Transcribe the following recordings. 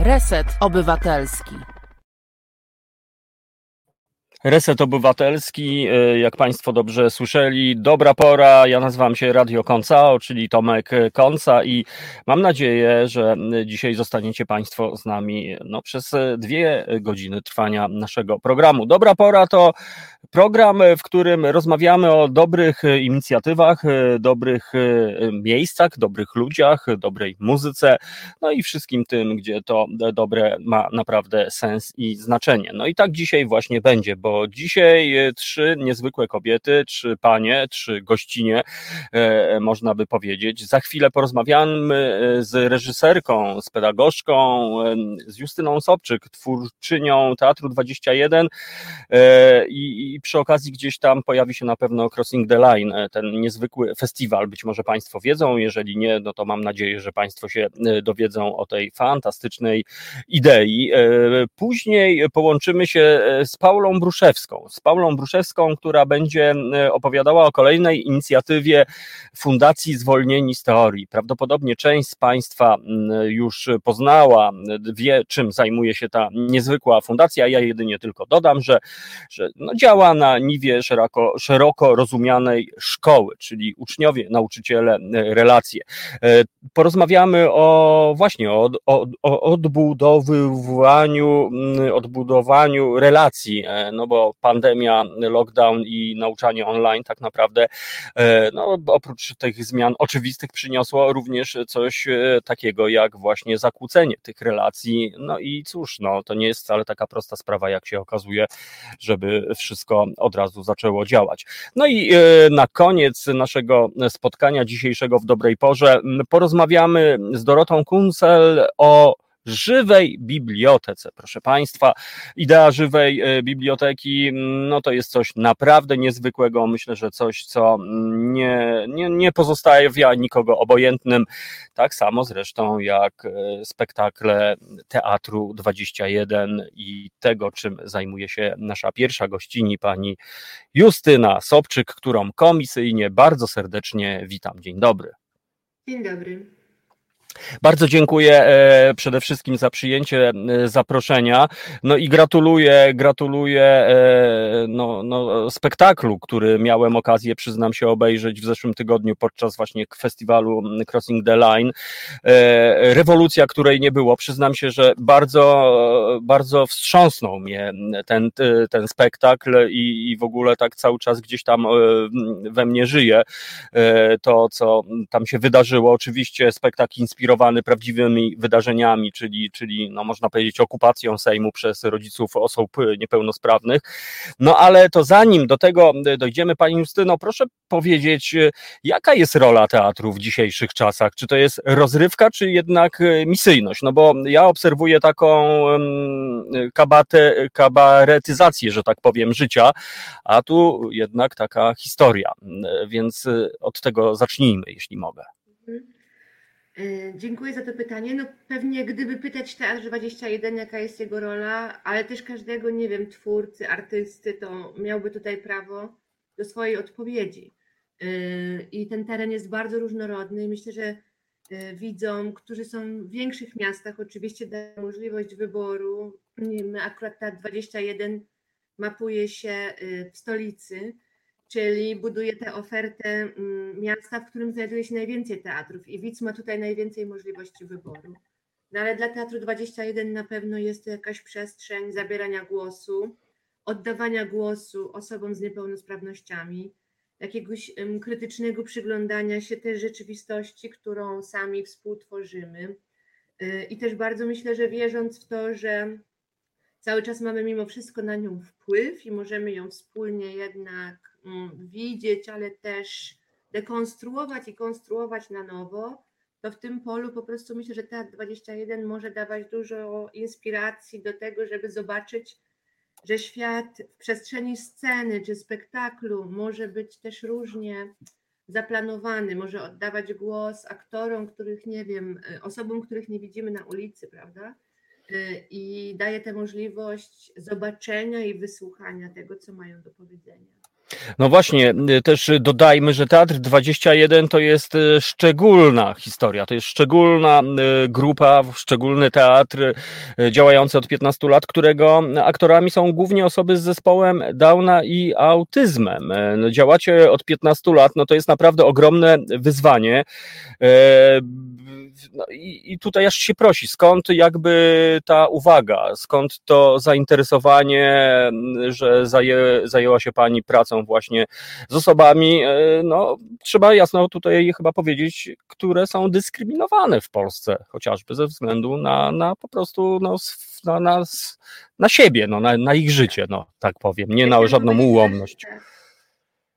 Reset Obywatelski. Reset Obywatelski, e, jak Państwo dobrze słyszeli, dobra pora. Ja nazywam się Radio Koncao, czyli Tomek Konca i mam nadzieję, że dzisiaj zostaniecie Państwo z nami no, przez dwie godziny trwania naszego programu. Dobra pora to program, w którym rozmawiamy o dobrych inicjatywach, dobrych miejscach, dobrych ludziach, dobrej muzyce, no i wszystkim tym, gdzie to dobre ma naprawdę sens i znaczenie. No i tak dzisiaj właśnie będzie, bo dzisiaj e, trzy niezwykłe kobiety, trzy panie, trzy gościnie, e, można by powiedzieć. Za chwilę porozmawiamy e, z reżyserką, z pedagogzką, z Justyną Sobczyk, twórczynią Teatru 21 i, przy okazji gdzieś tam pojawi się na pewno Crossing the Line, ten niezwykły festiwal, być może Państwo wiedzą, jeżeli nie, no to mam nadzieję, że Państwo się dowiedzą o tej fantastycznej idei. Później połączymy się z Paulą Bruszewską, Bruszewską, z Paulą Bruszewską, która będzie e, opowiadała o kolejnej inicjatywie Fundacji Zwolnieni z Teorii. Prawdopodobnie część z Państwa już poznała, wie czym zajmuje się ta niezwykła fundacja. Ja jedynie tylko dodam, że, że no działa na niwie szeroko, szeroko rozumianej szkoły, czyli uczniowie, nauczyciele, e, relacje. E, porozmawiamy o właśnie o, o, o odbudowywaniu, odbudowaniu relacji, no bo bo pandemia, lockdown i nauczanie online tak naprawdę, e, no, oprócz tych zmian oczywistych przyniosło również coś e, takiego jak właśnie zakłócenie tych relacji. No i cóż, no, to nie jest wcale taka prosta sprawa, jak się okazuje, żeby wszystko od razu zaczęło działać. No i e, na koniec naszego spotkania dzisiejszego w dobrej porze porozmawiamy z Dorotą Kuncel o żywej bibliotece. Proszę Państwa, idea żywej e, biblioteki mm, no to jest coś naprawdę niezwykłego. Myślę, że coś, co mm, nie, nie, nie pozostawia nikogo obojętnym. Tak samo zresztą jak e, spektakle Teatru 21 i tego, czym zajmuje się nasza pierwsza gościni, pani Justyna Sobczyk, którą komisyjnie bardzo serdecznie witam. Dzień dobry. Dzień dobry. Bardzo dziękuję e, przede wszystkim za przyjęcie e, zaproszenia. No i gratuluję, gratuluję e, no, no, spektaklu, który miałem okazję, przyznam się, obejrzeć w zeszłym tygodniu podczas właśnie festiwalu Crossing the Line. Rewolucja, której nie było. Przyznam się, że bardzo, bardzo wstrząsnął mnie ten, ten spektakl i, i w ogóle tak cały czas gdzieś tam we mnie żyje to, co tam się wydarzyło. Oczywiście spektakl inspirowany inspirowany prawdziwymi wydarzeniami, czyli, czyli no można powiedzieć okupacją Sejmu przez rodziców osób niepełnosprawnych. No ale to zanim do tego dojdziemy, Pani Justyno, proszę powiedzieć, jaka jest rola teatru w dzisiejszych czasach? Czy to jest rozrywka, czy jednak misyjność? No bo ja obserwuję taką kabate, kabaretyzację, że tak powiem, życia, a tu jednak taka historia, więc od tego zacznijmy, jeśli mogę. Mhm. E, dziękuję za to pytanie. No pewnie gdyby pytać Teatr 21, jaka jest jego rola, ale też każdego, nie wiem, twórcy, artysty, to miałby tutaj prawo do swojej odpowiedzi. E, I ten teren jest bardzo różnorodny. Myślę, że e, widzom, którzy są w większych miastach, oczywiście dają możliwość wyboru. My akurat Teatr 21 mapuje się w stolicy, czyli buduje tę ofertę mm, miasta, w którym znajduje się najwięcej teatrów i widz ma tutaj najwięcej możliwości wyboru. No ale dla Teatru 21 na pewno jest to jakaś przestrzeń zabierania głosu, oddawania głosu osobom z niepełnosprawnościami, jakiegoś krytycznego przyglądania się tej rzeczywistości, którą sami współtworzymy. Y, I też bardzo myślę, że wierząc w to, że cały czas mamy mimo wszystko na nią wpływ i możemy ją wspólnie jednak widzieć, ale też dekonstruować i konstruować na nowo, to w tym polu po prostu myślę, że Teatr 21 może dawać dużo inspiracji do tego, żeby zobaczyć, że świat w przestrzeni sceny czy spektaklu może być też różnie zaplanowany, może oddawać głos aktorom, których nie wiem, osobom, których nie widzimy na ulicy, prawda? Y, I daje tę możliwość zobaczenia i wysłuchania tego, co mają do powiedzenia. No właśnie, y, też dodajmy, że Teatr 21 to jest y, szczególna historia, to jest szczególna y, grupa, szczególny teatr działający od 15 lat, którego aktorami są głównie osoby z zespołem Downa i autyzmem. No, działacie od 15 lat, no to jest naprawdę ogromne wyzwanie. No i, i tutaj aż się prosi, skąd jakby ta uwaga, skąd to zainteresowanie, że zaję, zajęła się Pani pracą właśnie z osobami, e, no trzeba jasno tutaj chyba powiedzieć, które są dyskryminowane w Polsce, chociażby ze względu na, na po prostu no, na, na, na siebie, no, na, na ich życie, no tak powiem, nie na żadną ułomność.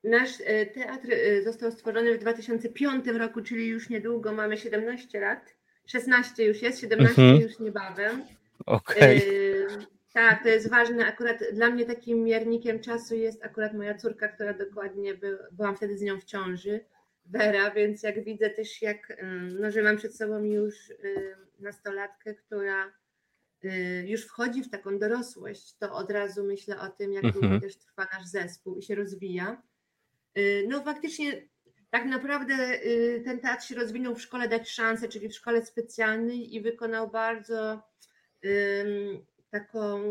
Nasz e, teatr e, został stworzony w 2005 roku, czyli już niedługo mamy 17 lat. 16 już jest, 17 mhm. już niebawem. Okay. E, tak, to jest ważne. Akurat dla mnie takim miernikiem czasu jest akurat moja córka, która dokładnie by, byłam wtedy z nią w ciąży, Vera, więc jak widzę też jak, no, że mam przed sobą już nastolatkę, która już wchodzi w taką dorosłość, to od razu myślę o tym, jak długo mhm. też trwa nasz zespół i się rozwija. Y, no faktycznie tak naprawdę y, ten teatr się rozwinął w szkole Dać Szansę, czyli w szkole specjalnej i wykonał bardzo taką,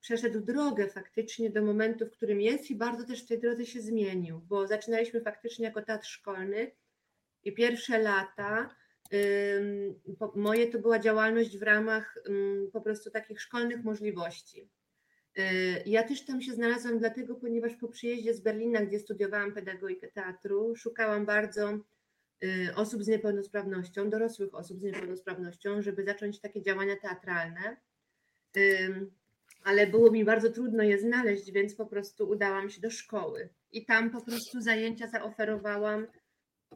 przeszedł drogę faktycznie do momentu, w którym jest i bardzo też w tej drodze się zmienił, bo zaczynaliśmy faktycznie jako teatr szkolny i pierwsze lata moje to była działalność w ramach po prostu takich szkolnych możliwości. Y, ja też tam się znalazłam dlatego, ponieważ po przyjeździe z Berlina, gdzie studiowałam pedagogikę teatru, szukałam bardzo y, osób z niepełnosprawnością, dorosłych osób z niepełnosprawnością, żeby zacząć takie działania teatralne. Ale było mi bardzo trudno je znaleźć, więc po prostu udałam się do szkoły i tam po prostu zajęcia zaoferowałam.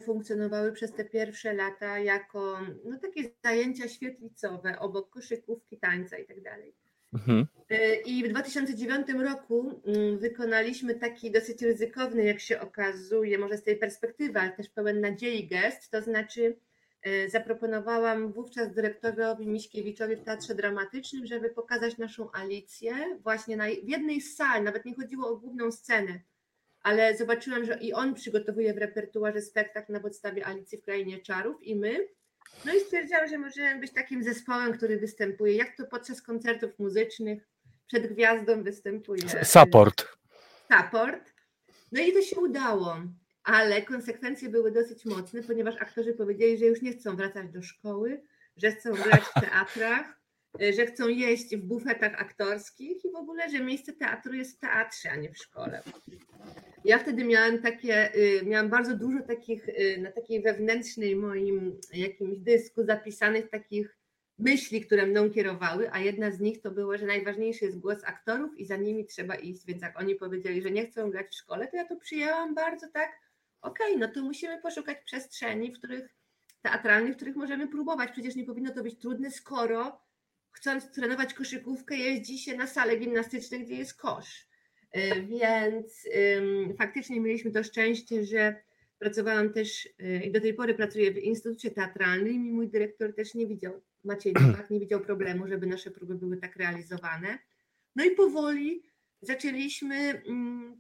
Funkcjonowały przez te pierwsze lata jako no, takie zajęcia świetlicowe obok koszykówki, tańca i tak dalej. Mhm. E, I w 2009 roku mm, wykonaliśmy taki dosyć ryzykowny, jak się okazuje, może z tej perspektywy, ale też pełen nadziei gest, to znaczy zaproponowałam wówczas dyrektorowi Miśkiewiczowi w Teatrze Dramatycznym, żeby pokazać naszą Alicję właśnie na, w jednej z sal, nawet nie chodziło o główną scenę, ale zobaczyłam, że i on przygotowuje w repertuarze spektakl na podstawie Alicji w Krainie Czarów i my, no i stwierdziłam, że możemy być takim zespołem, który występuje, jak to podczas koncertów muzycznych przed gwiazdą występuje. Support. Support. No i to się udało, ale konsekwencje były dosyć mocne, ponieważ aktorzy powiedzieli, że już nie chcą wracać do szkoły, że chcą grać w teatrach, że chcą jeść w bufetach aktorskich i w ogóle, że miejsce teatru jest w teatrze, a nie w szkole. Ja wtedy miałam takie, y, miałam bardzo dużo takich, y, na takiej wewnętrznej moim jakimś dysku zapisanych takich myśli, które mną kierowały, a jedna z nich to było, że najważniejszy jest głos aktorów i za nimi trzeba iść, więc jak oni powiedzieli, że nie chcą grać w szkole, to ja to przyjęłam bardzo tak, okej, okay, no to musimy poszukać przestrzeni, w których teatralnych, w których możemy próbować. Przecież nie powinno to być trudne, skoro chcąc trenować koszykówkę, jeździ się na salę gimnastyczną, gdzie jest kosz. E, więc faktycznie mieliśmy to szczęście, że pracowałam też e, i do tej pory pracuję w Instytucie Teatralnym i mój dyrektor też nie widział, Maciej Nowak, nie widział problemu, żeby nasze próby były tak realizowane. No i powoli zaczęliśmy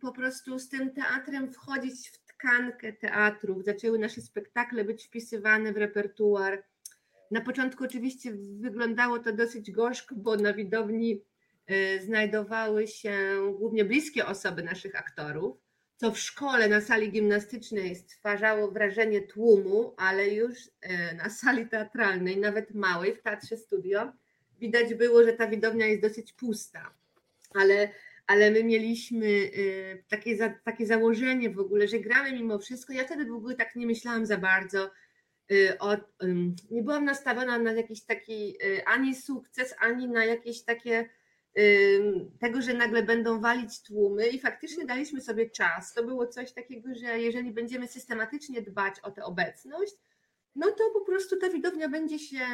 po prostu z tym teatrem wchodzić w tkankę teatrów. Zaczęły nasze spektakle być wpisywane w repertuar. Na początku oczywiście wyglądało to dosyć gorzko, bo na widowni Y, znajdowały się głównie bliskie osoby naszych aktorów, co w szkole na sali gimnastycznej stwarzało wrażenie tłumu, ale już y, na sali teatralnej, nawet małej, w Teatrze Studio, widać było, że ta widownia jest dosyć pusta. Ale, ale my mieliśmy y, takie, takie założenie w ogóle, że gramy mimo wszystko. Ja wtedy w ogóle tak nie myślałam za bardzo. O, nie byłam nastawiona na jakiś taki ani sukces, ani na jakieś takie tego, że nagle będą walić tłumy i faktycznie daliśmy sobie czas. To było coś takiego, że jeżeli będziemy systematycznie dbać o tę obecność, no to po prostu ta widownia będzie się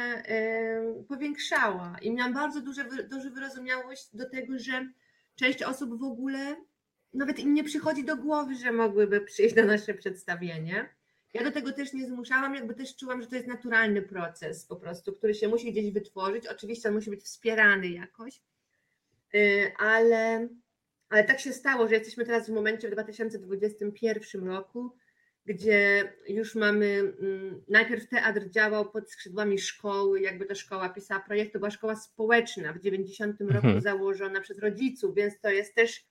powiększała. I miałam bardzo duże, duże wyrozumiałość do tego, że część osób w ogóle nawet im nie przychodzi do głowy, że mogłyby przyjść na nasze przedstawienie. Ja do tego też nie zmuszałam, jakby też czułam, że to jest naturalny proces po prostu, który się musi gdzieś wytworzyć. Oczywiście on musi być wspierany jakoś, Y, ale, Ale tak się stało, że jesteśmy teraz w momencie w 2021 roku, gdzie już mamy, mm, najpierw teatr działał pod skrzydłami szkoły, jakby ta szkoła pisała projekt, to była szkoła społeczna w 90 roku Mhm. założona przez rodziców, więc to jest też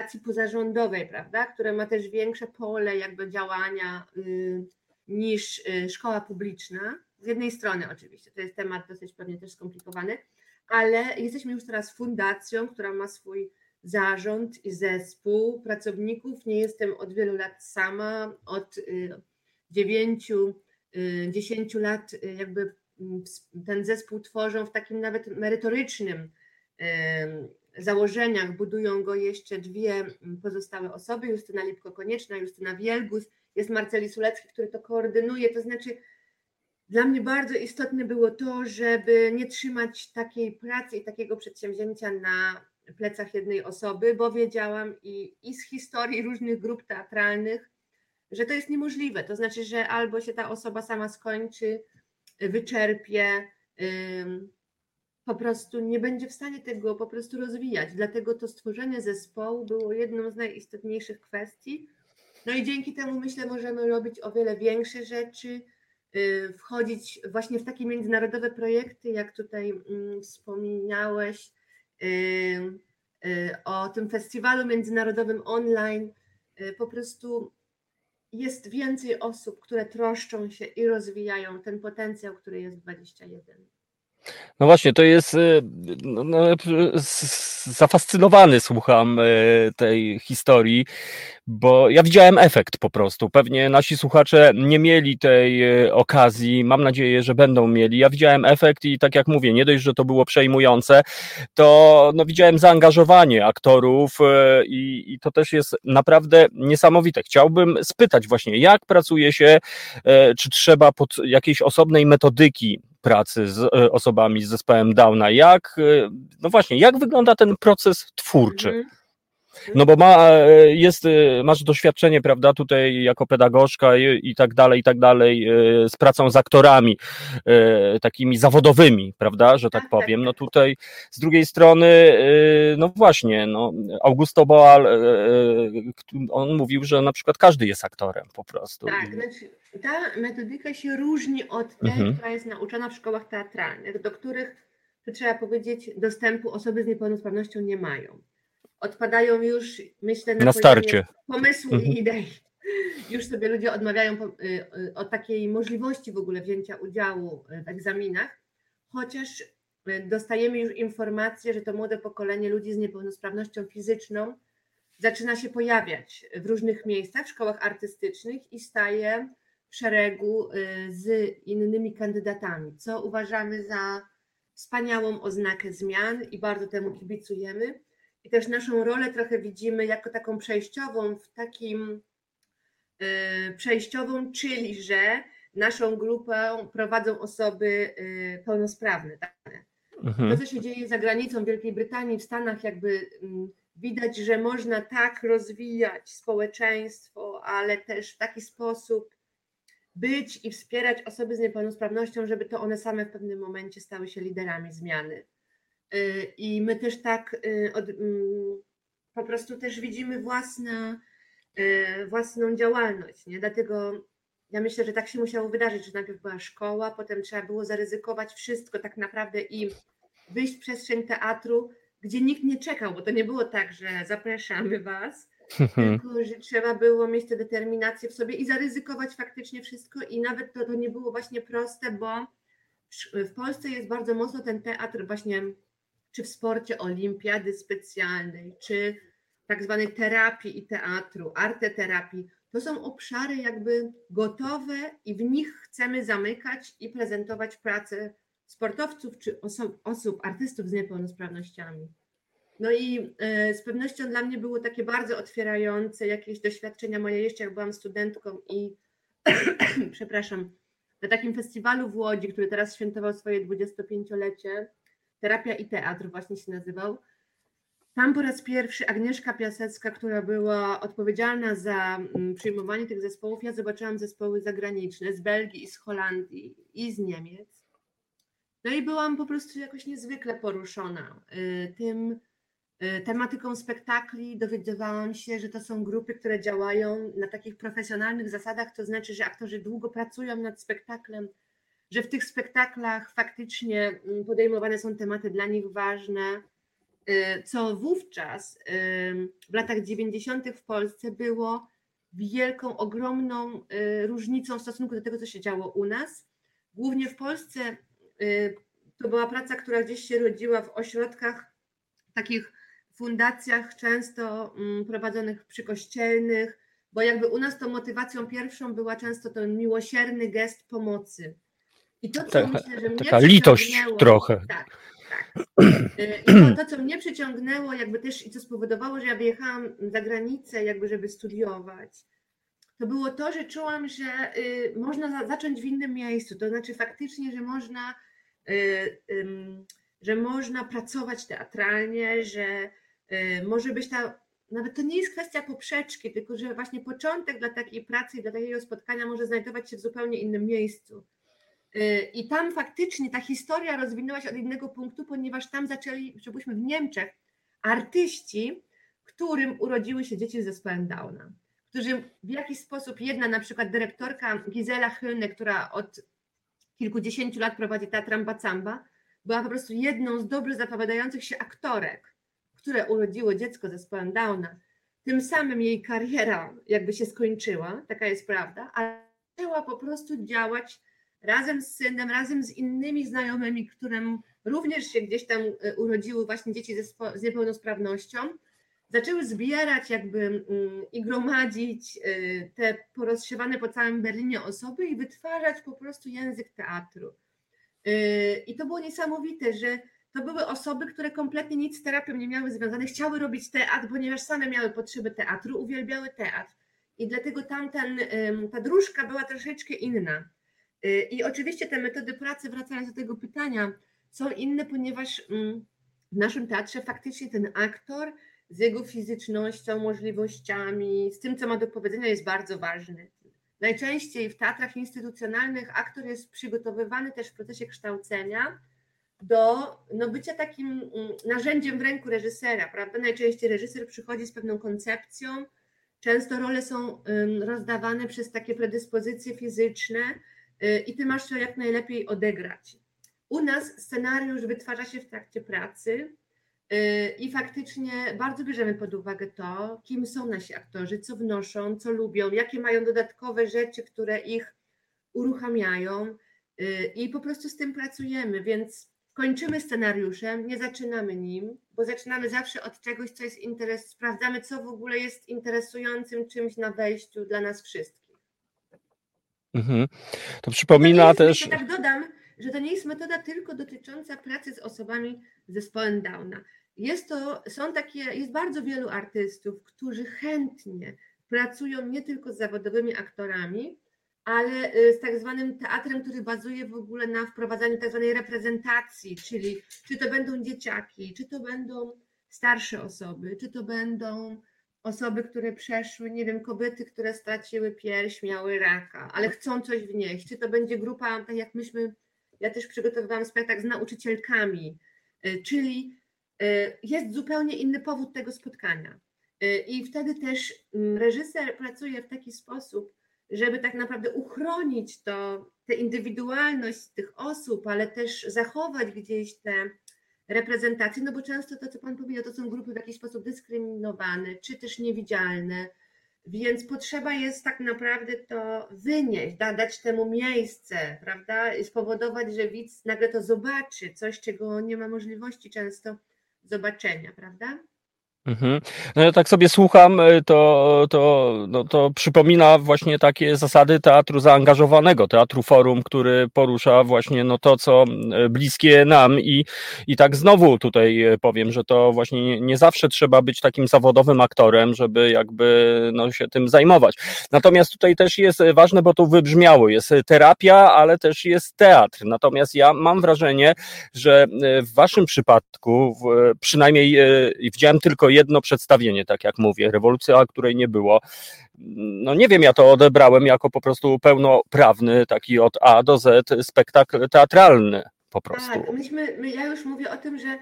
organizacji pozarządowej, prawda, która ma też większe pole jakby działania y, niż y, szkoła publiczna. Z jednej strony oczywiście, to jest temat dosyć pewnie też skomplikowany, ale jesteśmy już teraz fundacją, która ma swój zarząd i zespół pracowników. Nie jestem od wielu lat sama, od y, dziewięciu, y, dziesięciu lat y, jakby mm, ten zespół tworzą w takim nawet merytorycznym założeniach. Budują go jeszcze dwie mm, pozostałe osoby, Justyna Lipko-Konieczna, Justyna Wielgus, jest Marceli Sulecki, który to koordynuje, to znaczy dla mnie bardzo istotne było to, żeby nie trzymać takiej pracy i takiego przedsięwzięcia na plecach jednej osoby, bo wiedziałam i, i z historii różnych grup teatralnych, że to jest niemożliwe. To znaczy, że albo się ta osoba sama skończy, wyczerpie, po prostu nie będzie w stanie tego po prostu rozwijać. Dlatego to stworzenie zespołu było jedną z najistotniejszych kwestii. No i dzięki temu myślę, możemy robić o wiele większe rzeczy, y, wchodzić właśnie w takie międzynarodowe projekty, jak tutaj mm, wspomniałeś o tym festiwalu międzynarodowym online. Y, Po prostu jest więcej osób, które troszczą się i rozwijają ten potencjał, który jest w 21. No właśnie, to jest. y, No, no, s- zafascynowany słucham y, tej historii, bo ja widziałem efekt po prostu. Pewnie nasi słuchacze nie mieli tej y, okazji. Mam nadzieję, że będą mieli. Ja widziałem efekt i tak jak mówię, nie dość, że to było przejmujące, to no, widziałem zaangażowanie aktorów y, i, i to też jest naprawdę niesamowite. Chciałbym spytać właśnie, jak pracuje się, y, czy trzeba pod jakiejś osobnej metodyki pracy z e, osobami z zespołem Downa. Jak, e, no właśnie, jak wygląda ten proces twórczy? No bo ma, e, jest, e, masz doświadczenie, prawda, tutaj jako pedagogzka i, i tak dalej, i tak dalej, e, z pracą z aktorami, takimi zawodowymi, prawda, że tak Tak, tak, powiem. No tak. tutaj z drugiej strony, no właśnie, no, Augusto Boal, on mówił, że na przykład każdy jest aktorem po prostu. Tak, znaczy ta metodyka się różni od tej, Mhm. która jest nauczana w szkołach teatralnych, do których, to trzeba powiedzieć, dostępu osoby z niepełnosprawnością nie mają. Odpadają już, myślę, Na poziomie starcie. pomysłu Mhm. i idei. Już sobie ludzie odmawiają y, y, o takiej możliwości w ogóle wzięcia udziału w egzaminach, chociaż y, dostajemy już informację, że to młode pokolenie ludzi z niepełnosprawnością fizyczną zaczyna się pojawiać w różnych miejscach, w szkołach artystycznych i staje w szeregu y, z innymi kandydatami, co uważamy za wspaniałą oznakę zmian i bardzo temu kibicujemy. I też naszą rolę trochę widzimy jako taką przejściową w takim y, przejściową, czyli że naszą grupę prowadzą osoby y, pełnosprawne. Tak? Mhm. To, co się dzieje za granicą Wielkiej Brytanii, w Stanach, jakby widać, że można tak rozwijać społeczeństwo, ale też w taki sposób być i wspierać osoby z niepełnosprawnością, żeby to one same w pewnym momencie stały się liderami zmiany. I my też tak y, od, mm, po prostu też widzimy własne, y, własną działalność. Nie? Dlatego ja myślę, że tak się musiało wydarzyć, że najpierw była szkoła, potem trzeba było zaryzykować wszystko tak naprawdę i wyjść w przestrzeń teatru, gdzie nikt nie czekał, bo to nie było tak, że zapraszamy was, tylko że trzeba było mieć tę determinację w sobie i zaryzykować faktycznie wszystko i nawet to, to nie było właśnie proste, bo w Polsce jest bardzo mocno ten teatr właśnie, czy w sporcie olimpiady specjalnej, czy tak zwanej terapii i teatru, arteterapii. To są obszary jakby gotowe i w nich chcemy zamykać i prezentować pracę sportowców czy osób, osób artystów z niepełnosprawnościami. No i e, z pewnością dla mnie było takie bardzo otwierające jakieś doświadczenia moje jeszcze jak byłam studentką i przepraszam, na takim festiwalu w Łodzi, który teraz świętował swoje 25-lecie, Terapia i Teatr właśnie się nazywał. Tam po raz pierwszy Agnieszka Piasecka, która była odpowiedzialna za mm, przyjmowanie tych zespołów, ja zobaczyłam zespoły zagraniczne z Belgii z Holandii i z Niemiec. No i byłam po prostu jakoś niezwykle poruszona y, tym, Y, tematyką spektakli dowiedziałam się, że to są grupy, które działają na takich profesjonalnych zasadach, to znaczy, że aktorzy długo pracują nad spektaklem, że w tych spektaklach faktycznie mm, podejmowane są tematy dla nich ważne, y, co wówczas w latach 90. w Polsce było wielką, ogromną y, różnicą w stosunku do tego, co się działo u nas. Głównie w Polsce to była praca, która gdzieś się rodziła w ośrodkach takich fundacjach często mm, prowadzonych przykościelnych, bo jakby u nas tą motywacją pierwszą była często ten miłosierny gest pomocy. I to, co Ta, myślę, że mnie taka litość trochę. Tak, tak. Y, I to, to, co mnie przyciągnęło, jakby też i co spowodowało, że ja wyjechałam za granicę, jakby żeby studiować, to było to, że czułam, że y, można za, zacząć w innym miejscu. To znaczy faktycznie, że można, y, y, że można pracować teatralnie, że może być ta, nawet to nie jest kwestia poprzeczki, tylko że właśnie początek dla takiej pracy i dla takiego spotkania może znajdować się w zupełnie innym miejscu. Y, I tam faktycznie ta historia rozwinęła się od innego punktu, ponieważ tam zaczęli, żebyśmy w Niemczech, artyści, którym urodziły się dzieci z zespołem Downa, którzy w jakiś sposób, jedna na przykład dyrektorka Gizela Hylne, która od kilkudziesięciu lat prowadzi teatr Ambacamba, była po prostu jedną z dobrze zapowiadających się aktorek które urodziło dziecko ze zespołem Downa, tym samym jej kariera jakby się skończyła, taka jest prawda, ale zaczęła po prostu działać razem z synem, razem z innymi znajomymi, którym również się gdzieś tam e, urodziły właśnie dzieci z niepełnosprawnością, zaczęły zbierać jakby mm, i gromadzić e, te porozsiewane po całym Berlinie osoby i wytwarzać po prostu język teatru. E, I to było niesamowite, że to były osoby, które kompletnie nic z terapią nie miały związane, chciały robić teatr, ponieważ same miały potrzeby teatru, uwielbiały teatr. I dlatego tamten, ta dróżka była troszeczkę inna. Y, I oczywiście te metody pracy, wracając do tego pytania, są inne, ponieważ mm, w naszym teatrze faktycznie ten aktor z jego fizycznością, możliwościami, z tym, co ma do powiedzenia, jest bardzo ważny. Najczęściej w teatrach instytucjonalnych aktor jest przygotowywany też w procesie kształcenia, do no, bycia takim mm, narzędziem w ręku reżysera, prawda? Najczęściej reżyser przychodzi z pewną koncepcją, często role są rozdawane przez takie predyspozycje fizyczne i ty masz to jak najlepiej odegrać. U nas scenariusz wytwarza się w trakcie pracy y, i faktycznie bardzo bierzemy pod uwagę to, kim są nasi aktorzy, co wnoszą, co lubią, jakie mają dodatkowe rzeczy, które ich uruchamiają y, i po prostu z tym pracujemy, więc kończymy scenariuszem, nie zaczynamy nim, bo zaczynamy zawsze od czegoś, co jest interes, sprawdzamy, co w ogóle jest interesującym czymś na wejściu dla nas wszystkich. Mhm. To przypomina to też. tak dodam, że to nie jest metoda tylko dotycząca pracy z osobami z zespołem Downa. Jest to, są takie, jest bardzo wielu artystów, którzy chętnie pracują nie tylko z zawodowymi aktorami, ale y, z tak zwanym teatrem, który bazuje w ogóle na wprowadzaniu tak zwanej reprezentacji, czyli czy to będą dzieciaki, czy to będą starsze osoby, czy to będą osoby, które przeszły, nie wiem, kobiety, które straciły pierś, miały raka, ale chcą coś wnieść, czy to będzie grupa, tak jak myśmy, ja też przygotowywałam spektakl z nauczycielkami, y, czyli y, jest zupełnie inny powód tego spotkania. I wtedy też reżyser pracuje w taki sposób, żeby tak naprawdę uchronić to, tę indywidualność tych osób, ale też zachować gdzieś te reprezentacje, no bo często to, co Pan powiedział, to są grupy w jakiś sposób dyskryminowane, czy też niewidzialne, więc potrzeba jest tak naprawdę to wynieść, dać temu miejsce, prawda, i spowodować, że widz nagle to zobaczy, coś, czego nie ma możliwości często zobaczenia, prawda? Mhm. No ja tak sobie słucham, y, to, to, no to przypomina właśnie takie zasady teatru zaangażowanego, teatru forum, który porusza właśnie no to, co y, bliskie nam i, i tak znowu tutaj y, powiem, że to właśnie nie, nie zawsze trzeba być takim zawodowym aktorem, żeby jakby no, się tym zajmować. Natomiast tutaj też jest ważne, bo to wybrzmiało, jest terapia, ale też jest teatr. Natomiast ja mam wrażenie, że w waszym przypadku, przynajmniej widziałem tylko jedno przedstawienie, tak jak mówię, rewolucja, której nie było. No nie wiem, ja to odebrałem jako po prostu pełnoprawny, taki od A do Z spektakl teatralny po prostu. Tak, myśmy, my, ja już mówię o tym, że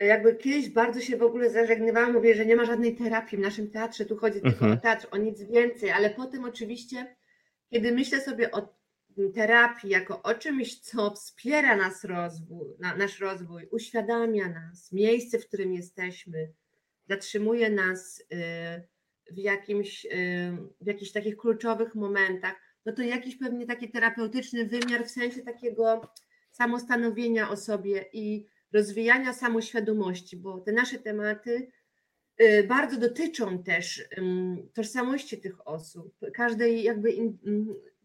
jakby kiedyś bardzo się w ogóle zażegnywałam, mówię, że nie ma żadnej terapii w naszym teatrze, tu chodzi tylko Mhm. o teatr, o nic więcej, ale potem oczywiście, kiedy myślę sobie o terapii jako o czymś, co wspiera nas rozwój, na, nasz rozwój, uświadamia nas, miejsce, w którym jesteśmy, zatrzymuje nas y, w, jakimś, y, w jakichś takich kluczowych momentach, no to jakiś pewnie taki terapeutyczny wymiar w sensie takiego samostanowienia o sobie i rozwijania samoświadomości, bo te nasze tematy y, bardzo dotyczą też tożsamości tych osób. Każdej jakby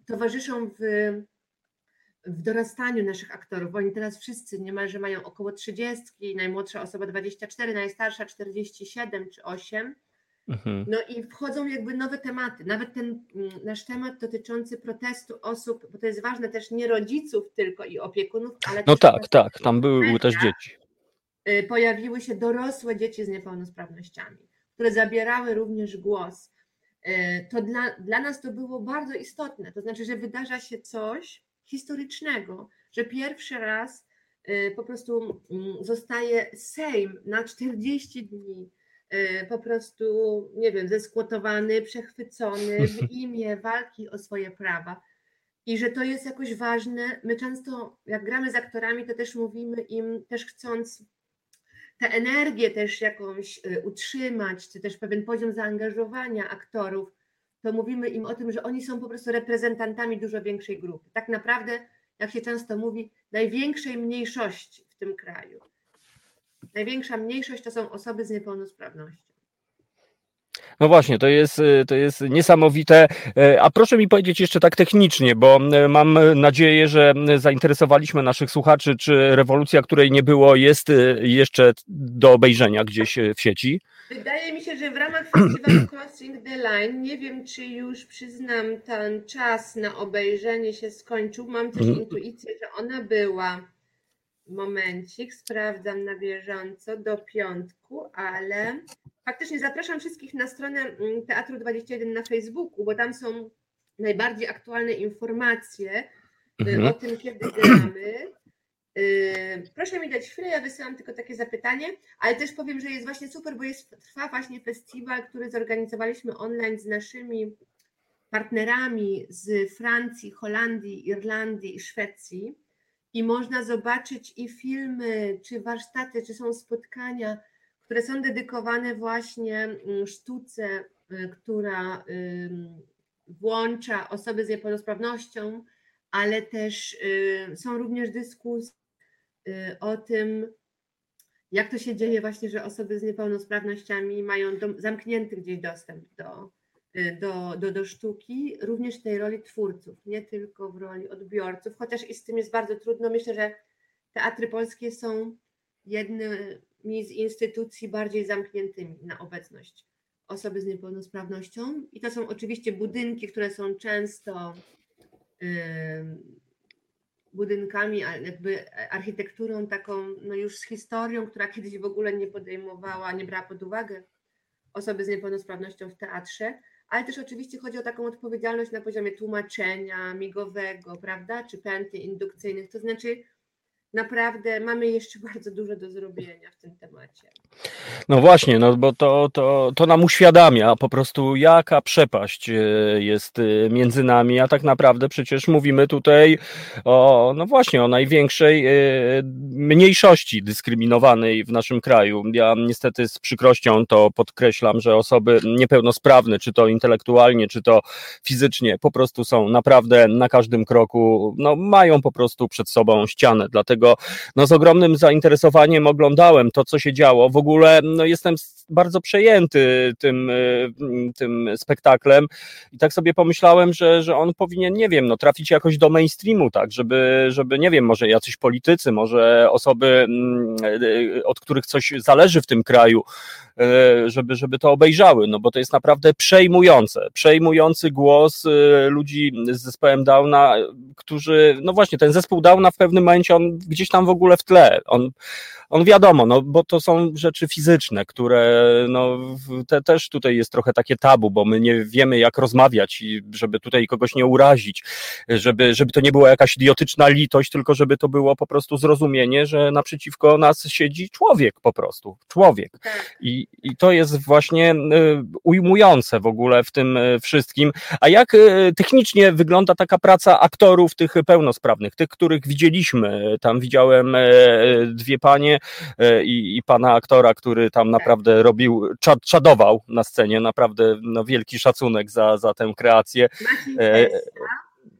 towarzyszą w, w dorastaniu naszych aktorów. Oni teraz wszyscy niemalże mają około 30, najmłodsza osoba 24, najstarsza 47 czy 8. Mhm. No i wchodzą jakby nowe tematy. Nawet ten mm, nasz temat dotyczący protestu osób, bo to jest ważne też nie rodziców tylko i opiekunów, ale No tak, tak, tam były, też dzieci. y, pojawiły się dorosłe dzieci z niepełnosprawnościami, które zabierały również głos. Y, To dla, dla nas to było bardzo istotne. To znaczy, że wydarza się coś historycznego, że pierwszy raz y, po prostu mm, zostaje Sejm na 40 dni y, po prostu, nie wiem, zeskłotowany, przechwycony w imię walki o swoje prawa. I że to jest jakoś ważne. My często, jak gramy z aktorami, to też mówimy im, też chcąc tę energię też jakąś y, utrzymać, czy też pewien poziom zaangażowania aktorów, to mówimy im o tym, że oni są po prostu reprezentantami dużo większej grupy. Tak naprawdę, jak się często mówi, największej mniejszości w tym kraju. Największa mniejszość to są osoby z niepełnosprawnością. No właśnie, to jest, y, to jest niesamowite. E, A proszę mi powiedzieć jeszcze tak technicznie, bo e, mam nadzieję, że zainteresowaliśmy naszych słuchaczy, czy rewolucja, której nie było, jest e, jeszcze do obejrzenia gdzieś e, w sieci. Wydaje mi się, że w ramach festiwalu Crossing the Line, nie wiem czy już przyznam, ten czas na obejrzenie się skończył. Mam też Mhm. intuicję, że ona była. Momencik, sprawdzam na bieżąco do piątku, ale faktycznie zapraszam wszystkich na stronę mm, Teatru 21 na Facebooku, bo tam są najbardziej aktualne informacje y, Mhm. o tym, kiedy gramy. Y, Proszę mi dać chwilę, ja wysyłam tylko takie zapytanie, ale też powiem, że jest właśnie super, bo jest, trwa właśnie festiwal, który zorganizowaliśmy online z naszymi partnerami z Francji, Holandii, Irlandii i Szwecji. I można zobaczyć i filmy, czy warsztaty, czy są spotkania, które są dedykowane właśnie mm, sztuce, y, która włącza osoby z niepełnosprawnością, ale też y, są również dyskusje y, o tym, jak to się dzieje właśnie, że osoby z niepełnosprawnościami mają zamknięty gdzieś dostęp do, y, do, do, do sztuki, również w tej roli twórców, nie tylko w roli odbiorców, chociaż i z tym jest bardzo trudno. Myślę, że teatry polskie są jednymi z instytucji bardziej zamkniętymi na obecność osoby z niepełnosprawnością. I to są oczywiście budynki, które są często budynkami, jakby architekturą taką, no już z historią, która kiedyś w ogóle nie podejmowała, nie brała pod uwagę osoby z niepełnosprawnością w teatrze, ale też oczywiście chodzi o taką odpowiedzialność na poziomie tłumaczenia migowego, prawda, czy pętli indukcyjnych, to znaczy naprawdę mamy jeszcze bardzo dużo do zrobienia w tym temacie. No właśnie, no bo to, to, to nam uświadamia po prostu, jaka przepaść e, jest e, między nami, a tak naprawdę przecież mówimy tutaj o, no właśnie, o największej e, mniejszości dyskryminowanej w naszym kraju. Ja niestety z przykrością to podkreślam, że osoby niepełnosprawne, czy to intelektualnie, czy to fizycznie, po prostu są naprawdę na każdym kroku, no mają po prostu przed sobą ścianę, dlatego no z ogromnym zainteresowaniem oglądałem to, co się działo. W ogóle no, jestem bardzo przejęty tym, y, tym spektaklem. I tak sobie pomyślałem, że, że on powinien, nie wiem, no, trafić jakoś do mainstreamu, tak, żeby, żeby, nie wiem, może jacyś politycy, może osoby, mm, y, od których coś zależy w tym kraju, y, żeby, żeby to obejrzały, no bo to jest naprawdę przejmujące, przejmujący głos ludzi z zespołem Downa, którzy, no właśnie, ten zespół Downa w pewnym momencie, on gdzieś tam w ogóle w tle, on on wiadomo, no bo to są rzeczy fizyczne, które no te, też tutaj jest trochę takie tabu, bo my nie wiemy jak rozmawiać i żeby tutaj kogoś nie urazić, żeby, żeby to nie była jakaś idiotyczna litość, tylko żeby to było po prostu zrozumienie, że naprzeciwko nas siedzi człowiek po prostu, człowiek. Tak. I, i to jest właśnie y, ujmujące w ogóle w tym y, wszystkim. A jak y, technicznie wygląda taka praca aktorów tych pełnosprawnych, tych, których widzieliśmy? Tam widziałem e, dwie panie e, i, i pana aktora, który tam naprawdę robił, czad, czadował na scenie, naprawdę no, wielki szacunek za, za tę kreację. E,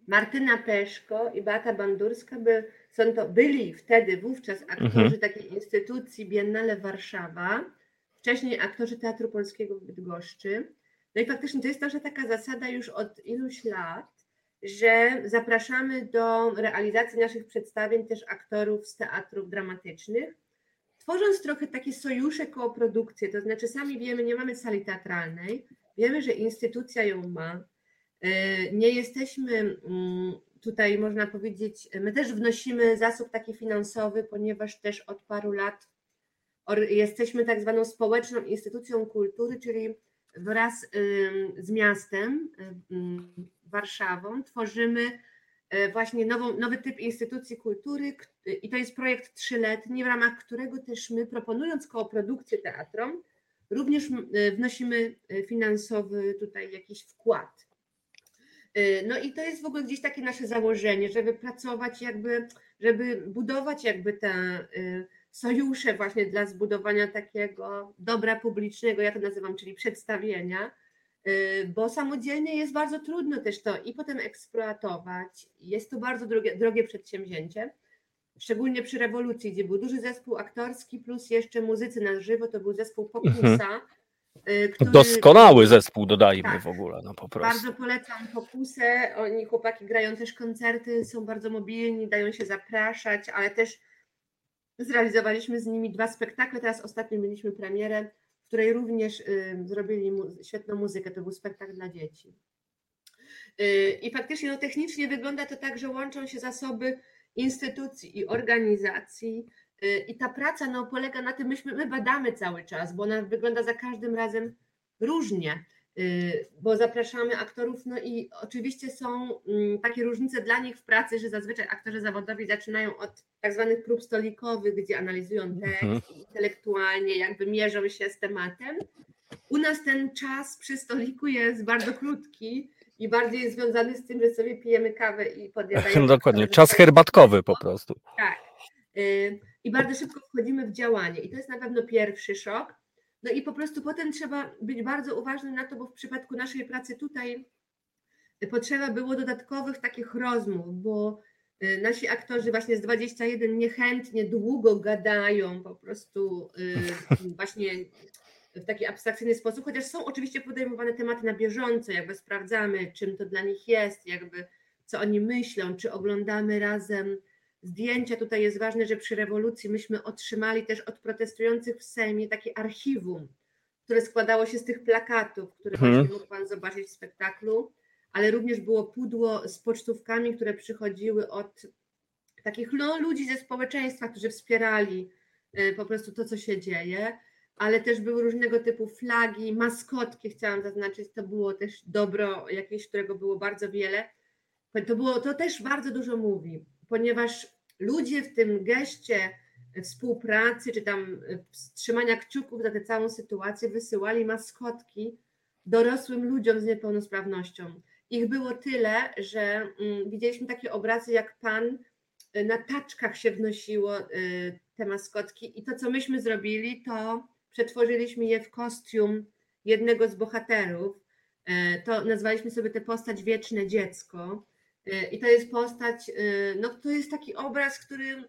Martyna Peszko i Beata Bandurska by, są to, byli wtedy, wówczas aktorzy Mhm. takiej instytucji Biennale Warszawa, wcześniej aktorzy Teatru Polskiego w Bydgoszczy. No i faktycznie to jest też taka zasada już od iluś lat, że zapraszamy do realizacji naszych przedstawień też aktorów z teatrów dramatycznych, tworząc trochę takie sojusze, kooprodukcje, to znaczy sami wiemy, nie mamy sali teatralnej, wiemy, że instytucja ją ma, E, nie jesteśmy mm, tutaj, można powiedzieć, my też wnosimy zasób taki finansowy, ponieważ też od paru lat jesteśmy tak zwaną społeczną instytucją kultury, czyli wraz z miastem, ym, Warszawą, tworzymy właśnie nową, nowy typ instytucji kultury i to jest projekt trzyletni, w ramach którego też my, proponując kooprodukcję teatrom, również e, wnosimy e, finansowy tutaj jakiś wkład. No i to jest w ogóle gdzieś takie nasze założenie, żeby pracować jakby, żeby budować jakby te sojusze właśnie dla zbudowania takiego dobra publicznego, ja to nazywam, czyli przedstawienia, bo samodzielnie jest bardzo trudno też to i potem eksploatować. Jest to bardzo drogie, drogie przedsięwzięcie, szczególnie przy rewolucji, gdzie był duży zespół aktorski plus jeszcze muzycy na żywo, to był zespół Popusa. y, który- Doskonały zespół, dodajmy Tak. w ogóle, no po prostu. bardzo polecam Popusę. Oni chłopaki grają też koncerty, są bardzo mobilni, dają się zapraszać, ale też zrealizowaliśmy z nimi dwa spektakle. Teraz ostatnio mieliśmy premierę, której również y, zrobili mu- świetną muzykę. To był spektakl dla dzieci. Y, I faktycznie no, technicznie wygląda to tak, że łączą się zasoby instytucji i organizacji. y, I ta praca no, polega na tym, myśmy, my badamy cały czas, bo ona wygląda za każdym razem różnie. Y, bo zapraszamy aktorów, no i oczywiście są mm, takie różnice dla nich w pracy, że zazwyczaj aktorzy zawodowi zaczynają od tak zwanych prób stolikowych, gdzie analizują tekst Mhm. intelektualnie jakby mierzą się z tematem. U nas ten czas przy stoliku jest bardzo krótki i bardziej jest związany z tym, że sobie pijemy kawę i podjadajemy. Dokładnie, aktorzy czas herbatkowy po prostu. tak. Y, I bardzo szybko wchodzimy w działanie. I to jest na pewno pierwszy szok. No i po prostu potem trzeba być bardzo uważnym na to, bo w przypadku naszej pracy tutaj potrzeba było dodatkowych takich rozmów, bo y, nasi aktorzy właśnie z 21 niechętnie długo gadają po prostu y, właśnie w taki abstrakcyjny sposób, chociaż są oczywiście podejmowane tematy na bieżąco, jakby sprawdzamy, czym to dla nich jest, jakby co oni myślą, czy oglądamy razem zdjęcia. Tutaj jest ważne, że przy rewolucji myśmy otrzymali też od protestujących w Sejmie takie archiwum, które składało się z tych plakatów, które Mhm. właśnie mógł Pan zobaczyć w spektaklu, ale również było pudło z pocztówkami, które przychodziły od takich no, ludzi ze społeczeństwa, którzy wspierali y, po prostu to, co się dzieje, ale też były różnego typu flagi, maskotki, chciałam zaznaczyć, to było też dobro jakieś, którego było bardzo wiele. To, było, to też bardzo dużo mówi, ponieważ ludzie w tym geście współpracy, czy tam y, trzymania kciuków za tę całą sytuację, wysyłali maskotki dorosłym ludziom z niepełnosprawnością. Ich było tyle, że mm, widzieliśmy takie obrazy, jak pan y, na taczkach się wnosiło y, te maskotki i to, co myśmy zrobili, to przetworzyliśmy je w kostium jednego z bohaterów. E, To nazwaliśmy sobie tę postać Wieczne Dziecko. E, I to jest postać, e, no to jest taki obraz, który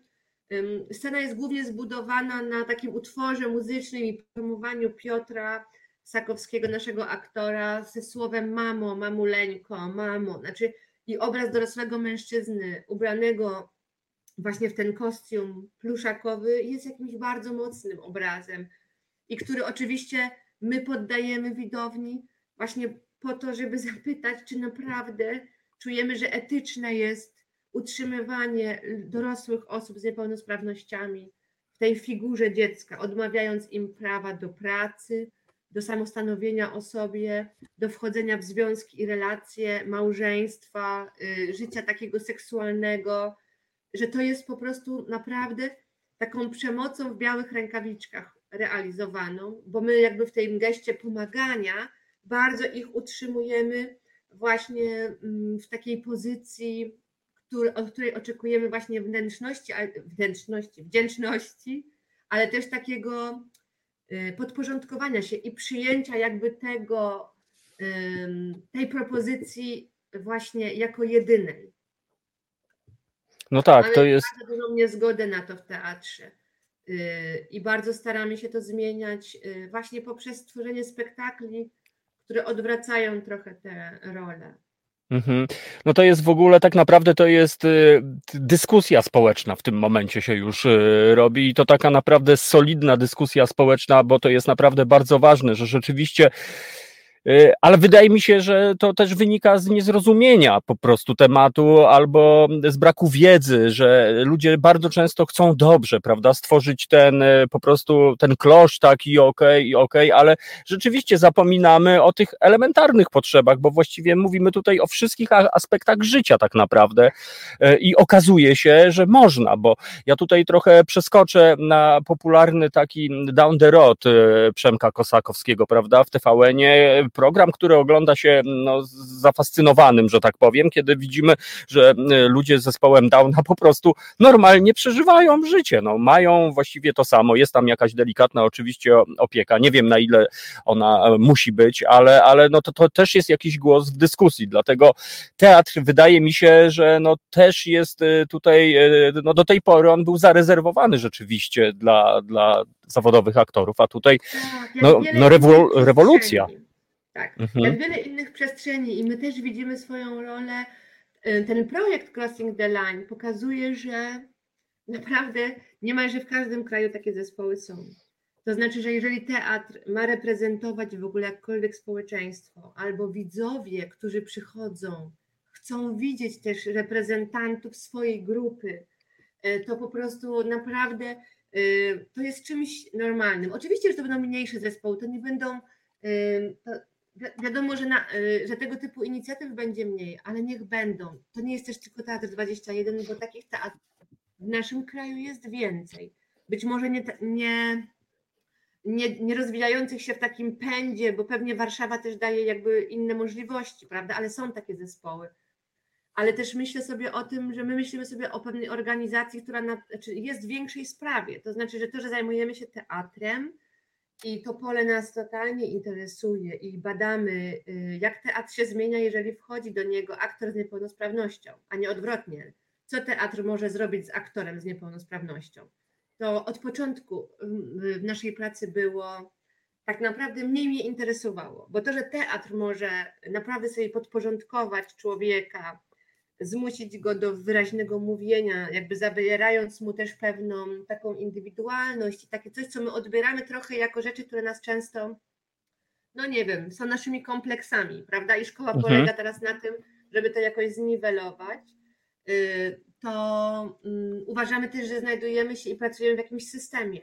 scena jest głównie zbudowana na takim utworze muzycznym i promowaniu Piotra Sakowskiego, naszego aktora, ze słowem mamo, mamuleńko, mamo. Znaczy, i obraz dorosłego mężczyzny ubranego właśnie w ten kostium pluszakowy jest jakimś bardzo mocnym obrazem i który oczywiście my poddajemy widowni właśnie po to, żeby zapytać, czy naprawdę czujemy, że etyczne jest utrzymywanie dorosłych osób z niepełnosprawnościami w tej figurze dziecka, odmawiając im prawa do pracy, do samostanowienia o sobie, do wchodzenia w związki i relacje, małżeństwa, y, życia takiego seksualnego, że to jest po prostu naprawdę taką przemocą w białych rękawiczkach realizowaną, bo my jakby w tym geście pomagania bardzo ich utrzymujemy właśnie mm, w takiej pozycji, który, od której oczekujemy właśnie wnętrzności, wnętrzności, wdzięczności, ale też takiego y, podporządkowania się i przyjęcia jakby tego, tej propozycji właśnie jako jedynej. No tak, Mamy to jest. bardzo dużą niezgodę na to w teatrze. Y, I bardzo staramy się to zmieniać y, właśnie poprzez stworzenie spektakli, które odwracają trochę te role. Mhm. No to jest w ogóle tak naprawdę to jest y, dyskusja społeczna w tym momencie się już y, robi i to taka naprawdę solidna dyskusja społeczna, bo to jest naprawdę bardzo ważne, że rzeczywiście ale wydaje mi się, że to też wynika z niezrozumienia po prostu tematu albo z braku wiedzy, że ludzie bardzo często chcą dobrze, prawda, stworzyć ten y, po prostu ten klosz taki okej, okay, okej, okay, ale rzeczywiście zapominamy o tych elementarnych potrzebach, bo właściwie mówimy tutaj o wszystkich aspektach życia tak naprawdę y, i okazuje się, że można, bo ja tutaj trochę przeskoczę na popularny taki down the road Przemka Kosakowskiego, prawda, w TVN-ie program, który ogląda się no, zafascynowanym, że tak powiem, kiedy widzimy, że ludzie z zespołem Downa po prostu normalnie przeżywają życie. No, mają właściwie to samo. Jest tam jakaś delikatna oczywiście opieka. Nie wiem na ile ona e, musi być, ale, ale no to, to też jest jakiś głos w dyskusji. Dlatego teatr wydaje mi się, że no też jest e, tutaj, e, no do tej pory on był zarezerwowany rzeczywiście dla, dla zawodowych aktorów, a tutaj tak, no, no rewolucja. Tak, mhm. jak wiele innych przestrzeni i my też widzimy swoją rolę. Y, ten projekt Crossing the Line pokazuje, że naprawdę niemalże w każdym kraju takie zespoły są. To znaczy, że jeżeli teatr ma reprezentować w ogóle jakkolwiek społeczeństwo, albo widzowie, którzy przychodzą, chcą widzieć też reprezentantów swojej grupy, y, to po prostu naprawdę y, to jest czymś normalnym. Oczywiście, że to będą mniejsze zespoły, to nie będą, to, Wiadomo, że, na, y, że tego typu inicjatyw będzie mniej, ale niech będą. To nie jest też tylko Teatr 21, bo takich teatrów w naszym kraju jest więcej. Być może nie, nie, nie, nie rozwijających się w takim pędzie, bo pewnie Warszawa też daje jakby inne możliwości, prawda? Ale są takie zespoły. Ale też myślę sobie o tym, że my myślimy sobie o pewnej organizacji, która na, znaczy jest w większej sprawie. To znaczy, że to, że zajmujemy się teatrem, i to pole nas totalnie interesuje i badamy, y, jak teatr się zmienia, jeżeli wchodzi do niego aktor z niepełnosprawnością, a nie odwrotnie. Co teatr może zrobić z aktorem z niepełnosprawnością? To od początku w naszej pracy było tak naprawdę mniej mnie interesowało, bo to, że teatr może naprawdę sobie podporządkować człowieka, zmusić go do wyraźnego mówienia, jakby zabierając mu też pewną taką indywidualność i takie coś, co my odbieramy trochę jako rzeczy, które nas często, no nie wiem, są naszymi kompleksami, prawda? I szkoła mhm. polega teraz na tym, żeby to jakoś zniwelować. Y, to um, uważamy też, że znajdujemy się i pracujemy w jakimś systemie.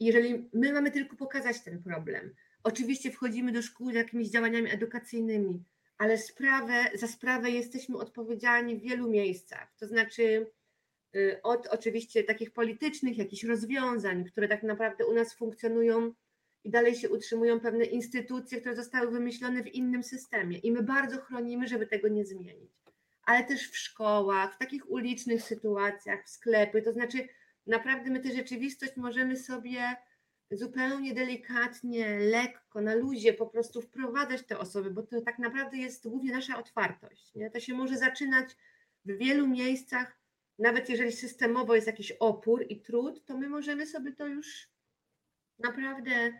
Jeżeli my mamy tylko pokazać ten problem, oczywiście wchodzimy do szkół z jakimiś działaniami edukacyjnymi, ale sprawę, za sprawę jesteśmy odpowiedzialni w wielu miejscach. To znaczy y, od oczywiście takich politycznych, jakichś rozwiązań, które tak naprawdę u nas funkcjonują i dalej się utrzymują pewne instytucje, które zostały wymyślone w innym systemie. I my bardzo chronimy, żeby tego nie zmienić. Ale też w szkołach, w takich ulicznych sytuacjach, w sklepy. To znaczy, naprawdę my tę rzeczywistość możemy sobie zupełnie delikatnie, lekko, na luzie po prostu wprowadzać te osoby, bo to tak naprawdę jest głównie nasza otwartość. Nie? To się może zaczynać w wielu miejscach, nawet jeżeli systemowo jest jakiś opór i trud, to my możemy sobie to już naprawdę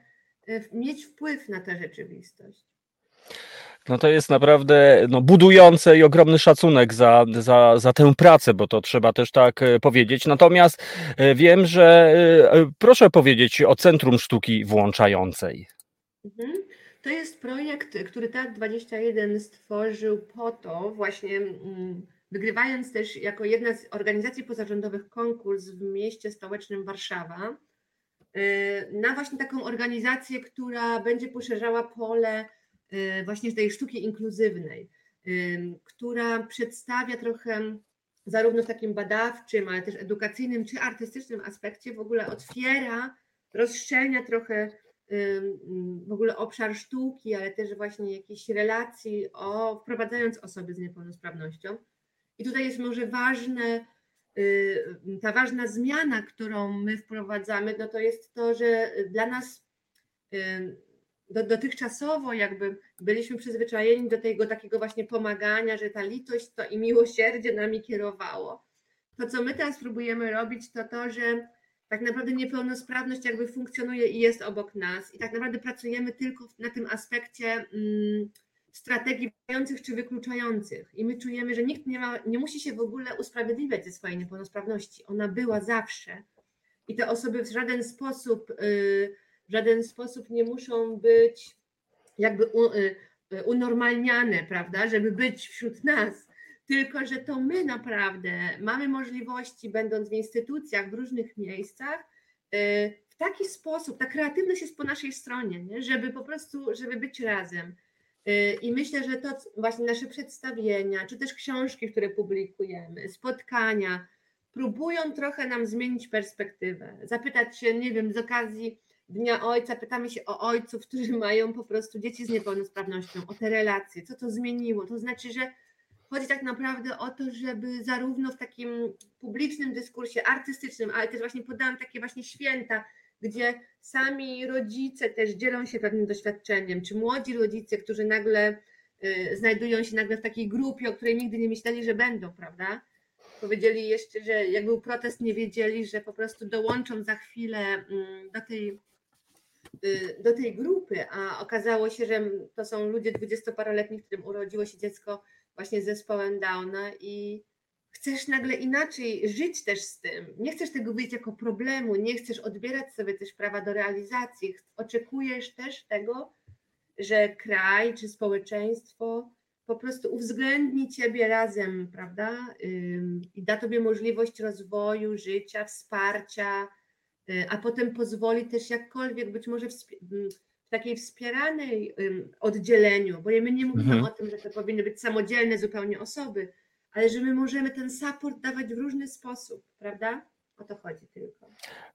e, mieć wpływ na tę rzeczywistość. No to jest naprawdę no, budujące i ogromny szacunek za, za, za tę pracę, bo to trzeba też tak e, powiedzieć. Natomiast e, wiem, że e, proszę powiedzieć o Centrum Sztuki Włączającej. Mhm. To jest projekt, który TAT 21 stworzył po to, właśnie mm, wygrywając też jako jedna z organizacji pozarządowych konkurs w mieście stołecznym Warszawa na właśnie taką organizację, która będzie poszerzała pole właśnie tej sztuki inkluzywnej, która przedstawia trochę zarówno w takim badawczym, ale też edukacyjnym czy artystycznym aspekcie w ogóle otwiera, rozszczelnia trochę w ogóle obszar sztuki, ale też właśnie jakichś relacji, o, wprowadzając osoby z niepełnosprawnością. I tutaj jest może ważne, y, ta ważna zmiana, którą my wprowadzamy, no to jest to, że dla nas do, dotychczasowo jakby byliśmy przyzwyczajeni do tego takiego właśnie pomagania, że ta litość to i miłosierdzie nami kierowało. To, co my teraz próbujemy robić, to to, że tak naprawdę niepełnosprawność jakby funkcjonuje i jest obok nas i tak naprawdę pracujemy tylko na tym aspekcie mm, strategii wymagających czy wykluczających i my czujemy, że nikt nie, ma, nie musi się w ogóle usprawiedliwiać ze swojej niepełnosprawności. Ona była zawsze i te osoby w żaden sposób y, w żaden sposób nie muszą być jakby y, y, unormalniane, prawda, żeby być wśród nas, tylko że to my naprawdę mamy możliwości, będąc w instytucjach, w różnych miejscach, y, w taki sposób, ta kreatywność jest po naszej stronie, nie? żeby po prostu, żeby być razem. I myślę, że to właśnie nasze przedstawienia, czy też książki, które publikujemy, spotkania, próbują trochę nam zmienić perspektywę. Zapytać się, nie wiem, z okazji Dnia Ojca pytamy się o ojców, którzy mają po prostu dzieci z niepełnosprawnością, o te relacje, co to zmieniło. To znaczy, że chodzi tak naprawdę o to, żeby zarówno w takim publicznym dyskursie artystycznym, ale też właśnie podałam takie właśnie święta, gdzie sami rodzice też dzielą się pewnym doświadczeniem, czy młodzi rodzice, którzy nagle y, znajdują się nagle w takiej grupie, o której nigdy nie myśleli, że będą, prawda? Powiedzieli jeszcze, że jak był protest, nie wiedzieli, że po prostu dołączą za chwilę mm, do tej do tej grupy, a okazało się, że to są ludzie dwudziestoparoletni, którym urodziło się dziecko właśnie z zespołem Downa i chcesz nagle inaczej żyć też z tym. Nie chcesz tego widzieć jako problemu, nie chcesz odbierać sobie też prawa do realizacji. Oczekujesz też tego, że kraj czy społeczeństwo po prostu uwzględni ciebie razem, prawda? I da tobie możliwość rozwoju, życia, wsparcia, Y, a potem pozwoli też jakkolwiek być może w, w takiej wspieranej oddzieleniu, bo my nie mówimy mhm. o tym, że to powinny być samodzielne zupełnie osoby, ale że my możemy ten support dawać w różny sposób, prawda? O to chodzi tylko.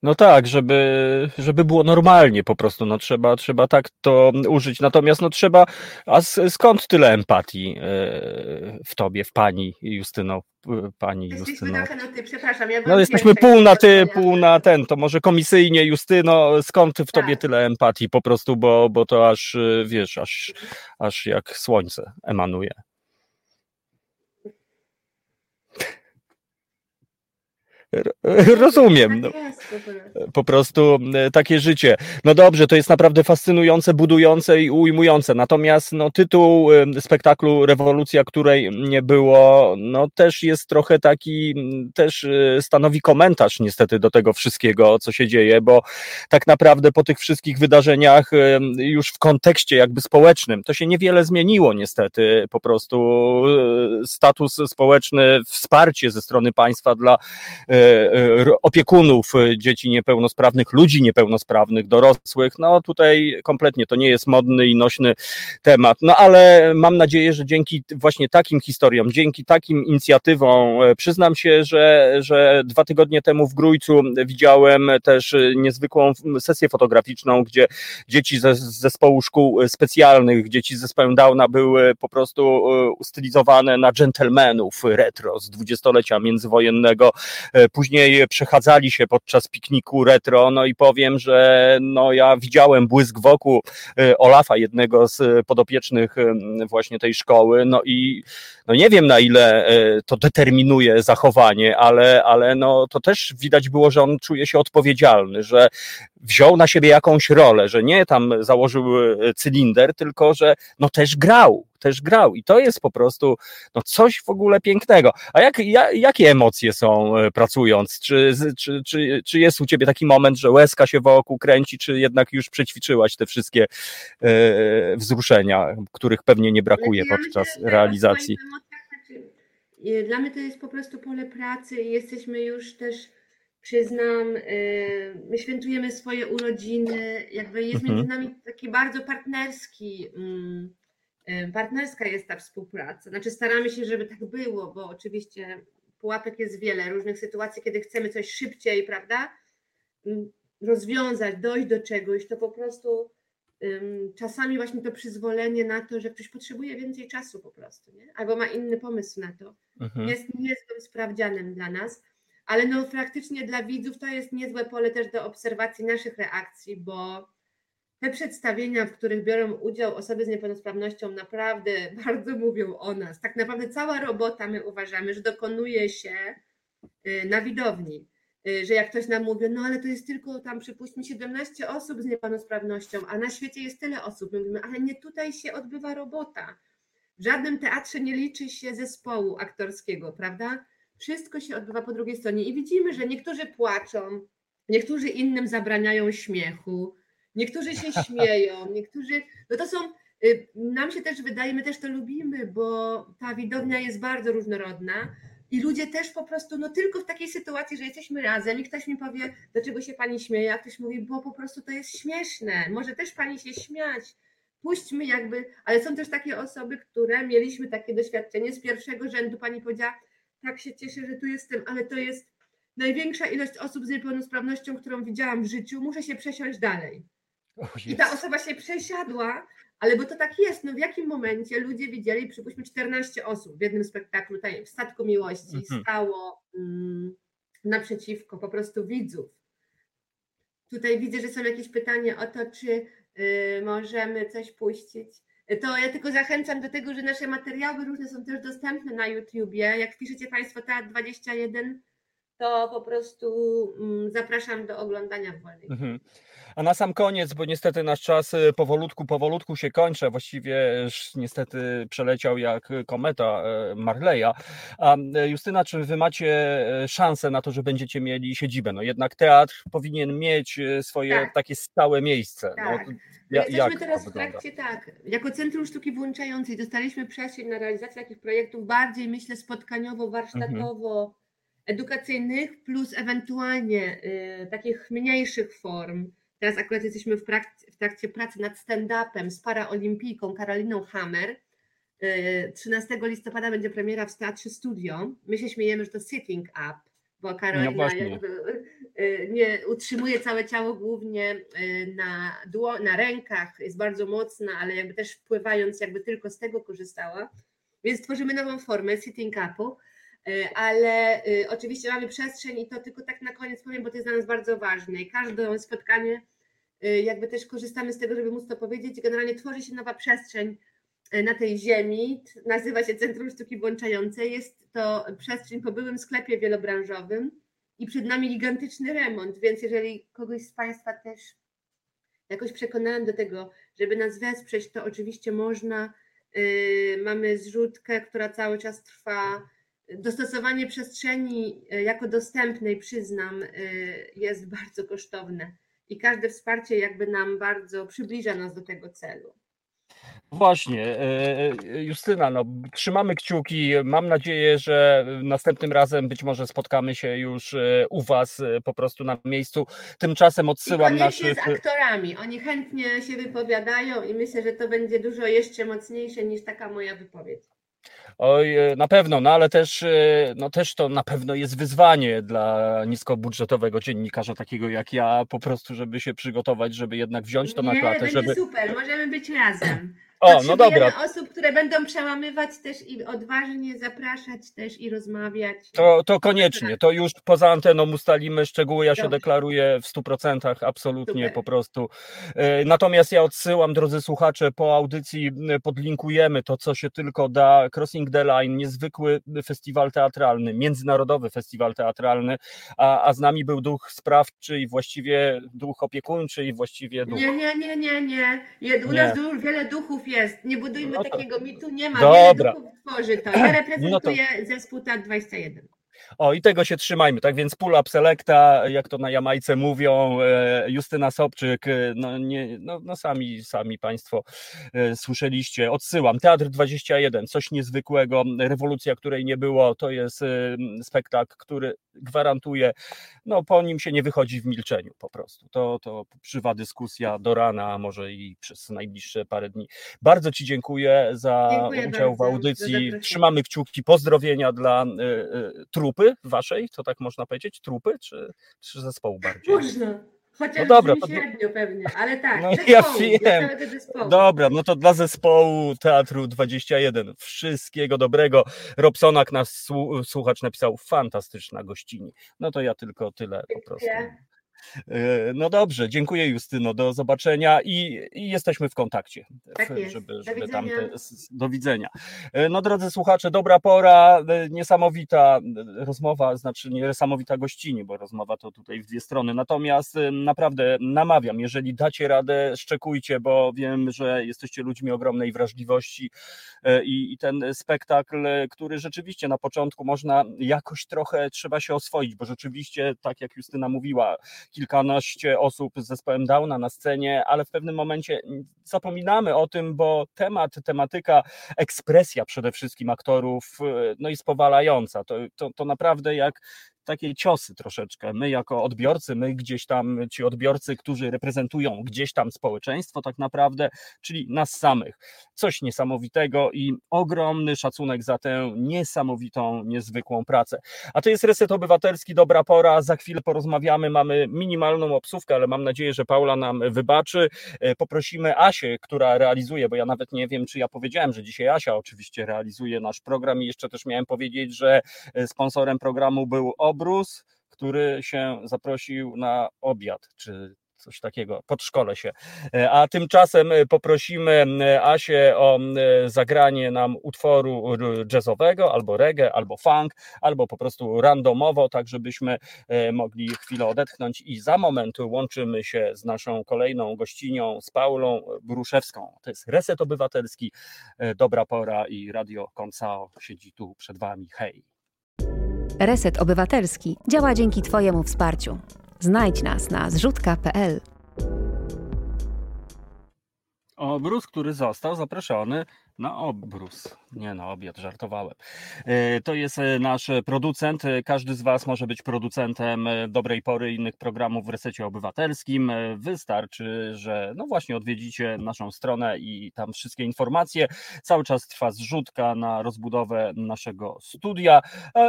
No tak, żeby, żeby było normalnie po prostu, no trzeba, trzeba tak to użyć. Natomiast no trzeba, a skąd tyle empatii e, w tobie, w pani Justyno? Pani Jesteśmy Justyno. trochę na ty, przepraszam. Ja no jesteśmy pół na ty, pół na ten, to może komisyjnie Justyno, skąd w tobie tak. tyle empatii po prostu, bo, bo to aż, wiesz, aż, aż jak słońce emanuje. Rozumiem. No. Po prostu e, takie życie. No dobrze, to jest naprawdę fascynujące, budujące i ujmujące. Natomiast no, tytuł spektaklu Rewolucja, której nie było, no też jest trochę taki, też e, stanowi komentarz niestety do tego wszystkiego, co się dzieje, bo tak naprawdę po tych wszystkich wydarzeniach już w kontekście jakby społecznym to się niewiele zmieniło niestety. Po prostu e, status społeczny, wsparcie ze strony państwa dla opiekunów e, dzieci niepełnosprawnych, ludzi niepełnosprawnych, dorosłych. No tutaj kompletnie to nie jest modny i nośny temat. No ale mam nadzieję, że dzięki właśnie takim historiom, dzięki takim inicjatywom, e, przyznam się, że, że dwa tygodnie temu w Grójcu widziałem też niezwykłą sesję fotograficzną, gdzie dzieci ze, z zespołu szkół specjalnych, dzieci z zespołem Downa były po prostu ustylizowane na dżentelmenów retro z dwudziestolecia międzywojennego później przechadzali się podczas pikniku retro, no i powiem, że no ja widziałem błysk wokół y, Olafa, jednego z podopiecznych y, właśnie tej szkoły, no i no nie wiem na ile to determinuje zachowanie, ale, ale no to też widać było, że on czuje się odpowiedzialny, że wziął na siebie jakąś rolę, że nie tam założył cylinder, tylko że no też grał, też grał i to jest po prostu no coś w ogóle pięknego. A jak, jak jakie emocje są e, pracując? Czy, czy, czy, czy jest u ciebie taki moment, że łezka się wokół kręci, czy jednak już przećwiczyłaś te wszystkie e, wzruszenia, których pewnie nie brakuje ja podczas realizacji? Znaczy, dla mnie to jest po prostu pole pracy i jesteśmy już też przyznam, y, my świętujemy swoje urodziny, jakby jest Mhm. między nami taki bardzo partnerski, mm, partnerska jest ta współpraca. Znaczy staramy się, żeby tak było, bo oczywiście pułapek jest wiele, różnych sytuacji, kiedy chcemy coś szybciej, prawda, rozwiązać, dojść do czegoś, to po prostu ym, czasami właśnie to przyzwolenie na to, że ktoś potrzebuje więcej czasu po prostu, nie? albo ma inny pomysł na to Mhm. jest niezłym sprawdzianem dla nas, ale no praktycznie dla widzów to jest niezłe pole też do obserwacji naszych reakcji, bo te przedstawienia, w których biorą udział osoby z niepełnosprawnością, naprawdę bardzo mówią o nas. Tak naprawdę cała robota, my uważamy, że dokonuje się y, na widowni. Y, Że jak ktoś nam mówi, no ale to jest tylko tam, przypuśćmy, 17 osób z niepełnosprawnością, a na świecie jest tyle osób. My mówimy, ale nie tutaj się odbywa robota. W żadnym teatrze nie liczy się zespołu aktorskiego, prawda? Wszystko się odbywa po drugiej stronie i widzimy, że niektórzy płaczą, niektórzy innym zabraniają śmiechu, niektórzy się śmieją, niektórzy. No to są. y, Nam się też wydaje, my też to lubimy, bo ta widownia jest bardzo różnorodna i ludzie też po prostu, no tylko w takiej sytuacji, że jesteśmy razem i ktoś mi powie, dlaczego się pani śmieje, a ktoś mówi, bo po prostu to jest śmieszne, może też pani się śmiać puśćmy jakby, ale są też takie osoby, które mieliśmy takie doświadczenie z pierwszego rzędu. Pani powiedziała, tak się cieszę, że tu jestem, ale to jest największa ilość osób z niepełnosprawnością, którą widziałam w życiu. Muszę się przesiąść dalej. I ta osoba się przesiadła, ale bo to tak jest, no w jakim momencie ludzie widzieli, przypuśćmy 14 osób w jednym spektaklu, tutaj w Statku Miłości, Mhm. stało mm, naprzeciwko po prostu widzów. Tutaj widzę, że są jakieś pytania o to, czy y, możemy coś puścić. To ja tylko zachęcam do tego, że nasze materiały różne są też dostępne na YouTubie. Jak wpiszecie Państwo Teatr 21, to po prostu mm, zapraszam do oglądania w wolnej Mhm. A na sam koniec, bo niestety nasz czas y, powolutku, powolutku się kończy, właściwie już niestety przeleciał jak kometa e, Marleya. A e, Justyna, czy wy macie szansę na to, że będziecie mieli siedzibę? No jednak teatr powinien mieć swoje Tak. takie stałe miejsce. No, Tak. My ja, jesteśmy teraz w trakcie, tak, jako Centrum Sztuki Włączającej dostaliśmy przestrzeń na realizację takich projektów bardziej, myślę, spotkaniowo, warsztatowo, edukacyjnych, plus ewentualnie y, takich mniejszych form. Teraz akurat jesteśmy w, prak- w trakcie pracy nad stand-upem z paraolimpijką Karoliną Hammer. Y, 13 listopada będzie premiera w Teatrze Studio. My się śmiejemy, że to sitting up, bo Karolina No jakby y, nie utrzymuje całe ciało głównie y, na, dło, na rękach, jest bardzo mocna, ale jakby też wpływając, jakby tylko z tego korzystała. Więc tworzymy nową formę sitting upu, y, ale y, oczywiście mamy przestrzeń i to tylko tak na koniec powiem, bo to jest dla nas bardzo ważne. I każde spotkanie y, jakby też korzystamy z tego, żeby móc to powiedzieć. Generalnie tworzy się nowa przestrzeń y, na tej ziemi, nazywa się Centrum Sztuki Włączającej. Jest to przestrzeń po byłym sklepie wielobranżowym i przed nami gigantyczny remont, więc jeżeli kogoś z Państwa też jakoś przekonałem do tego, żeby nas wesprzeć, to oczywiście można. Yy, Mamy zrzutkę, która cały czas trwa. Dostosowanie przestrzeni jako dostępnej, przyznam, jest bardzo kosztowne i każde wsparcie jakby nam bardzo przybliża nas do tego celu. Właśnie, e, Justyna, no, trzymamy kciuki. Mam nadzieję, że następnym razem być może spotkamy się już e, u Was e, po prostu na miejscu. Tymczasem I odsyłam koniecznie naszych. z aktorami. Oni chętnie się wypowiadają i myślę, że to będzie dużo jeszcze mocniejsze niż taka moja wypowiedź. Oj, e, na pewno, no ale też, e, no też to na pewno jest wyzwanie dla niskobudżetowego dziennikarza takiego jak ja, po prostu, żeby się przygotować, żeby jednak wziąć to na Nie, klatę, będzie żeby. super, możemy być razem. O, no dobra, osób, które będą przełamywać też i odważnie zapraszać też i rozmawiać. to, to koniecznie, to już poza anteną ustalimy szczegóły, ja się Dobrze. deklaruję w 100%, absolutnie Super. po prostu. E, Natomiast ja odsyłam, drodzy słuchacze, po audycji m, podlinkujemy to, co się tylko da. Crossing the Line, niezwykły festiwal teatralny, międzynarodowy festiwal teatralny, a, a z nami był duch sprawczy i właściwie duch opiekuńczy i właściwie duch. Nie, nie, nie, nie, nie. U nas wiele duchów jest. Nie budujmy No to- takiego mitu, nie ma. Dobra. Wiele duchów tworzy to. Ja reprezentuję No zespół TAT 21. O, i tego się trzymajmy. Tak więc pull up selecta, jak to na Jamajce mówią, e, Justyna Sobczyk, e, no, nie, no, no sami, sami Państwo e, słyszeliście. Odsyłam. Teatr 21, coś niezwykłego, rewolucja, której nie było, to jest spektakl, który gwarantuję, no po nim się nie wychodzi w milczeniu po prostu. To, to żywa dyskusja do rana, a może i przez najbliższe parę dni. Bardzo Ci dziękuję za Dziękuję udział w bardzo za audycji. Trzymamy kciuki, pozdrowienia dla y, y, trupy waszej, to tak można powiedzieć, trupy czy, czy zespołu bardziej? Można. Chociaż No dobra, to- średnio pewnie, ale tak. No zespołu, ja wiem. Dobra, no to dla zespołu Teatru 21 wszystkiego dobrego. Robsonak nas słu- słuchacz napisał fantastyczna gościni. No to ja tylko tyle po prostu. E, No dobrze, dziękuję Justyno, do zobaczenia i, i jesteśmy w kontakcie, Tak w- żeby, Do żeby tam te, do widzenia. E, No drodzy słuchacze, dobra pora, e, niesamowita rozmowa, znaczy niesamowita gościni, bo rozmowa to tutaj w dwie strony, natomiast naprawdę namawiam, jeżeli dacie radę, szczekujcie, bo wiem, że jesteście ludźmi ogromnej wrażliwości i, i ten spektakl, który rzeczywiście na początku można jakoś trochę trzeba się oswoić, bo rzeczywiście, tak jak Justyna mówiła, kilkanaście osób z zespołem Downa na scenie, ale w pewnym momencie zapominamy o tym, bo temat, tematyka, ekspresja przede wszystkim aktorów e, no jest powalająca. To, to, to naprawdę jak takie ciosy troszeczkę. My jako odbiorcy, my gdzieś tam, ci odbiorcy, którzy reprezentują gdzieś tam społeczeństwo tak naprawdę, czyli nas samych. Coś niesamowitego i ogromny szacunek za tę niesamowitą, niezwykłą pracę. A to jest Reset Obywatelski, dobra pora, za chwilę porozmawiamy, mamy minimalną obsówkę, ale mam nadzieję, że Paula nam wybaczy. E, Poprosimy Asię, która realizuje, bo ja nawet nie wiem, czy ja powiedziałem, że dzisiaj Asia oczywiście realizuje nasz program i jeszcze też miałem powiedzieć, że e, sponsorem programu był Obrus, który się zaprosił na obiad, czy coś takiego, pod szkole się. E, A tymczasem e, poprosimy Asię o e, zagranie nam utworu jazzowego, albo reggae, albo funk, albo po prostu randomowo, tak żebyśmy mogli chwilę odetchnąć i za moment łączymy się z naszą kolejną gościnią, z Paulą Bruszewską. To jest Reset Obywatelski, Dobra Pora i Radio Koncao siedzi tu przed Wami. Hej! Reset Obywatelski działa dzięki Twojemu wsparciu. Znajdź nas na zrzutka.pl. Obrus, który został zaproszony na obrus. Nie na obiad, żartowałem. E, To jest e, nasz producent. E, Każdy z Was może być producentem dobrej pory innych programów w resecie obywatelskim. Wystarczy, że no właśnie odwiedzicie naszą stronę i tam wszystkie informacje. Cały czas trwa zrzutka na rozbudowę naszego studia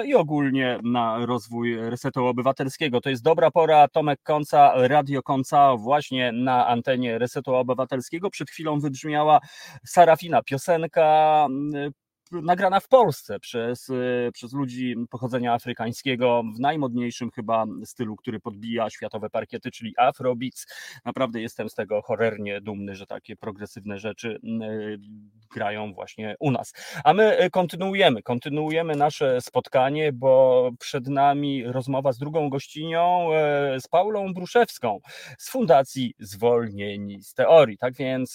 i ogólnie na rozwój resetu obywatelskiego. To jest dobra pora. Tomek Konca, Radio Konca, właśnie na antenie resetu obywatelskiego. Przed chwilą wybrzmiała Sarafina, piosenka mm, nagrana w Polsce przez, y, przez ludzi pochodzenia afrykańskiego w najmodniejszym chyba stylu, który podbija światowe parkiety, czyli Afrobeats. Naprawdę jestem z tego cholernie dumny, że takie progresywne rzeczy y, grają właśnie u nas. A my y, kontynuujemy, kontynuujemy nasze spotkanie, bo przed nami rozmowa z drugą gościnią, z Paulą Bruszewską z Fundacji Zwolnieni z Teorii. Tak więc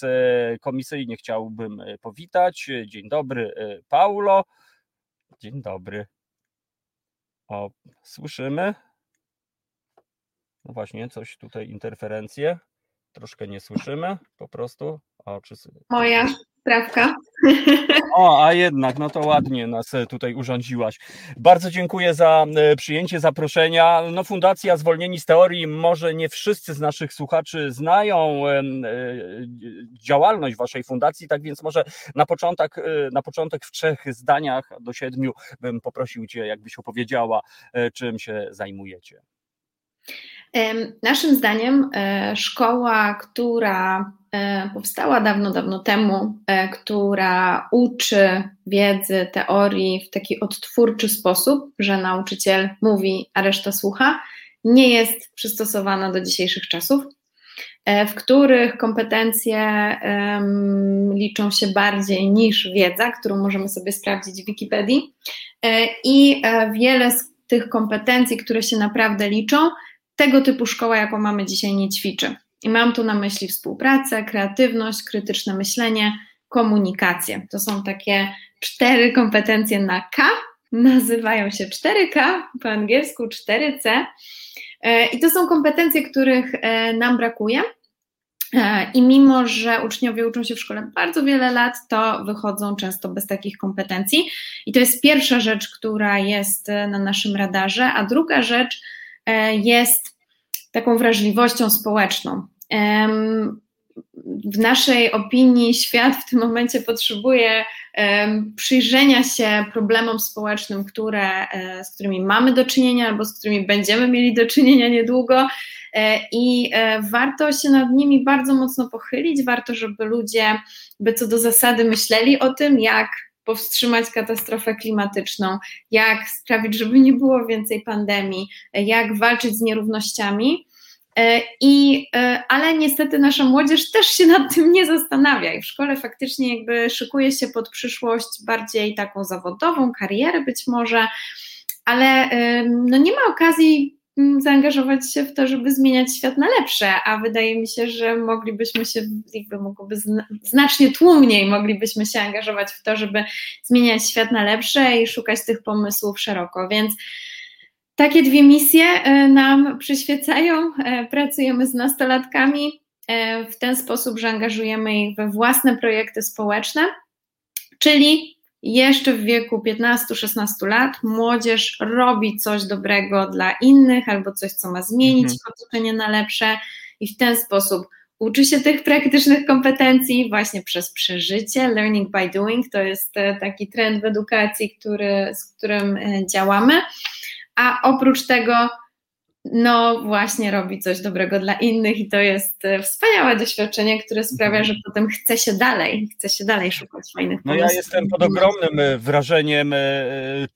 komisyjnie chciałbym powitać. Dzień dobry, Paulo. Dzień dobry. O, słyszymy? No właśnie, coś tutaj interferencje. Troszkę nie słyszymy, po prostu. O, czy... Moja sprawka. O, a jednak, no to ładnie nas e, tutaj urządziłaś. Bardzo dziękuję za e, przyjęcie zaproszenia. No, Fundacja Zwolnieni z Teorii, może nie wszyscy z naszych słuchaczy znają e, działalność Waszej fundacji, tak więc może na początek, na początek w trzech zdaniach do siedmiu bym poprosił Cię, jakbyś opowiedziała, czym się zajmujecie. Naszym zdaniem e, szkoła, która e, powstała dawno, dawno temu, e, która uczy wiedzy, teorii w taki odtwórczy sposób, że nauczyciel mówi, a reszta słucha, nie jest przystosowana do dzisiejszych czasów, w których kompetencje liczą się bardziej niż wiedza, którą możemy sobie sprawdzić w Wikipedii. I wiele z tych kompetencji, które się naprawdę liczą, tego typu szkoła, jaką mamy dzisiaj, nie ćwiczy. I mam tu na myśli współpracę, kreatywność, krytyczne myślenie, komunikację. To są takie cztery kompetencje na K, nazywają się 4K, po angielsku 4C. E, I to są kompetencje, których e, nam brakuje. I mimo, że uczniowie uczą się w szkole bardzo wiele lat, to wychodzą często bez takich kompetencji. I to jest pierwsza rzecz, która jest na naszym radarze, a druga rzecz jest taką wrażliwością społeczną. W naszej opinii świat w tym momencie potrzebuje przyjrzenia się problemom społecznym, które, e, z którymi mamy do czynienia albo z którymi będziemy mieli do czynienia niedługo. E, I e, warto się nad nimi bardzo mocno pochylić. Warto, żeby ludzie by co do zasady myśleli o tym, jak powstrzymać katastrofę klimatyczną, jak sprawić, żeby nie było więcej pandemii, jak walczyć z nierównościami. E, I, e, ale niestety nasza młodzież też się nad tym nie zastanawia i w szkole faktycznie jakby szykuje się pod przyszłość bardziej taką zawodową, karierę być może, ale no nie ma okazji zaangażować się w to, żeby zmieniać świat na lepsze, a wydaje mi się, że moglibyśmy się, jakby mogłoby znacznie tłumniej moglibyśmy się angażować w to, żeby zmieniać świat na lepsze i szukać tych pomysłów szeroko, więc takie dwie misje e, nam przyświecają. E, pracujemy z nastolatkami e, w ten sposób, że angażujemy ich we własne projekty społeczne, czyli jeszcze w wieku 15-16 lat młodzież robi coś dobrego dla innych albo coś, co ma zmienić mhm. otoczenie na lepsze i w ten sposób uczy się tych praktycznych kompetencji właśnie przez przeżycie. Learning by doing to jest taki trend w edukacji, który, z którym działamy a oprócz tego no właśnie robi coś dobrego dla innych i to jest e, wspaniałe doświadczenie, które sprawia, mhm. że potem chce się dalej, chce się dalej szukać fajnych No ja jestem pod ogromnym e, wrażeniem e,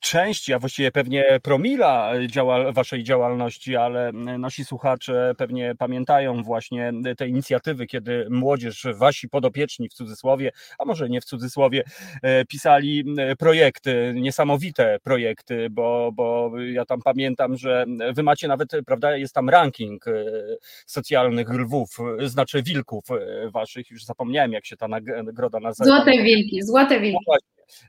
części, a właściwie pewnie promila działal, waszej działalności, ale nasi słuchacze pewnie pamiętają właśnie te inicjatywy, kiedy młodzież, wasi podopieczni w cudzysłowie, a może nie w cudzysłowie, pisali projekty, niesamowite projekty, bo, bo ja tam pamiętam, że wy macie nawet prawda, jest tam ranking e, socjalnych lwów, e, znaczy wilków e, waszych, już zapomniałem jak się ta nagroda nazywa. Złote wilki, złote wilki.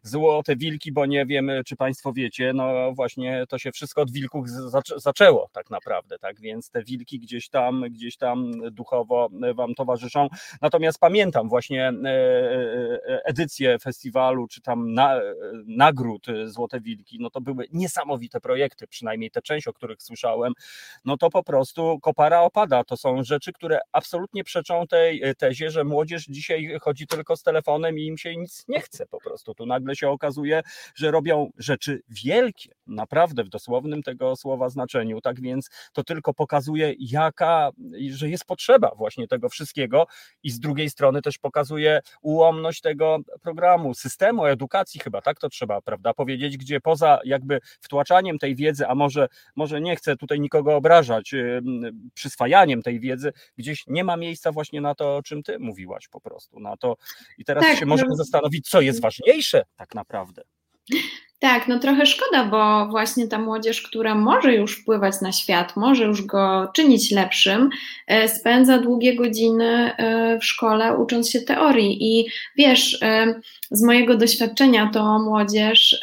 Złote wilki, bo nie wiem, czy Państwo wiecie, no właśnie to się wszystko od wilków zaczęło tak naprawdę, tak więc te wilki gdzieś tam, gdzieś tam duchowo Wam towarzyszą. Natomiast pamiętam właśnie edycję festiwalu, czy tam na, nagród Złote Wilki, no to były niesamowite projekty, przynajmniej te część, o których słyszałem, no to po prostu kopara opada. To są rzeczy, które absolutnie przeczą tej tezie, że młodzież dzisiaj chodzi tylko z telefonem i im się nic nie chce po prostu. Tu nagle się okazuje, że robią rzeczy wielkie, naprawdę w dosłownym tego słowa znaczeniu. Tak więc to tylko pokazuje, jaka, że jest potrzeba właśnie tego wszystkiego i z drugiej strony też pokazuje ułomność tego programu, systemu edukacji, chyba tak to trzeba, prawda, powiedzieć, gdzie poza jakby wtłaczaniem tej wiedzy, a może, może nie chcę tutaj nikogo obrażać, przyswajaniem tej wiedzy, gdzieś nie ma miejsca właśnie na to, o czym ty mówiłaś po prostu, na to i teraz tak, się możemy no. zastanowić, co jest ważniejsze tak naprawdę. Tak, no trochę szkoda, bo właśnie ta młodzież, która może już wpływać na świat, może już go czynić lepszym, e, spędza długie godziny e, w szkole ucząc się teorii. I wiesz, e, z mojego doświadczenia to młodzież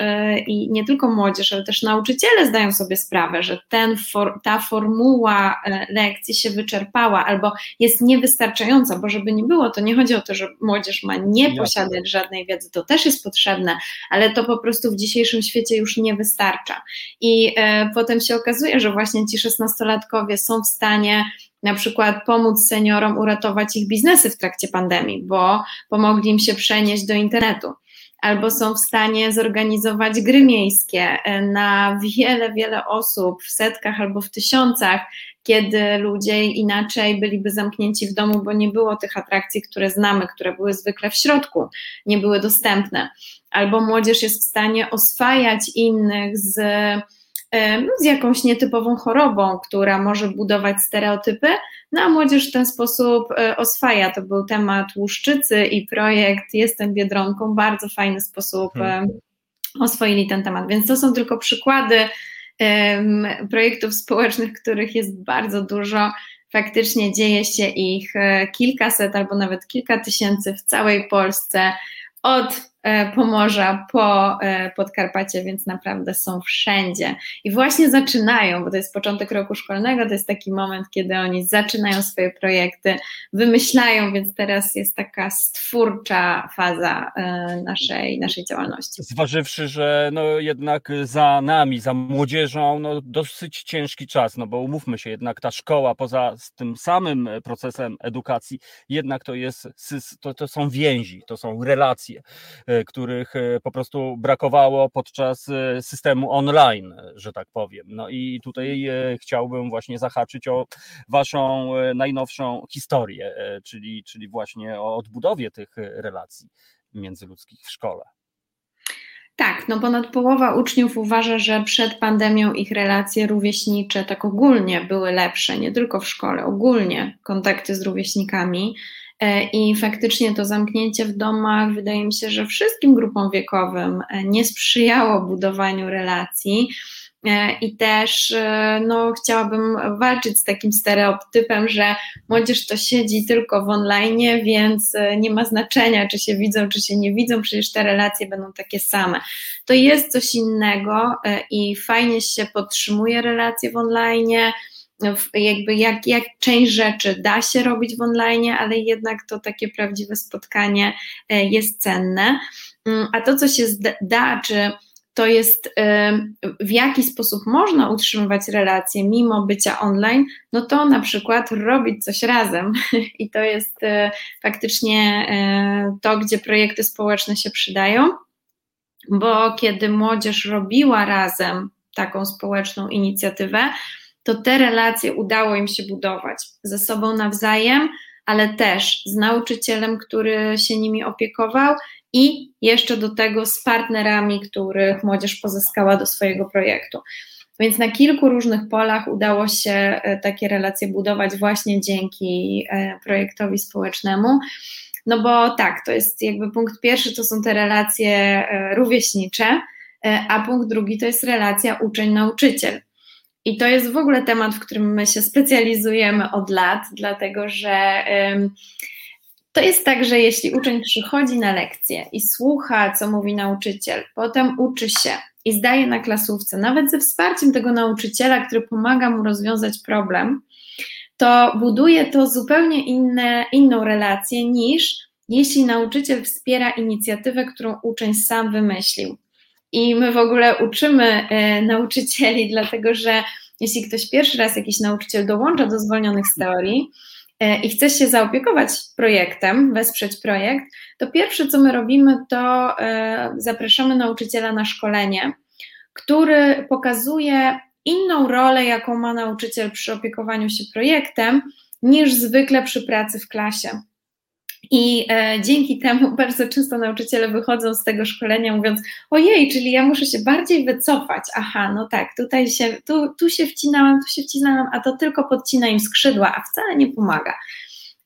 i nie tylko młodzież, ale też nauczyciele zdają sobie sprawę, że ten ta formuła lekcji się wyczerpała albo jest niewystarczająca, bo żeby nie było, to nie chodzi o to, że młodzież ma nie posiadać żadnej wiedzy, to też jest potrzebne, ale to po prostu w dzisiejszym dzisiejszym świecie już nie wystarcza. I e, potem się okazuje, że właśnie ci szesnastolatkowie są w stanie na przykład pomóc seniorom uratować ich biznesy w trakcie pandemii, bo pomogli im się przenieść do internetu albo są w stanie zorganizować gry miejskie e, na wiele, wiele osób, w setkach albo w tysiącach, kiedy ludzie inaczej byliby zamknięci w domu, bo nie było tych atrakcji, które znamy, które były zwykle w środku, nie były dostępne. Albo młodzież jest w stanie oswajać innych z, e, no, z jakąś nietypową chorobą, która może budować stereotypy, no a młodzież w ten sposób e, oswaja. To był temat łuszczycy i projekt Jestem Biedronką, bardzo fajny sposób hmm. oswoili ten temat. Więc to są tylko przykłady projektów społecznych, których jest bardzo dużo. Faktycznie dzieje się ich e, kilkaset albo nawet kilka tysięcy w całej Polsce. Od Pomorza po e, Podkarpacie, więc naprawdę są wszędzie. I właśnie zaczynają, bo to jest początek roku szkolnego, to jest taki moment, kiedy oni zaczynają swoje projekty, wymyślają, więc teraz jest taka stwórcza faza e, naszej, naszej działalności. Zważywszy, że no jednak za nami, za młodzieżą, no dosyć ciężki czas, no bo umówmy się, jednak ta szkoła poza tym samym procesem edukacji, jednak to jest, to, to są więzi, to są relacje, e, których e, po prostu brakowało podczas e, systemu online, że tak powiem. No i tutaj chciałbym właśnie zahaczyć o waszą najnowszą historię, czyli, czyli właśnie o odbudowie tych relacji międzyludzkich w szkole. Tak, no ponad połowa uczniów uważa, że przed pandemią ich relacje rówieśnicze tak ogólnie były lepsze, nie tylko w szkole, ogólnie kontakty z rówieśnikami. E, I faktycznie to zamknięcie w domach, wydaje mi się, że wszystkim grupom wiekowym e, nie sprzyjało budowaniu relacji. E, I też no, chciałabym walczyć z takim stereotypem, że młodzież to siedzi tylko w online, więc nie ma znaczenia, czy się widzą, czy się nie widzą, przecież te relacje będą takie same. To jest coś innego i fajnie się podtrzymuje relacje w online jakby jak, jak część rzeczy da się robić w online, ale jednak to takie prawdziwe spotkanie e, jest cenne. Mm, a to, co się da, czy to jest w jaki sposób można utrzymywać relacje mimo bycia online, no to na przykład robić coś razem. I to jest e, faktycznie e, to, gdzie projekty społeczne się przydają, bo kiedy młodzież robiła razem taką społeczną inicjatywę, to te relacje udało im się budować ze sobą nawzajem, ale też z nauczycielem, który się nimi opiekował i jeszcze do tego z partnerami, których młodzież pozyskała do swojego projektu. Więc na kilku różnych polach udało się e, takie relacje budować właśnie dzięki e, projektowi społecznemu. No bo tak, to jest jakby punkt pierwszy, to są te relacje e, rówieśnicze, a punkt drugi to jest relacja uczeń-nauczyciel. I to jest w ogóle temat, w którym my się specjalizujemy od lat, dlatego że to jest tak, że jeśli uczeń przychodzi na lekcję i słucha, co mówi nauczyciel, potem uczy się i zdaje na klasówce, nawet ze wsparciem tego nauczyciela, który pomaga mu rozwiązać problem, to buduje to zupełnie inne, inną relację niż jeśli nauczyciel wspiera inicjatywę, którą uczeń sam wymyślił. I my w ogóle uczymy e, nauczycieli, dlatego że jeśli ktoś pierwszy raz jakiś nauczyciel dołącza do zwolnionych z teorii e, i chce się zaopiekować projektem, wesprzeć projekt, to pierwsze co my robimy, to e, zapraszamy nauczyciela na szkolenie, który pokazuje inną rolę, jaką ma nauczyciel przy opiekowaniu się projektem, niż zwykle przy pracy w klasie. I e, dzięki temu bardzo często nauczyciele wychodzą z tego szkolenia mówiąc, ojej, czyli ja muszę się bardziej wycofać. Aha, no tak, tutaj się, tu, tu się wcinałem, tu się wcinałem, a to tylko podcina im skrzydła, a wcale nie pomaga.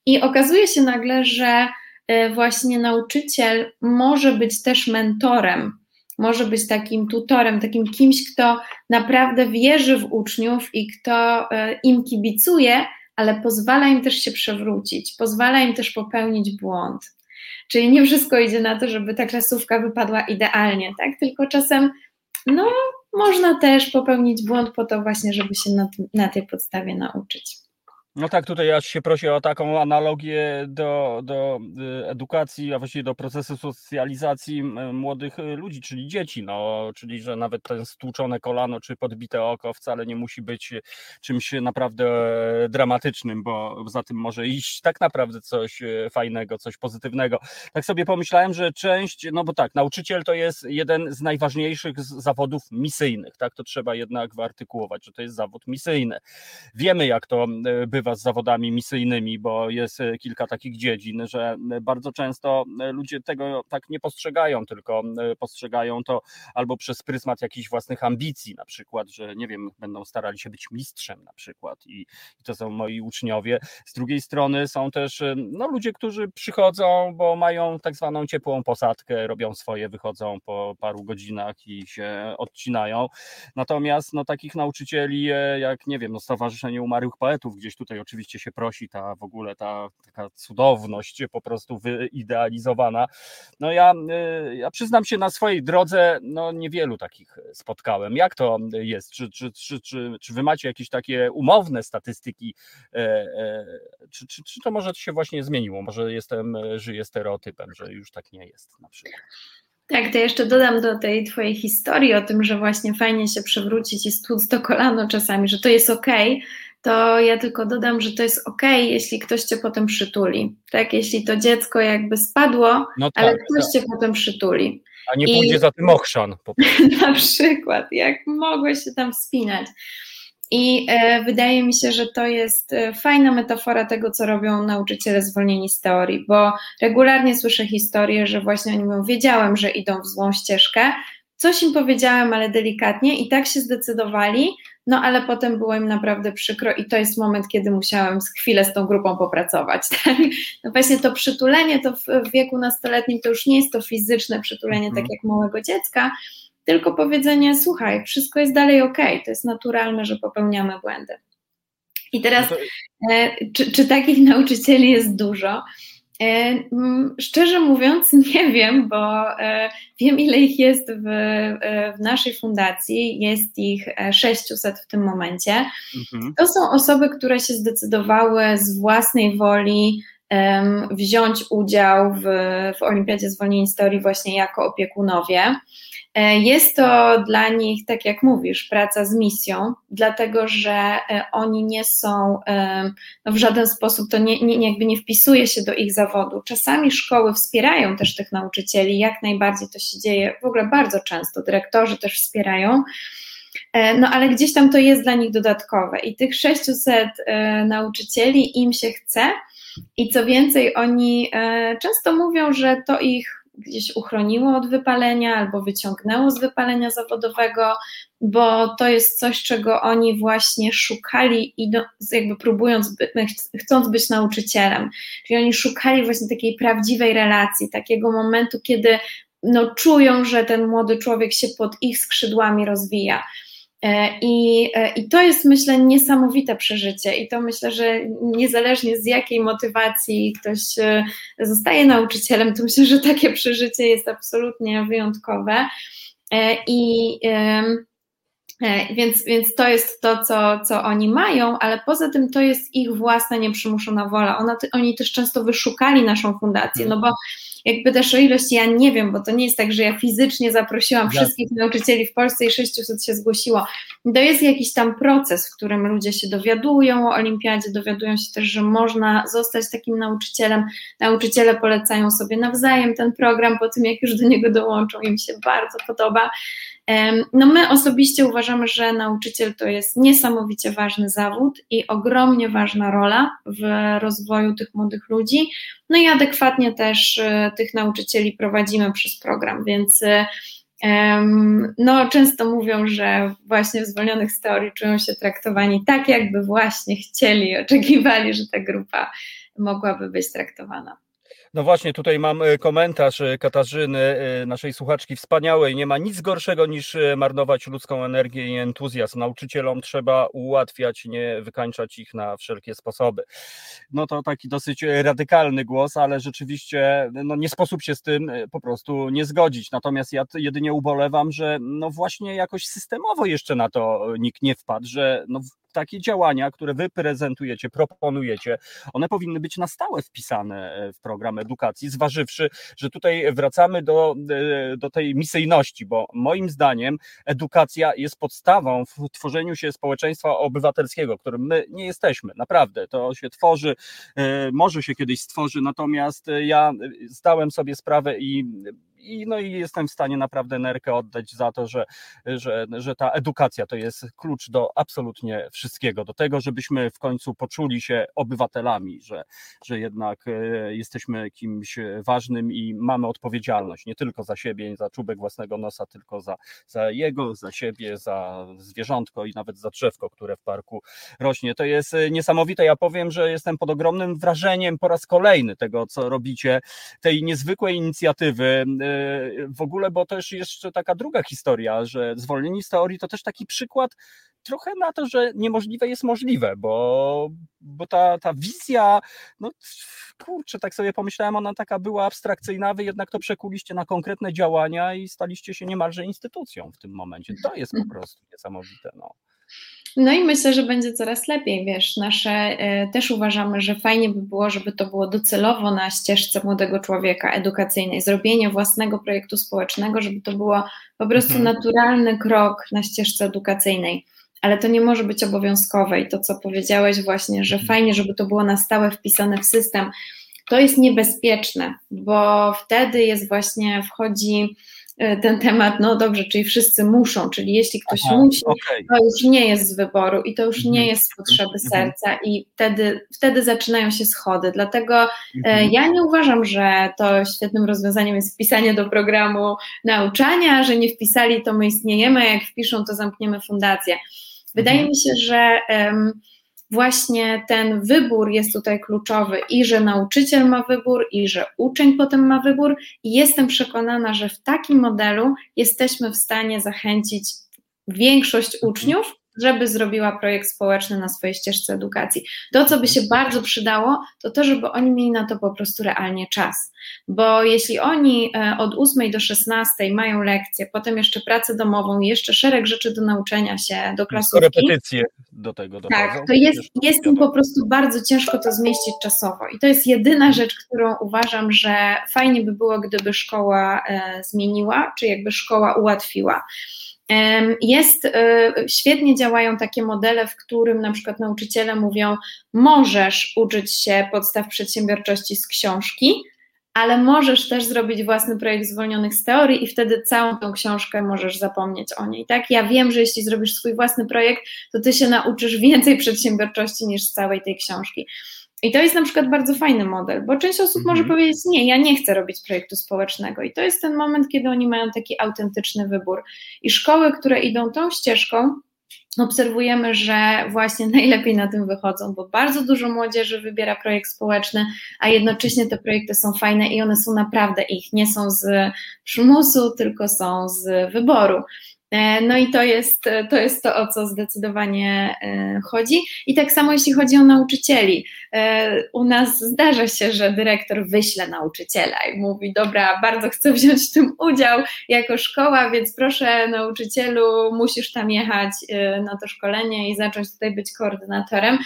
I okazuje się nagle, że e, właśnie nauczyciel może być też mentorem, może być takim tutorem, takim kimś, kto naprawdę wierzy w uczniów i kto e, im kibicuje, ale pozwala im też się przewrócić, pozwala im też popełnić błąd. Czyli nie wszystko idzie na to, żeby ta klasówka wypadła idealnie, tak? Tylko czasem, no, można też popełnić błąd po to właśnie, żeby się na, na tej podstawie nauczyć. No tak, tutaj ja się prosi o taką analogię do, do y, edukacji, a właściwie do procesu socjalizacji młodych y, ludzi, czyli dzieci, no, czyli że nawet ten stłuczone kolano czy podbite oko wcale nie musi być czymś naprawdę dramatycznym, bo za tym może iść tak naprawdę coś y, fajnego, coś pozytywnego. Tak sobie pomyślałem, że część, no bo tak, nauczyciel to jest jeden z najważniejszych zawodów misyjnych, tak, to trzeba jednak wyartykułować, że to jest zawód misyjny. Wiemy jak to bywa z zawodami misyjnymi, bo jest e, kilka takich dziedzin, że e, bardzo często e, ludzie tego tak nie postrzegają, tylko postrzegają to albo przez pryzmat jakichś własnych ambicji, na przykład, że nie wiem, będą starali się być mistrzem na przykład i, i to są moi uczniowie. Z drugiej strony są też no, ludzie, którzy przychodzą, bo mają tak zwaną ciepłą posadkę, robią swoje, wychodzą po paru godzinach i się odcinają. Natomiast no, takich nauczycieli, jak nie wiem, no, Stowarzyszenie Umarłych Poetów gdzieś tutaj tutaj oczywiście się prosi ta w ogóle ta taka cudowność po prostu wyidealizowana. No ja, ja przyznam się na swojej drodze, no niewielu takich spotkałem. Jak to jest? Czy, czy, czy, czy, czy wy macie jakieś takie umowne statystyki? Czy, czy, czy to może się właśnie zmieniło? Może jestem, żyję stereotypem, że już tak nie jest na przykład. Tak, to jeszcze dodam do tej twojej historii o tym, że właśnie fajnie się przewrócić i stłuc to kolano czasami, że to jest okej, okay, to ja tylko dodam, że to jest okay, jeśli ktoś cię potem przytuli. Tak, jeśli to dziecko jakby spadło, no tak, ale ktoś tak. cię potem przytuli. A nie pójdzie I, za tym ochrzan. Na przykład, jak mogłeś się tam wspinać. I e, wydaje mi się, że to jest e, fajna metafora tego, co robią nauczyciele zwolnieni z teorii, bo regularnie słyszę historię, że właśnie oni mówią, wiedziałem, że idą w złą ścieżkę, coś im powiedziałem, ale delikatnie i tak się zdecydowali, no ale potem było im naprawdę przykro i to jest moment, kiedy musiałem chwilę z tą grupą popracować. Tak? No właśnie to przytulenie to w wieku nastoletnim to już nie jest to fizyczne przytulenie, tak jak małego dziecka, tylko powiedzenie, słuchaj, wszystko jest dalej ok, to jest naturalne, że popełniamy błędy. I teraz, no e, czy, czy takich nauczycieli jest dużo? E, szczerze mówiąc, nie wiem, bo e, wiem, ile ich jest w, w naszej fundacji. Jest ich 600 w tym momencie. Mhm. To są osoby, które się zdecydowały z własnej woli wziąć udział w, w Olimpiadzie Zwolnień Historii właśnie jako opiekunowie. E, jest to dla nich, tak jak mówisz, praca z misją, dlatego że e, oni nie są, e, no w żaden sposób to nie, nie, jakby nie wpisuje się do ich zawodu. Czasami szkoły wspierają też tych nauczycieli, jak najbardziej to się dzieje, w ogóle bardzo często, dyrektorzy też wspierają. No ale gdzieś tam to jest dla nich dodatkowe i tych 600 nauczycieli im się chce i co więcej, oni często mówią, że to ich gdzieś uchroniło od wypalenia albo wyciągnęło z wypalenia zawodowego, bo to jest coś, czego oni właśnie szukali jakby próbując, chcąc być nauczycielem. Czyli oni szukali właśnie takiej prawdziwej relacji, takiego momentu, kiedy no, czują, że ten młody człowiek się pod ich skrzydłami rozwija. E, I, e, I to jest, myślę, niesamowite przeżycie, i to myślę, że niezależnie z jakiej motywacji ktoś e, zostaje nauczycielem, to myślę, że takie przeżycie jest absolutnie wyjątkowe. I więc, więc to jest to, co, co oni mają, ale poza tym to jest ich własna nieprzymuszona wola. Ona, oni też często wyszukali naszą fundację, no bo jakby też o ilość ja nie wiem, bo to nie jest tak, że ja fizycznie zaprosiłam Jasne. wszystkich nauczycieli w Polsce i 600 się zgłosiło. To jest jakiś tam proces, w którym ludzie się dowiadują o olimpiadzie, dowiadują się też, że można zostać takim nauczycielem. Nauczyciele polecają sobie nawzajem ten program po tym, jak już do niego dołączą, im się bardzo podoba. No my osobiście uważamy, że nauczyciel to jest niesamowicie ważny zawód i ogromnie ważna rola w rozwoju tych młodych ludzi. No i adekwatnie też e, tych nauczycieli prowadzimy przez program, więc no, często mówią, że właśnie w zwolnionych z teorii czują się traktowani tak, jakby właśnie chcieli, oczekiwali, że ta grupa mogłaby być traktowana. No właśnie, tutaj mam e, komentarz e, Katarzyny, e, naszej słuchaczki wspaniałej. Nie ma nic gorszego niż marnować ludzką energię i entuzjazm. Nauczycielom trzeba ułatwiać, nie wykańczać ich na wszelkie sposoby. No to taki dosyć radykalny głos, ale rzeczywiście no nie sposób się z tym po prostu nie zgodzić. Natomiast ja jedynie ubolewam, że no właśnie jakoś systemowo jeszcze na to nikt nie wpadł, że no takie działania, które wy prezentujecie, proponujecie, one powinny być na stałe wpisane e, w program edukacji, zważywszy, że tutaj wracamy do, e, do tej misyjności, bo moim zdaniem edukacja jest podstawą w tworzeniu się społeczeństwa obywatelskiego, którym my nie jesteśmy, naprawdę. To się tworzy, e, może się kiedyś stworzy, natomiast ja zdałem sobie sprawę i i, no i jestem w stanie naprawdę nerkę oddać za to, że, że, że ta edukacja to jest klucz do absolutnie wszystkiego, do tego, żebyśmy w końcu poczuli się obywatelami, że, że jednak e, jesteśmy kimś ważnym i mamy odpowiedzialność nie tylko za siebie, za czubek własnego nosa, tylko za, za jego, za siebie, za zwierzątko i nawet za drzewko, które w parku rośnie. To jest niesamowite. Ja powiem, że jestem pod ogromnym wrażeniem po raz kolejny tego, co robicie, tej niezwykłej inicjatywy w ogóle, bo też jeszcze taka druga historia, że zwolnieni z teorii to też taki przykład trochę na to, że niemożliwe jest możliwe, bo, bo ta, ta wizja, no kurczę, tak sobie pomyślałem, ona taka była abstrakcyjna, wy jednak to przekuliście na konkretne działania i staliście się niemalże instytucją w tym momencie. To jest po prostu niesamowite. No. No i myślę, że będzie coraz lepiej, wiesz, nasze e, też uważamy, że fajnie by było, żeby to było docelowo na ścieżce młodego człowieka edukacyjnej, zrobienie własnego projektu społecznego, żeby to było po prostu mhm. naturalny krok na ścieżce edukacyjnej. Ale to nie może być obowiązkowe i to, co powiedziałeś właśnie, że mhm. fajnie, żeby to było na stałe wpisane w system, to jest niebezpieczne, bo wtedy jest właśnie, wchodzi ten temat, no dobrze, czyli wszyscy muszą, czyli jeśli ktoś Aha, musi, okay. to już nie jest z wyboru i to już nie mhm. jest z potrzeby mhm. serca i wtedy, wtedy zaczynają się schody. Dlatego e, mhm. ja nie uważam, że to świetnym rozwiązaniem jest wpisanie do programu nauczania, że nie wpisali, to my istniejemy, a jak wpiszą, to zamkniemy fundację. Wydaje mi się, że um, właśnie ten wybór jest tutaj kluczowy i że nauczyciel ma wybór, i że uczeń potem ma wybór, i jestem przekonana, że w takim modelu jesteśmy w stanie zachęcić większość uczniów żeby zrobiła projekt społeczny na swojej ścieżce edukacji. To, co by się bardzo przydało, to to, żeby oni mieli na to po prostu realnie czas. Bo jeśli oni e, od 8 do 16 mają lekcje, potem jeszcze pracę domową, jeszcze szereg rzeczy do nauczenia się, do klasówki. Repetycje do tego dochodzą. Tak, to jest, jest im po prostu bardzo ciężko to zmieścić czasowo. I to jest jedyna rzecz, którą uważam, że fajnie by było, gdyby szkoła e, zmieniła, czy jakby szkoła ułatwiła. Jest, e, świetnie działają takie modele, w którym na przykład nauczyciele mówią, możesz uczyć się podstaw przedsiębiorczości z książki, ale możesz też zrobić własny projekt zwolnionych z teorii i wtedy całą tą książkę możesz zapomnieć o niej, tak? Ja wiem, że jeśli zrobisz swój własny projekt, to ty się nauczysz więcej przedsiębiorczości niż z całej tej książki. I to jest na przykład bardzo fajny model, bo część osób mhm. może powiedzieć: Nie, ja nie chcę robić projektu społecznego. I to jest ten moment, kiedy oni mają taki autentyczny wybór. I szkoły, które idą tą ścieżką, obserwujemy, że właśnie najlepiej na tym wychodzą, bo bardzo dużo młodzieży wybiera projekt społeczny, a jednocześnie te projekty są fajne i one są naprawdę ich, nie są z przymusu, tylko są z wyboru. E, no i to jest, to jest to, o co zdecydowanie e, chodzi. I tak samo jeśli chodzi o nauczycieli. E, u nas zdarza się, że dyrektor wyśle nauczyciela i mówi: Dobra, bardzo chcę wziąć w tym udział jako szkoła, więc proszę, nauczycielu, musisz tam jechać na to szkolenie i zacząć tutaj być koordynatorem.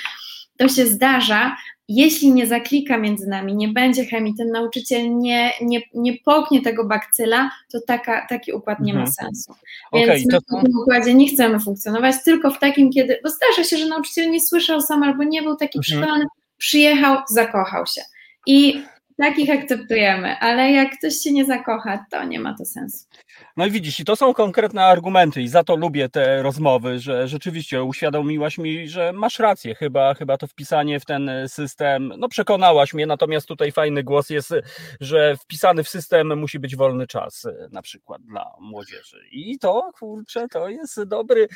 To się zdarza, jeśli nie zaklika między nami, nie będzie chemii, ten nauczyciel nie, nie, nie poknie tego bakcyla, to taka, taki układ nie mhm. ma sensu. Więc okay, my to... w tym układzie nie chcemy funkcjonować, tylko w takim, kiedy, bo zdarza się, że nauczyciel nie słyszał sam albo nie był taki mhm. przyjechał, zakochał się. I takich akceptujemy, ale jak ktoś się nie zakocha, to nie ma to sensu. No i widzisz, i to są konkretne argumenty i za to lubię te rozmowy, że rzeczywiście uświadomiłaś mi, że masz rację, chyba, chyba to wpisanie w ten system, no przekonałaś mnie, natomiast tutaj fajny głos jest, że wpisany w system musi być wolny czas na przykład dla młodzieży. I to, kurczę, to jest dobry,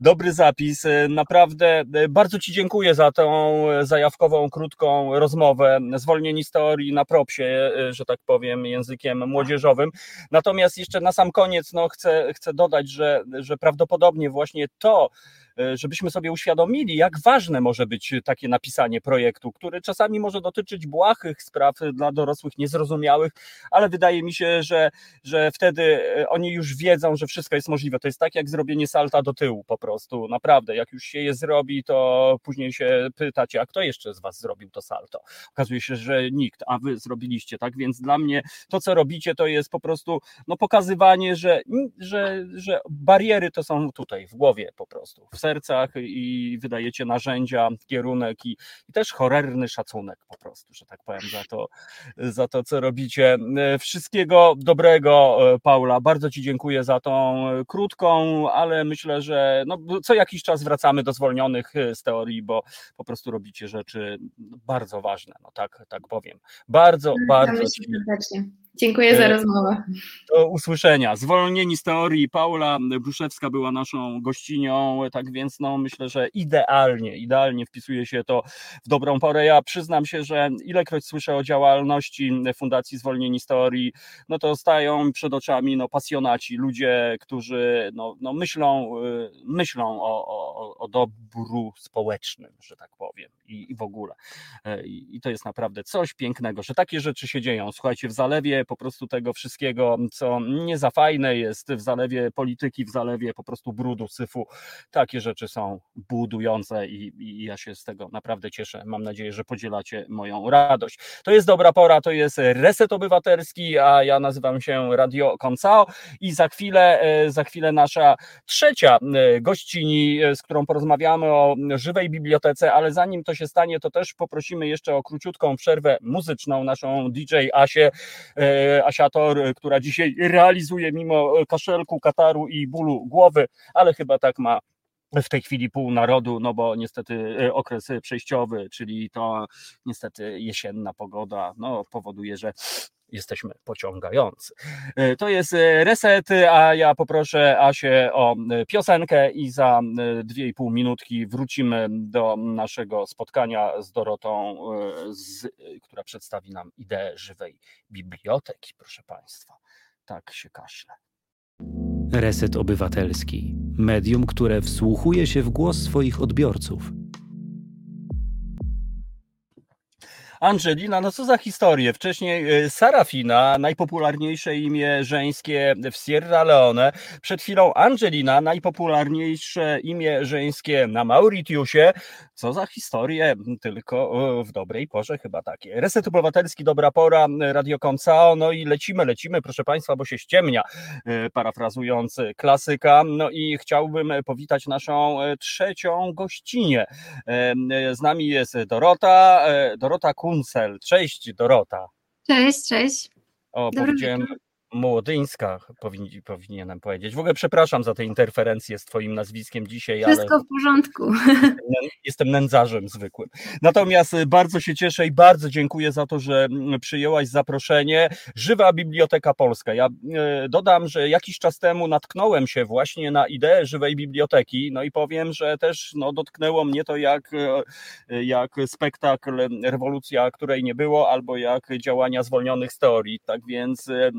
dobry zapis, naprawdę bardzo Ci dziękuję za tą zajawkową, krótką rozmowę, zwolnieni z teorii na propsie, że tak powiem, językiem młodzieżowym, natomiast jeszcze na sam koniec no, chcę, chcę dodać, że, że prawdopodobnie właśnie to, E, żebyśmy sobie uświadomili, jak ważne może być takie napisanie projektu, który czasami może dotyczyć błahych spraw dla dorosłych, niezrozumiałych, ale wydaje mi się, że, że wtedy e, oni już wiedzą, że wszystko jest możliwe. To jest tak jak zrobienie salta do tyłu po prostu. Naprawdę, jak już się je zrobi, to później się pytacie, a kto jeszcze z was zrobił to salto? Okazuje się, że nikt, a wy zrobiliście, tak? Więc dla mnie to, co robicie, to jest po prostu no, pokazywanie, że, że, że bariery to są tutaj, w głowie po prostu, w sercach i wydajecie narzędzia, kierunek i, i też horrorny szacunek po prostu, że tak powiem, za to, za to, co robicie. Wszystkiego dobrego, Paula. Bardzo Ci dziękuję za tą krótką, ale myślę, że no, co jakiś czas wracamy do zwolnionych z teorii, bo po prostu robicie rzeczy bardzo ważne, no tak, tak powiem. Bardzo, bardzo. Ci, Dziękuję za E, rozmowę. Do usłyszenia. Zwolnieni z teorii. Paula Bruszewska była naszą gościnią, tak więc no, myślę, że idealnie, idealnie wpisuje się to w dobrą porę. Ja przyznam się, że ilekroć słyszę o działalności Fundacji Zwolnieni z teorii, no to stają przed oczami no, pasjonaci, ludzie, którzy no, no myślą, y, myślą o, o, o dobru społecznym, że tak powiem, i, i w ogóle. E, I, I to jest naprawdę coś pięknego, że takie rzeczy się dzieją. Słuchajcie, w zalewie po prostu tego wszystkiego, co nie za fajne jest, w zalewie polityki, w zalewie po prostu brudu, syfu, takie rzeczy są budujące i, i ja się z tego naprawdę cieszę. Mam nadzieję, że podzielacie moją radość. To jest dobra pora, to jest Reset Obywatelski, a ja nazywam się Radio Koncao i za chwilę, e, za chwilę nasza trzecia e, gościni, e, z którą porozmawiamy o żywej bibliotece, ale zanim to się stanie, to też poprosimy jeszcze o króciutką przerwę muzyczną naszą DJ Asię, Asiator, e, która dzisiaj realizuje mimo kaszelku, kataru i bólu głowy, ale chyba tak ma w tej chwili pół narodu, no bo niestety e, okres przejściowy, czyli to niestety jesienna pogoda, no powoduje, że jesteśmy pociągający. E, To jest e, reset, a ja poproszę Asię o e, piosenkę i za e, dwie i pół minutki wrócimy do naszego spotkania z Dorotą, z, która przedstawi nam ideę żywej biblioteki, proszę Państwa. Tak się kaśle. Reset Obywatelski. Medium, które wsłuchuje się w głos swoich odbiorców. Angelina, no co za historię. Wcześniej e, Sarafina, najpopularniejsze imię żeńskie w Sierra Leone. Przed chwilą Angelina, najpopularniejsze imię żeńskie na Mauritiusie. Co za historię, tylko e, w dobrej porze chyba takie. Reset Obywatelski, dobra pora, Radio Koncao, no i lecimy, lecimy, proszę Państwa, bo się ściemnia, parafrazując klasyka. No i chciałbym powitać naszą trzecią gościnię. E, Z nami jest Dorota, Dorota Kuncel. Cześć Dorota. Cześć, cześć. O, Dobry powiedziałem wieczór. Młodyńska, powinni, powinienem powiedzieć. W ogóle przepraszam za te interferencje z Twoim nazwiskiem dzisiaj, ale Wszystko w porządku. jestem nędzarzem zwykłym. Natomiast y, bardzo się cieszę i bardzo dziękuję za to, że mm, przyjęłaś zaproszenie. Żywa Biblioteka Polska. Ja y, dodam, że jakiś czas temu natknąłem się właśnie na ideę żywej biblioteki, no i powiem, że też no, dotknęło mnie to jak, y, jak spektakl Rewolucja, której nie było, albo jak działania zwolnionych z teorii. Tak więc y,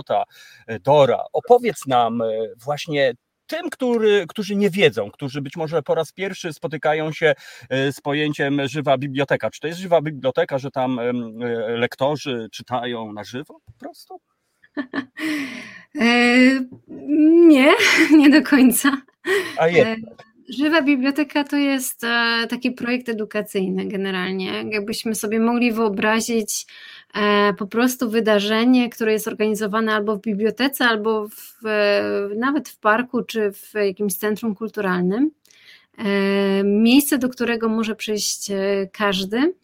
Dorota, y, Dora, opowiedz nam y, właśnie tym, który, którzy nie wiedzą, którzy być może po raz pierwszy spotykają się e, z pojęciem żywa biblioteka. Czy to jest żywa biblioteka, że tam e, lektorzy czytają na żywo po prostu? E, nie, nie do końca. A E, jest. Żywa Biblioteka to jest e, taki projekt edukacyjny generalnie. Jakbyśmy sobie mogli wyobrazić e, po prostu wydarzenie, które jest organizowane albo w bibliotece, albo w, e, nawet w parku, czy w jakimś centrum kulturalnym. E, Miejsce, do którego może przyjść e, każdy.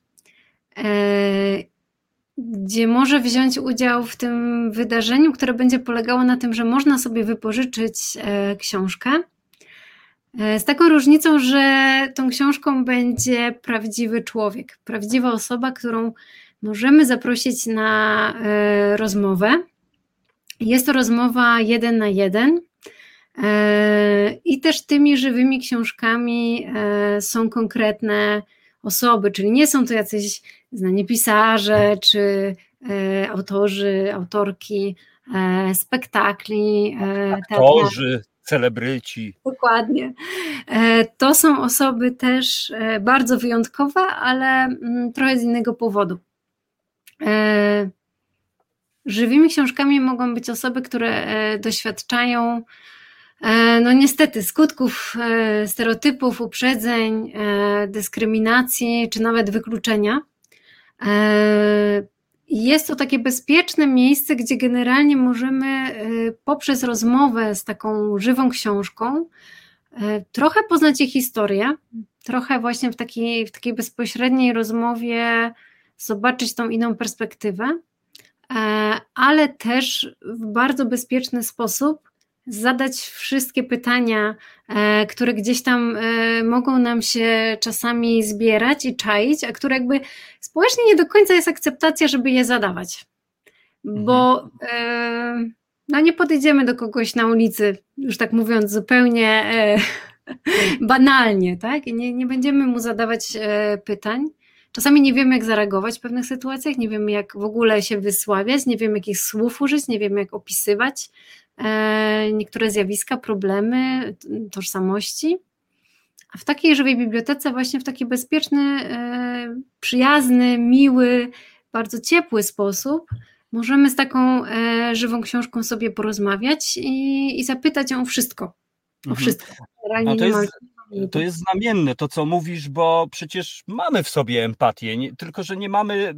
E, gdzie może wziąć udział w tym wydarzeniu, które będzie polegało na tym, że można sobie wypożyczyć e, książkę. E, Z taką różnicą, że tą książką będzie prawdziwy człowiek, prawdziwa osoba, którą możemy zaprosić na e, rozmowę. Jest to rozmowa jeden na jeden. E, I też tymi żywymi książkami e, są konkretne osoby, czyli nie są to jacyś znani pisarze czy autorzy, autorki spektakli. E, teatralnych. Torzy, celebryci. Dokładnie. To są osoby też bardzo wyjątkowe, ale mm, trochę z innego powodu. E, Żywymi książkami mogą być osoby, które e, doświadczają, e, no niestety, skutków stereotypów, uprzedzeń, dyskryminacji czy nawet wykluczenia. Jest to takie bezpieczne miejsce, gdzie generalnie możemy poprzez rozmowę z taką żywą książką trochę poznać ich historię, trochę właśnie w takiej, w takiej bezpośredniej rozmowie zobaczyć tą inną perspektywę, e, ale też w bardzo bezpieczny sposób zadać wszystkie pytania, e, które gdzieś tam e, mogą nam się czasami zbierać i czaić, a które jakby społecznie nie do końca jest akceptacja, żeby je zadawać. bo e, no nie podejdziemy do kogoś na ulicy, już tak mówiąc zupełnie banalnie, tak? Nie, nie będziemy mu zadawać pytań. Czasami nie wiemy, jak zareagować w pewnych sytuacjach, nie wiemy, jak w ogóle się wysławiać, nie wiemy, jakich słów użyć, nie wiemy, jak opisywać e, niektóre zjawiska, problemy, tożsamości. A w takiej żywej bibliotece, właśnie w taki bezpieczny, e, przyjazny, miły, bardzo ciepły sposób, możemy z taką e, żywą książką sobie porozmawiać i, i zapytać ją o wszystko. O Mhm. wszystko. Generalnie No to nie ma- jest, to jest znamienne to, co mówisz, bo przecież mamy w sobie empatię, nie, tylko że nie mamy,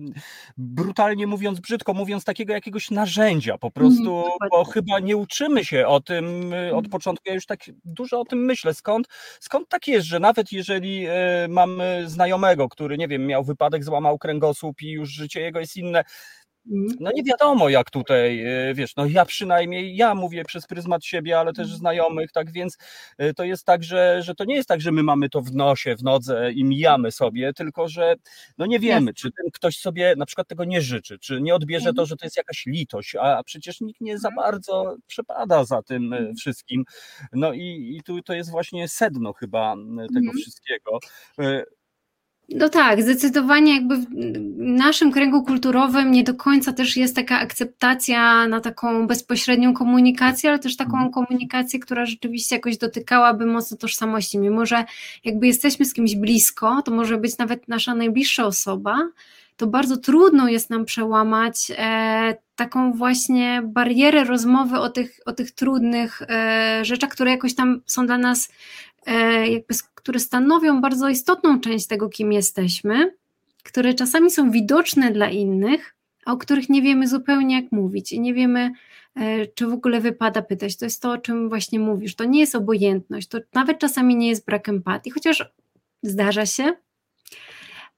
brutalnie mówiąc, brzydko mówiąc, takiego jakiegoś narzędzia po prostu, dokładnie. bo chyba nie uczymy się o tym y, od Mhm. początku. Ja już tak dużo o tym myślę. Skąd, skąd tak jest, że nawet jeżeli e, mamy znajomego, który, nie wiem, miał wypadek, złamał kręgosłup i już życie jego jest inne, Mhm. No nie wiadomo jak tutaj, e, wiesz, no ja przynajmniej, ja mówię przez pryzmat siebie, ale też Mhm. znajomych, tak więc e, to jest tak, że, że to nie jest tak, że my mamy to w nosie, w nodze i mijamy sobie, tylko że no nie wiemy, czy ten ktoś sobie na przykład tego nie życzy, czy nie odbierze to, Mhm. że to jest jakaś litość, a przecież nikt nie za bardzo przepada za tym e, wszystkim. No i, i tu to jest właśnie sedno chyba tego Mhm. wszystkiego. No tak, zdecydowanie jakby w naszym kręgu kulturowym nie do końca też jest taka akceptacja na taką bezpośrednią komunikację, ale też taką Mhm. komunikację, która rzeczywiście jakoś dotykałaby mocno tożsamości. Mimo, że jakby jesteśmy z kimś blisko, to może być nawet nasza najbliższa osoba, to bardzo trudno jest nam przełamać e, taką właśnie barierę rozmowy o tych, o tych trudnych e, rzeczach, które jakoś tam są dla nas jakby, s- które stanowią bardzo istotną część tego, kim jesteśmy, które czasami są widoczne dla innych, a o których nie wiemy zupełnie jak mówić i nie wiemy, e, czy w ogóle wypada pytać. To jest to, o czym właśnie mówisz. To nie jest obojętność, to nawet czasami nie jest brak empatii, chociaż zdarza się,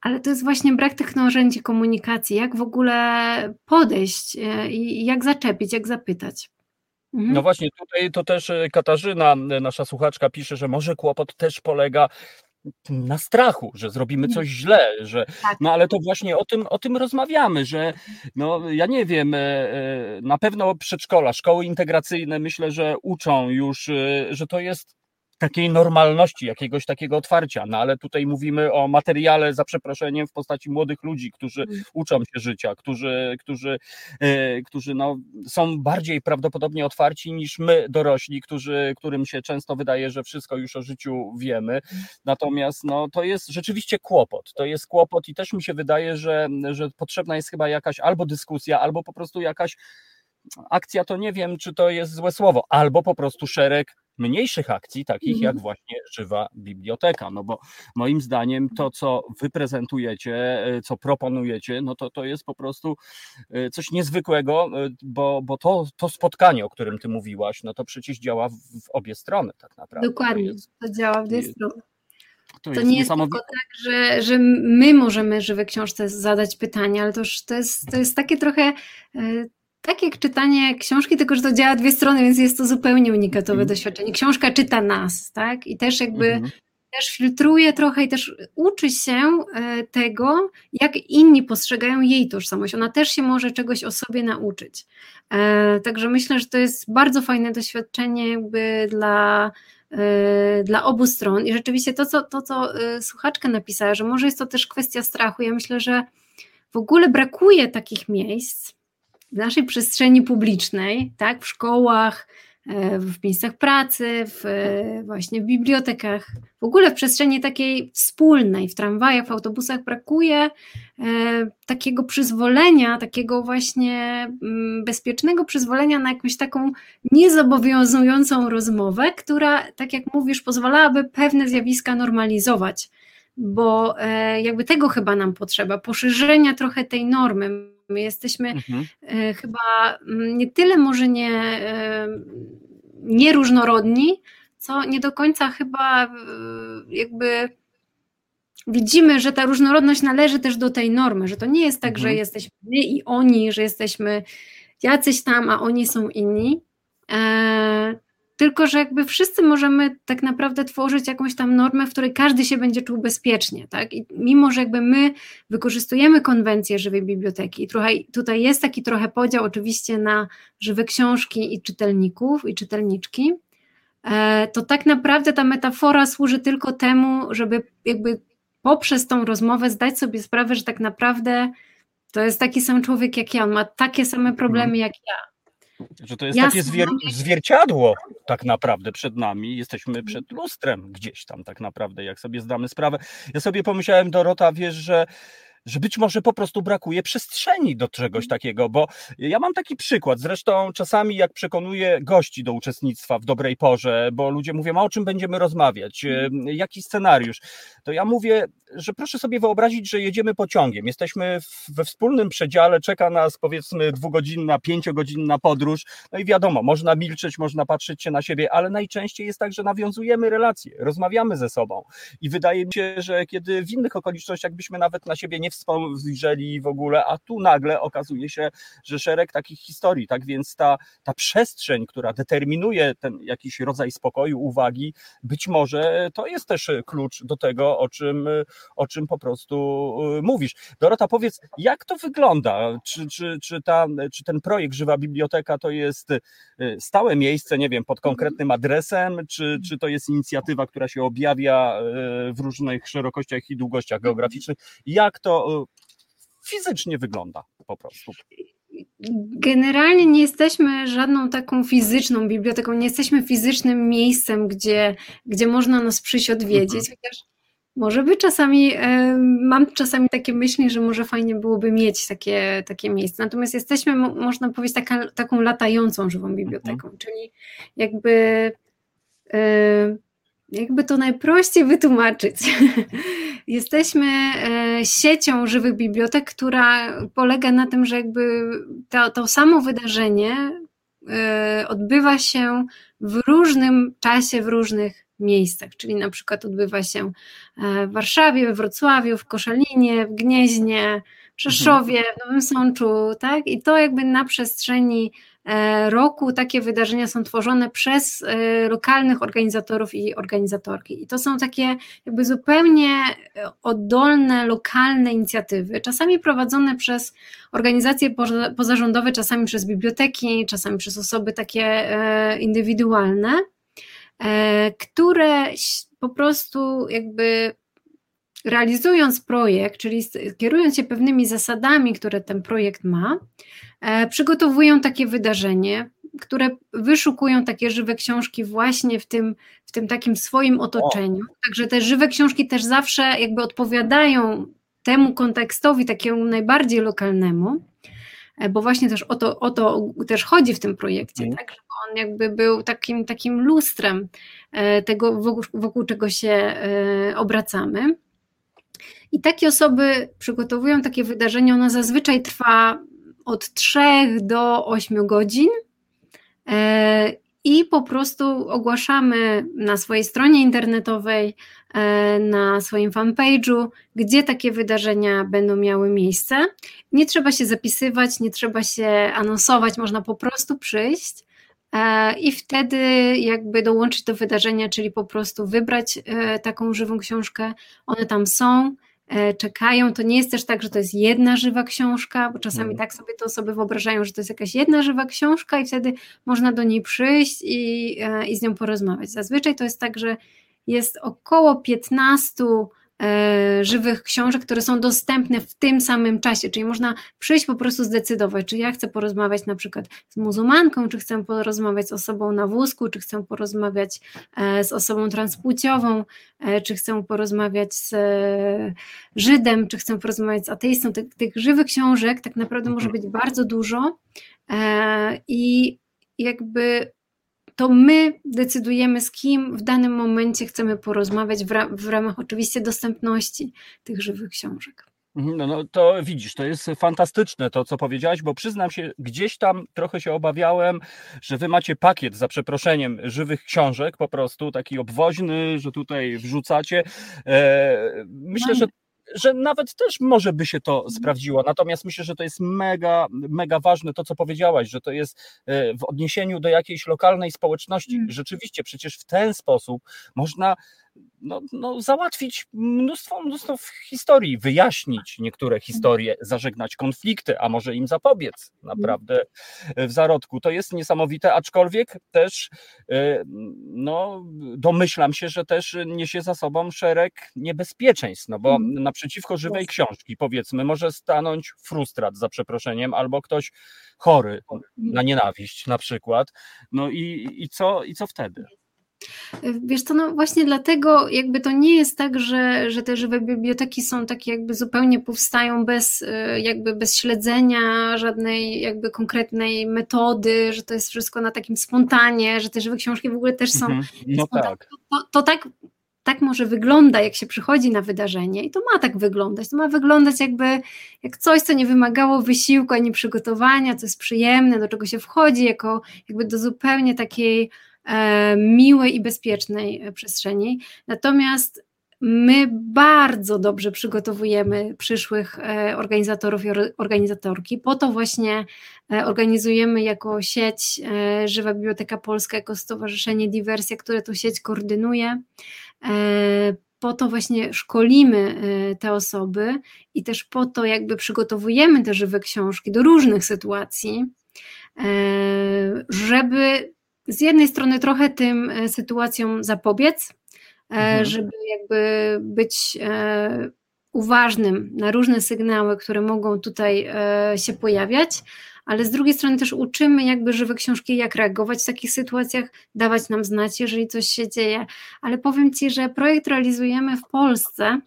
ale to jest właśnie brak tych narzędzi komunikacji, jak w ogóle podejść e, i jak zaczepić, jak zapytać. Mhm. No właśnie, tutaj to też e, Katarzyna, e, nasza słuchaczka, pisze, że może kłopot też polega na strachu, że zrobimy coś źle, że Tak. no ale to właśnie o tym, o tym rozmawiamy, że no ja nie wiem, e, na pewno przedszkola, szkoły integracyjne myślę, że uczą już, że to jest takiej normalności, jakiegoś takiego otwarcia, no ale tutaj mówimy o materiale za przeproszeniem w postaci młodych ludzi, którzy Mm. uczą się życia, którzy, którzy, e, którzy no, są bardziej prawdopodobnie otwarci niż my dorośli, którzy, którym się często wydaje, że wszystko już o życiu wiemy. Natomiast no, to jest rzeczywiście kłopot. To jest kłopot i też mi się wydaje, że, że potrzebna jest chyba jakaś albo dyskusja, albo po prostu jakaś akcja, to nie wiem, czy to jest złe słowo, albo po prostu szereg mniejszych akcji, takich Mhm. jak właśnie żywa biblioteka. No bo moim zdaniem to, co wy prezentujecie, e, co proponujecie, no to to jest po prostu e, coś niezwykłego, e, bo, bo to, to spotkanie, o którym ty mówiłaś, no to przecież działa w, w obie strony tak naprawdę. Dokładnie, To jest, to działa w dwie jest- strony. to To nie jest tylko tak, że, że my możemy żywej książce zadać pytania, ale to, już, to, jest, to jest takie trochę tak jak czytanie książki, tylko że to działa dwie strony, więc jest to zupełnie unikatowe Mhm. doświadczenie. Książka czyta nas, tak? I też jakby Mhm. też filtruje trochę i też uczy się e, tego, jak inni postrzegają jej tożsamość. Ona też się może czegoś o sobie nauczyć. E, Także myślę, że to jest bardzo fajne doświadczenie jakby dla, e, dla obu stron. I rzeczywiście to, co, to, co słuchaczka napisała, że może jest to też kwestia strachu. Ja myślę, że w ogóle brakuje takich miejsc w naszej przestrzeni publicznej, tak, w szkołach, e, w miejscach pracy, w, e, właśnie w bibliotekach, w ogóle w przestrzeni takiej wspólnej, w tramwajach, w autobusach brakuje e, takiego przyzwolenia, takiego właśnie mm, bezpiecznego przyzwolenia na jakąś taką niezobowiązującą rozmowę, która, tak jak mówisz, pozwalałaby pewne zjawiska normalizować, bo jakby tego chyba nam potrzeba, poszerzenia trochę tej normy. My jesteśmy Mhm. e, chyba mm, nie tyle może nie, e, nieróżnorodni, co nie do końca chyba e, jakby widzimy, że ta różnorodność należy też do tej normy, że to nie jest tak, że Mhm. jesteśmy my i oni, że jesteśmy jacyś tam, a oni są inni. E, tylko że jakby wszyscy możemy tak naprawdę tworzyć jakąś tam normę, w której każdy się będzie czuł bezpiecznie, tak? I mimo, że jakby my wykorzystujemy konwencję żywej biblioteki, trochę, tutaj jest taki trochę podział oczywiście na żywe książki i czytelników i czytelniczki, e, to tak naprawdę ta metafora służy tylko temu, żeby jakby poprzez tą rozmowę zdać sobie sprawę, że tak naprawdę to jest taki sam człowiek jak ja, on ma takie same problemy mhm. jak ja że to jest Jasne. takie zwier zwierciadło tak naprawdę przed nami. Jesteśmy przed lustrem gdzieś tam tak naprawdę, jak sobie zdamy sprawę. Ja sobie pomyślałem, Dorota, wiesz, że że być może po prostu brakuje przestrzeni do czegoś takiego, bo ja mam taki przykład, zresztą czasami jak przekonuję gości do uczestnictwa w dobrej porze, bo ludzie mówią, a o czym będziemy rozmawiać, jaki scenariusz, to ja mówię, że proszę sobie wyobrazić, że jedziemy pociągiem, jesteśmy we wspólnym przedziale, czeka nas powiedzmy dwugodzinna, pięciogodzinna podróż, no i wiadomo, można milczeć, można patrzeć się na siebie, ale najczęściej jest tak, że nawiązujemy relacje, rozmawiamy ze sobą. I wydaje mi się, że kiedy w innych okolicznościach byśmy nawet na siebie nie wspomnieli w ogóle, a tu nagle okazuje się, że szereg takich historii, tak więc ta, ta przestrzeń, która determinuje ten jakiś rodzaj spokoju, uwagi, być może to jest też klucz do tego, o czym, o czym po prostu y, mówisz. Dorota, powiedz, jak to wygląda? Czy, czy, czy, ta, czy ten projekt Żywa Biblioteka to jest y, stałe miejsce, nie wiem, pod konkretnym adresem, czy, czy to jest inicjatywa, która się objawia y, w różnych szerokościach i długościach geograficznych? Jak to fizycznie wygląda po prostu? Generalnie nie jesteśmy żadną taką fizyczną biblioteką, nie jesteśmy fizycznym miejscem, gdzie, gdzie można nas przyjść odwiedzić, mhm. chociaż może by czasami, mam czasami takie myśli, że może fajnie byłoby mieć takie, takie miejsce. Natomiast jesteśmy, można powiedzieć, taka, taką latającą żywą biblioteką, mhm. czyli jakby, e, jakby to najprościej wytłumaczyć. Jesteśmy e, siecią żywych bibliotek, która polega na tym, że jakby to, to samo wydarzenie e, odbywa się w różnym czasie, w różnych miejscach, czyli na przykład odbywa się e, w Warszawie, we Wrocławiu, w Koszalinie, w Gnieźnie, w Rzeszowie, w Nowym Sączu, tak? I to jakby na przestrzeni roku takie wydarzenia są tworzone przez e, lokalnych organizatorów i organizatorki. I to są takie jakby zupełnie oddolne, lokalne inicjatywy, czasami prowadzone przez organizacje pozarządowe, czasami przez biblioteki, czasami przez osoby takie indywidualne. E, które po prostu jakby realizując projekt, czyli kierując się pewnymi zasadami, które ten projekt ma, e, przygotowują takie wydarzenie, które wyszukują takie żywe książki właśnie w tym, w tym takim swoim otoczeniu. Także te żywe książki też zawsze jakby odpowiadają temu kontekstowi takiemu najbardziej lokalnemu. E, bo właśnie też o to, o to też chodzi w tym projekcie, mm. tak, żeby on jakby był takim, takim lustrem e, tego, wokół, wokół czego się e, obracamy. I takie osoby przygotowują takie wydarzenie, ono zazwyczaj trwa od 3 do 8 godzin i po prostu ogłaszamy na swojej stronie internetowej, e, na swoim fanpage'u, gdzie takie wydarzenia będą miały miejsce. Nie trzeba się zapisywać, nie trzeba się anonsować, można po prostu przyjść e, i wtedy jakby dołączyć do wydarzenia, czyli po prostu wybrać e, taką żywą książkę. One tam są E, czekają. To nie jest też tak, że to jest jedna żywa książka, bo czasami mhm. tak sobie te osoby wyobrażają, że to jest jakaś jedna żywa książka i wtedy można do niej przyjść i, e, i z nią porozmawiać. Zazwyczaj to jest tak, że jest około 15 E, żywych książek, które są dostępne w tym samym czasie, czyli można przyjść po prostu zdecydować, czy ja chcę porozmawiać na przykład z muzułmanką, czy chcę porozmawiać z osobą na wózku, czy chcę porozmawiać e, z osobą transpłciową, e, czy chcę porozmawiać z Żydem, czy chcę porozmawiać z ateistą. Tych, tych żywych książek tak naprawdę może być bardzo dużo i jakby to my decydujemy, z kim w danym momencie chcemy porozmawiać, w, ra w ramach oczywiście dostępności tych żywych książek. Mhm, no, no to widzisz, to jest fantastyczne to, co powiedziałaś, bo przyznam się, gdzieś tam trochę się obawiałem, że wy macie pakiet za przeproszeniem żywych książek, po prostu taki obwoźny, że tutaj wrzucacie. E, myślę, że że nawet też może by się to Mhm. sprawdziło. Natomiast myślę, że to jest mega, mega ważne to, co powiedziałaś, że to jest e, w odniesieniu do jakiejś lokalnej społeczności. Mm. Rzeczywiście, przecież w ten sposób można no, no, załatwić mnóstwo, mnóstwo historii, wyjaśnić niektóre historie, zażegnać konflikty, a może im zapobiec naprawdę e, w zarodku. To jest niesamowite, aczkolwiek też e, no, domyślam się, że też niesie za sobą szereg niebezpieczeństw, no bo Mhm. naprzeciwko żywej książki, powiedzmy, może stanąć frustrat za przeproszeniem, albo ktoś chory na nienawiść na przykład. No i, i, co, i co wtedy? Wiesz co, no właśnie dlatego jakby to nie jest tak, że, że te żywe biblioteki są takie jakby zupełnie powstają bez y, jakby bez śledzenia żadnej jakby konkretnej metody, że to jest wszystko na takim spontanie, że te żywe książki w ogóle też są Mhm. No spontane. tak. to, to tak, tak może wygląda, jak się przychodzi na wydarzenie i to ma tak wyglądać. To ma wyglądać jakby jak coś, co nie wymagało wysiłku ani przygotowania, co jest przyjemne, do czego się wchodzi, jako jakby do zupełnie takiej miłej i bezpiecznej e, przestrzeni. Natomiast my bardzo dobrze przygotowujemy przyszłych e, organizatorów i or- organizatorki. Po to właśnie e, organizujemy jako sieć e, Żywa Biblioteka Polska, jako Stowarzyszenie Diversja, które tą sieć koordynuje. E, Po to właśnie szkolimy e, te osoby i też po to jakby przygotowujemy te żywe książki do różnych sytuacji, e, żeby z jednej strony trochę tym e, sytuacjom zapobiec, e, Mhm. żeby jakby być e, uważnym na różne sygnały, które mogą tutaj się pojawiać, ale z drugiej strony też uczymy jakby żywe książki, jak reagować w takich sytuacjach, dawać nam znać, jeżeli coś się dzieje. Ale powiem Ci, że projekt realizujemy w Polsce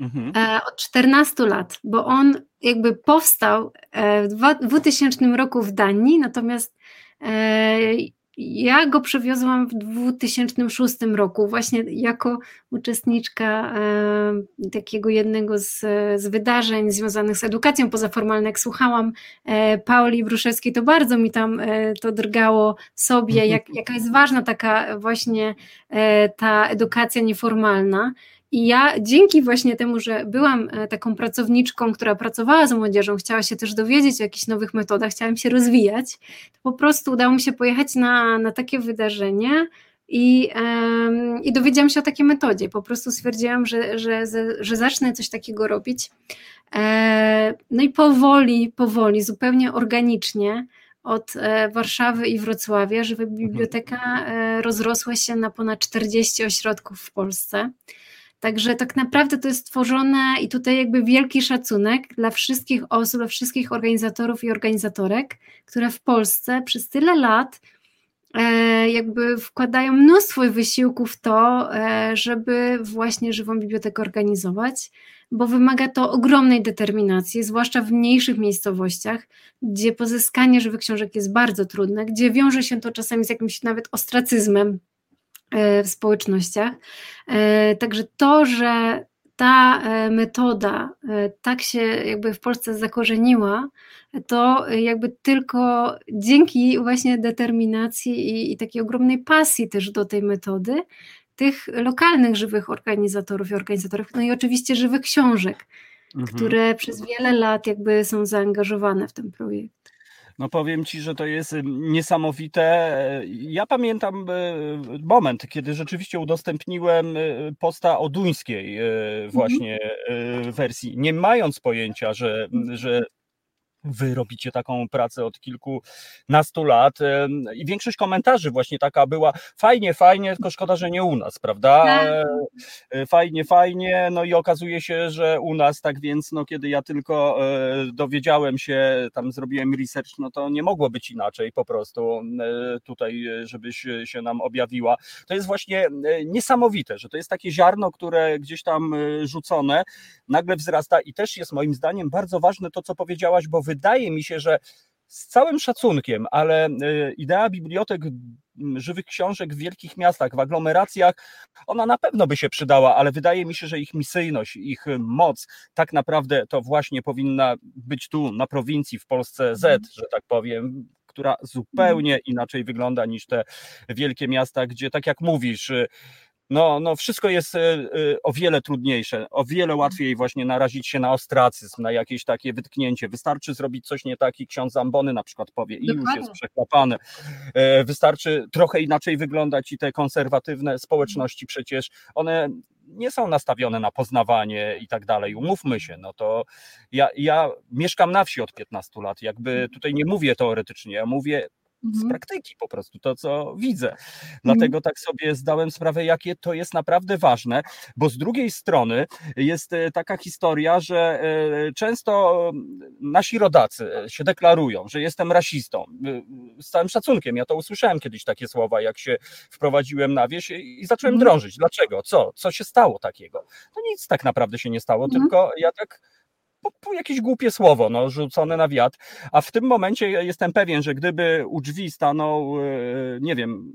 Mhm. od 14 lat, bo on jakby powstał w dwa- 2000 roku w Danii, natomiast ja go przywiozłam w 2006 roku, właśnie jako uczestniczka e, takiego jednego z, z wydarzeń związanych z edukacją pozaformalną. Jak słuchałam e, Pauli Bruszewskiej, to bardzo mi tam e, to drgało sobie, jak, jaka jest ważna taka właśnie e, ta edukacja nieformalna. I ja dzięki właśnie temu, że byłam e, taką pracowniczką, która pracowała z młodzieżą, chciała się też dowiedzieć o jakichś nowych metodach, chciałam się rozwijać, to po prostu udało mi się pojechać na, na takie wydarzenie i, em, i dowiedziałam się o takiej metodzie. Po prostu stwierdziłam, że, że, że, zacznę coś takiego robić. E, no i powoli, powoli, zupełnie organicznie od e, Warszawy i Wrocławia, żeby biblioteka e, rozrosła się na ponad 40 ośrodków w Polsce. Także tak naprawdę to jest stworzone i tutaj jakby wielki szacunek dla wszystkich osób, dla wszystkich organizatorów i organizatorek, które w Polsce przez tyle lat e, jakby wkładają mnóstwo wysiłku w to, e, żeby właśnie żywą bibliotekę organizować, bo wymaga to ogromnej determinacji, zwłaszcza w mniejszych miejscowościach, gdzie pozyskanie żywych książek jest bardzo trudne, gdzie wiąże się to czasami z jakimś nawet ostracyzmem w społecznościach. E, Także to, że ta e, metoda e, tak się jakby w Polsce zakorzeniła, to e, jakby tylko dzięki właśnie determinacji i, i takiej ogromnej pasji też do tej metody tych lokalnych żywych organizatorów i organizatorów, no i oczywiście żywych książek, Mhm. które przez wiele lat jakby są zaangażowane w ten projekt. No powiem ci, że to jest y, niesamowite. Ja pamiętam y, moment, kiedy rzeczywiście udostępniłem y, posta o duńskiej y, właśnie wersji, nie mając pojęcia, że, że wy robicie taką pracę od kilkunastu lat i większość komentarzy właśnie taka była fajnie, fajnie, tylko szkoda, że nie u nas, prawda? Tak. E, Fajnie, fajnie, no i okazuje się, że u nas, tak więc no kiedy ja tylko e, dowiedziałem się, tam zrobiłem research, no to nie mogło być inaczej po prostu e, tutaj, e, żebyś się nam objawiła. To jest właśnie e, niesamowite, że to jest takie ziarno, które gdzieś tam e, rzucone, nagle wzrasta i też jest moim zdaniem bardzo ważne to, co powiedziałaś, bo wydaje mi się, że z całym szacunkiem, ale e, idea bibliotek żywych książek w wielkich miastach, w aglomeracjach, ona na pewno by się przydała, ale wydaje mi się, że ich misyjność, ich moc tak naprawdę to właśnie powinna być tu na prowincji w Polsce Z, że tak powiem, która zupełnie inaczej wygląda niż te wielkie miasta, gdzie tak jak mówisz, y, no, no wszystko jest e, e, o wiele trudniejsze, o wiele łatwiej właśnie narazić się na ostracyzm, na jakieś takie wytknięcie. Wystarczy zrobić coś nie tak i ksiądz Zambony na przykład powie i już jest przekłapane. E, wystarczy trochę inaczej wyglądać i te konserwatywne społeczności przecież one nie są nastawione na poznawanie i tak dalej. Umówmy się, no to ja, ja mieszkam na wsi od 15 lat, jakby tutaj nie mówię teoretycznie, ja mówię z Mhm. praktyki po prostu to, co widzę. Dlatego tak sobie zdałem sprawę, jakie to jest naprawdę ważne, bo z drugiej strony jest e, taka historia, że e, często nasi rodacy się deklarują, że jestem rasistą. E, Z całym szacunkiem, ja to usłyszałem kiedyś takie słowa, jak się wprowadziłem na wieś i zacząłem Mhm. drążyć. Dlaczego? Co? Co się stało takiego? No nic tak naprawdę się nie stało, Mhm. tylko ja tak jakieś głupie słowo, no, rzucone na wiatr. A w tym momencie jestem pewien, że gdyby u drzwi stanął, e, nie wiem,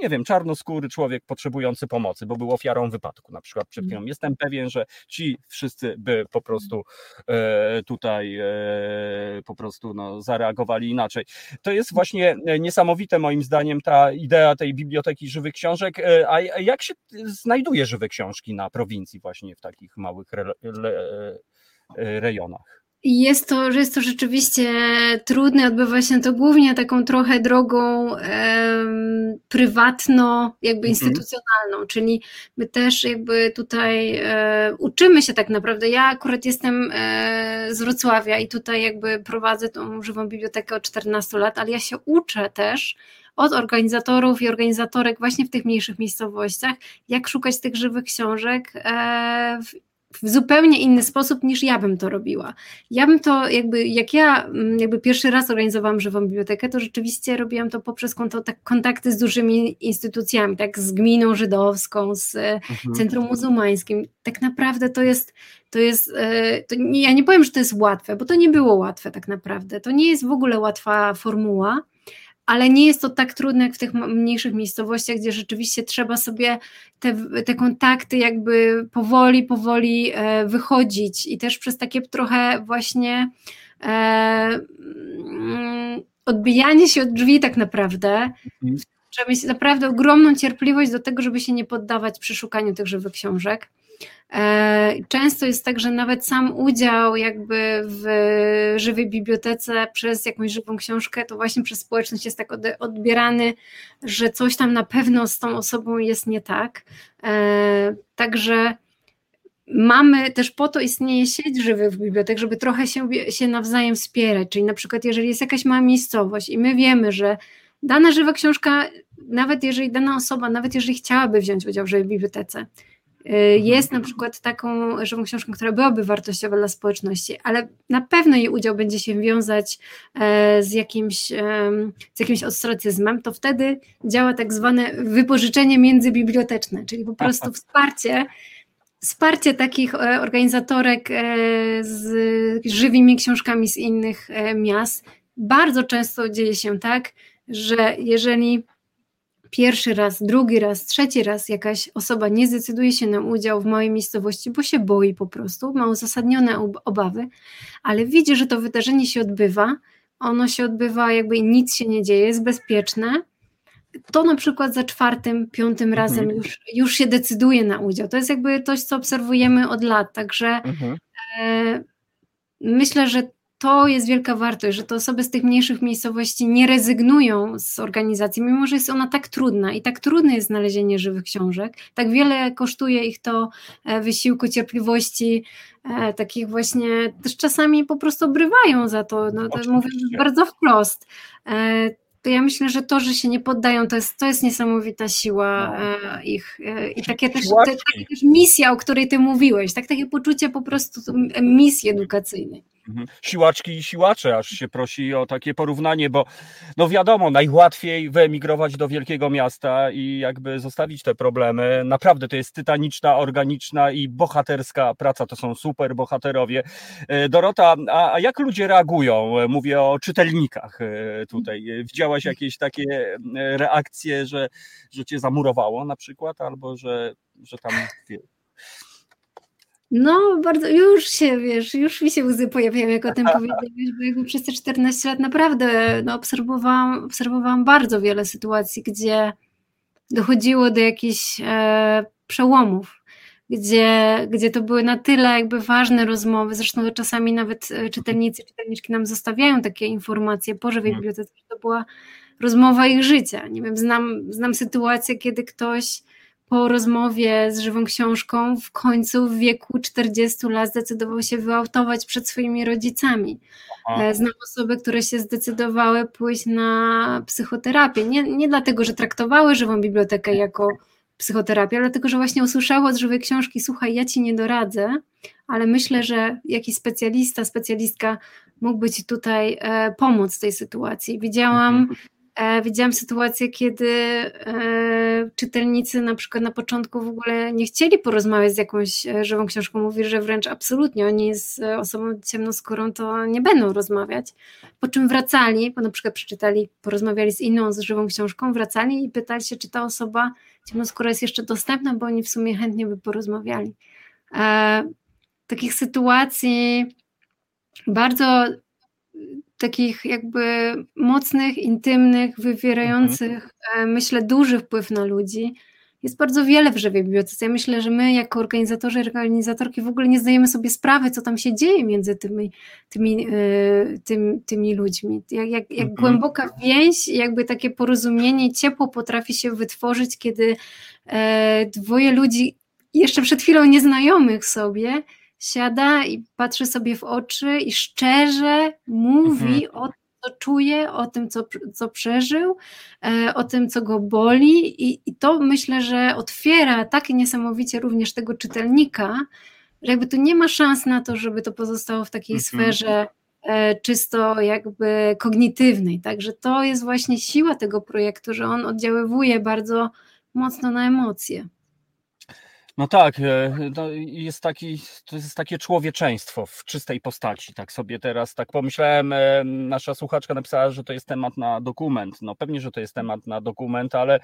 nie wiem, czarnoskóry człowiek potrzebujący pomocy, bo był ofiarą wypadku na przykład przed chwilą. Jestem pewien, że ci wszyscy by po prostu e, tutaj e, po prostu no, zareagowali inaczej. To jest właśnie e, niesamowite moim zdaniem ta idea tej biblioteki żywych książek. E, A jak się znajduje żywe książki na prowincji właśnie w takich małych re, rejonach? I jest to, że jest to rzeczywiście trudne, odbywa się to głównie taką trochę drogą em, prywatno, jakby Mhm. instytucjonalną, czyli my też jakby tutaj e, uczymy się tak naprawdę. Ja akurat jestem e, z Wrocławia i tutaj jakby prowadzę tą żywą bibliotekę od 14 lat, ale ja się uczę też od organizatorów i organizatorek właśnie w tych mniejszych miejscowościach, jak szukać tych żywych książek e, w, w zupełnie inny sposób niż ja bym to robiła. Ja bym to jakby, jak ja mm, jakby pierwszy raz organizowałam żywą bibliotekę, to rzeczywiście robiłam to poprzez tak, kontakty z dużymi instytucjami, tak z gminą żydowską, z e, Centrum Muzułmańskim. Tak naprawdę to jest, to jest e, to nie, ja nie powiem, że to jest łatwe, bo to nie było łatwe tak naprawdę. To nie jest w ogóle łatwa formuła, ale nie jest to tak trudne jak w tych mniejszych miejscowościach, gdzie rzeczywiście trzeba sobie te, te kontakty jakby powoli, powoli e, wychodzić i też przez takie trochę właśnie e, mm, odbijanie się od drzwi tak naprawdę. Trzeba mieć naprawdę ogromną cierpliwość do tego, żeby się nie poddawać przy szukaniu tych żywych książek. E, Często jest tak, że nawet sam udział jakby w żywej bibliotece przez jakąś żywą książkę, to właśnie przez społeczność jest tak odbierany, że coś tam na pewno z tą osobą jest nie tak. E, Także mamy też po to istnieje sieć żywych bibliotek, żeby trochę się, się nawzajem wspierać. Czyli na przykład, jeżeli jest jakaś mała miejscowość i my wiemy, że dana żywa książka, nawet jeżeli dana osoba, nawet jeżeli chciałaby wziąć udział w żywej bibliotece, jest na przykład taką żywą książką, która byłaby wartościowa dla społeczności, ale na pewno jej udział będzie się wiązać e, z jakimś, z jakimś ostracyzmem, to wtedy działa tak zwane wypożyczenie międzybiblioteczne, czyli po prostu wsparcie wsparcie takich e, organizatorek e, z żywymi książkami z innych miast. Bardzo często dzieje się tak, że jeżeli pierwszy raz, drugi raz, trzeci raz jakaś osoba nie zdecyduje się na udział w małej miejscowości, bo się boi po prostu, ma uzasadnione ob- obawy, ale widzi, że to wydarzenie się odbywa, ono się odbywa jakby nic się nie dzieje, jest bezpieczne, to na przykład za czwartym, piątym razem już, już się decyduje na udział. To jest jakby coś, co obserwujemy od lat, także Mhm. e, myślę, że to jest wielka wartość, że te osoby z tych mniejszych miejscowości nie rezygnują z organizacji, mimo że jest ona tak trudna i tak trudne jest znalezienie żywych książek, tak wiele kosztuje ich to e, wysiłku, cierpliwości, e, takich właśnie, też czasami po prostu obrywają za to, no, to mówię bardzo wprost. E, to ja myślę, że to, że się nie poddają, to jest, to jest niesamowita siła No. ich i takie też, te, takie też misja, o której ty mówiłeś, tak, takie poczucie po prostu misji edukacyjnej. Mhm. Siłaczki i siłacze, aż się prosi o takie porównanie, bo no wiadomo, najłatwiej wyemigrować do wielkiego miasta i jakby zostawić te problemy. Naprawdę to jest tytaniczna, organiczna i bohaterska praca, to są super bohaterowie. E, Dorota, a, a jak ludzie reagują? Mówię o czytelnikach e, tutaj. Widziałaś jakieś takie e, reakcje, że, że cię zamurowało na przykład, albo że, że tam No, bardzo, już się, wiesz, już mi się łzy pojawiają, jak o tym powiedziałeś, bo jakby przez te 14 lat naprawdę no, obserwowałam, obserwowałam bardzo wiele sytuacji, gdzie dochodziło do jakichś e, przełomów, gdzie, gdzie to były na tyle jakby ważne rozmowy, zresztą czasami nawet e, czytelnicy, czytelniczki nam zostawiają takie informacje po żywej Mhm. bibliotece, że to była rozmowa ich życia. Nie wiem, znam, znam sytuację, kiedy ktoś po rozmowie z żywą książką w końcu w wieku 40 lat zdecydował się wyautować przed swoimi rodzicami. Aha. E, Znam osoby, które się zdecydowały pójść na psychoterapię. Nie, nie dlatego, że traktowały żywą bibliotekę jako psychoterapię, ale dlatego, że właśnie usłyszały od żywej książki: Słuchaj, ja ci nie doradzę, ale myślę, że jakiś specjalista, specjalistka mógłby ci tutaj e, pomóc w tej sytuacji. Widziałam. E, Widziałam sytuację, kiedy e, czytelnicy na przykład na początku w ogóle nie chcieli porozmawiać z jakąś e, żywą książką. Mówi, że wręcz absolutnie oni z osobą ciemnoskórą to nie będą rozmawiać. Po czym wracali, bo na przykład przeczytali, porozmawiali z inną, z żywą książką, wracali i pytali się, czy ta osoba ciemnoskóra jest jeszcze dostępna, bo oni w sumie chętnie by porozmawiali. Takich sytuacji bardzo takich jakby mocnych, intymnych, wywierających, e, myślę, duży wpływ na ludzi. Jest bardzo wiele w żywej bibliotece. Ja myślę, że my jako organizatorzy i organizatorki w ogóle nie zdajemy sobie sprawy, co tam się dzieje między tymi, tymi, e, tym, tymi ludźmi. Jak, jak, jak Mhm. głęboka więź, jakby takie porozumienie, ciepło potrafi się wytworzyć, kiedy e, dwoje ludzi jeszcze przed chwilą nieznajomych sobie siada i patrzy sobie w oczy i szczerze mówi o tym, co czuje, o tym, co, co przeżył, e, o tym, co go boli i, i to myślę, że otwiera tak niesamowicie również tego czytelnika, że jakby tu nie ma szans na to, żeby to pozostało w takiej Mhm. sferze e, czysto jakby kognitywnej, także to jest właśnie siła tego projektu, że on oddziaływuje bardzo mocno na emocje. No tak, e, no jest taki, to jest takie człowieczeństwo w czystej postaci. Tak sobie teraz tak pomyślałem, e, nasza słuchaczka napisała, że to jest temat na dokument. No pewnie, że to jest temat na dokument, ale,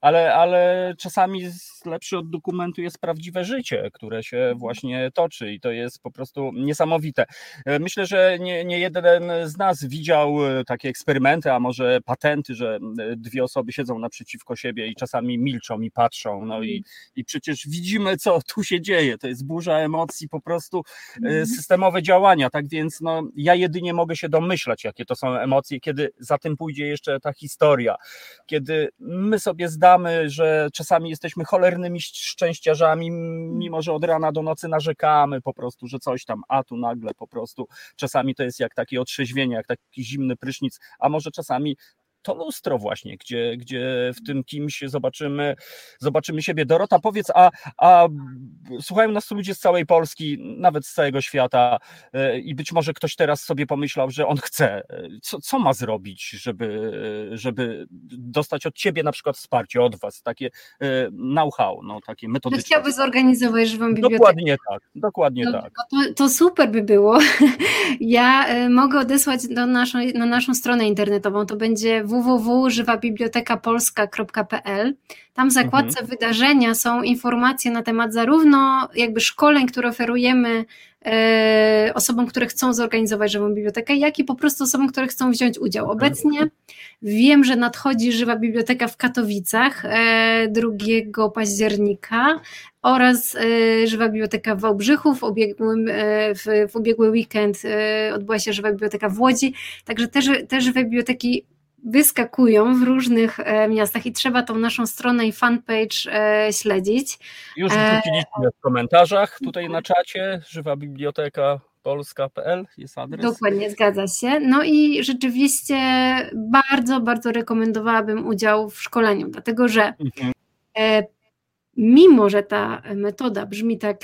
ale, ale czasami lepszy od dokumentu jest prawdziwe życie, które się właśnie toczy i to jest po prostu niesamowite. E, Myślę, że nie, nie jeden z nas widział takie eksperymenty, a może patenty, że dwie osoby siedzą naprzeciwko siebie i czasami milczą i patrzą, no i, i przecież widzimy, co tu się dzieje. To jest burza emocji, po prostu e, systemowe działania. Tak więc no, ja jedynie mogę się domyślać, jakie to są emocje, kiedy za tym pójdzie jeszcze ta historia. Kiedy my sobie zdamy, że czasami jesteśmy cholernymi szczęściarzami, mimo że od rana do nocy narzekamy po prostu, że coś tam, a tu nagle po prostu czasami to jest jak takie otrzeźwienie, jak taki zimny prysznic, a może czasami to lustro właśnie, gdzie, gdzie w tym kimś zobaczymy, zobaczymy siebie. Dorota, powiedz, a, a słuchają nas tu ludzie z całej Polski, nawet z całego świata e, i być może ktoś teraz sobie pomyślał, że on chce. Co, co ma zrobić, żeby, żeby dostać od ciebie na przykład wsparcie, od was, takie e, know-how, no, takie Że metodyczne. chciałby zorganizować żywą bibliotekę. Dokładnie tak, dokładnie No, tak. to, to super by było. Ja y, mogę odesłać do naszą, na naszą stronę internetową. To będzie www.żywabibliotekapolska.pl. Tam w zakładce wydarzenia są informacje na temat zarówno jakby szkoleń, które oferujemy e, osobom, które chcą zorganizować żywą bibliotekę, jak i po prostu osobom, które chcą wziąć udział. Obecnie wiem, że nadchodzi żywa biblioteka w Katowicach e, 2 października oraz e, Żywa Biblioteka w Wałbrzychu. W ubiegłym, e, w, w ubiegły weekend e, odbyła się Żywa Biblioteka w Łodzi. Także te, ży- te żywe biblioteki wyskakują w różnych e, miastach i trzeba tą naszą stronę i fanpage e, śledzić. Już E, wrzuciliśmy w komentarzach tutaj na czacie, żywa biblioteka polska.pl jest adres. Dokładnie, zgadza się. No i rzeczywiście bardzo, bardzo rekomendowałabym udział w szkoleniu, dlatego że Mhm. mimo, że ta metoda brzmi tak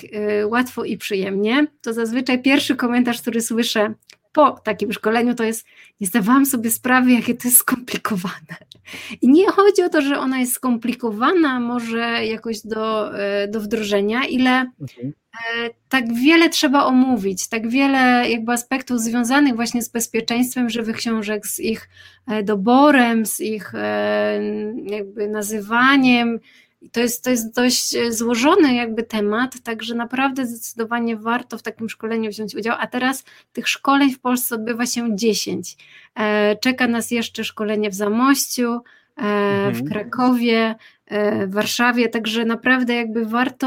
łatwo i przyjemnie, to zazwyczaj pierwszy komentarz, który słyszę po takim szkoleniu, to jest: Nie zdawałam sobie sprawy, jakie to jest skomplikowane. I nie chodzi o to, że ona jest skomplikowana, może jakoś do, e, do wdrożenia, ile Mhm. E, tak wiele trzeba omówić, tak wiele jakby aspektów związanych właśnie z bezpieczeństwem żywych książek, z ich e, doborem, z ich jakby nazywaniem. I To jest, to jest dość e, złożony jakby temat, także naprawdę zdecydowanie warto w takim szkoleniu wziąć udział. A teraz tych szkoleń w Polsce odbywa się 10. E, Czeka nas jeszcze szkolenie w Zamościu, w Mhm. Krakowie, e, w Warszawie, także naprawdę jakby warto,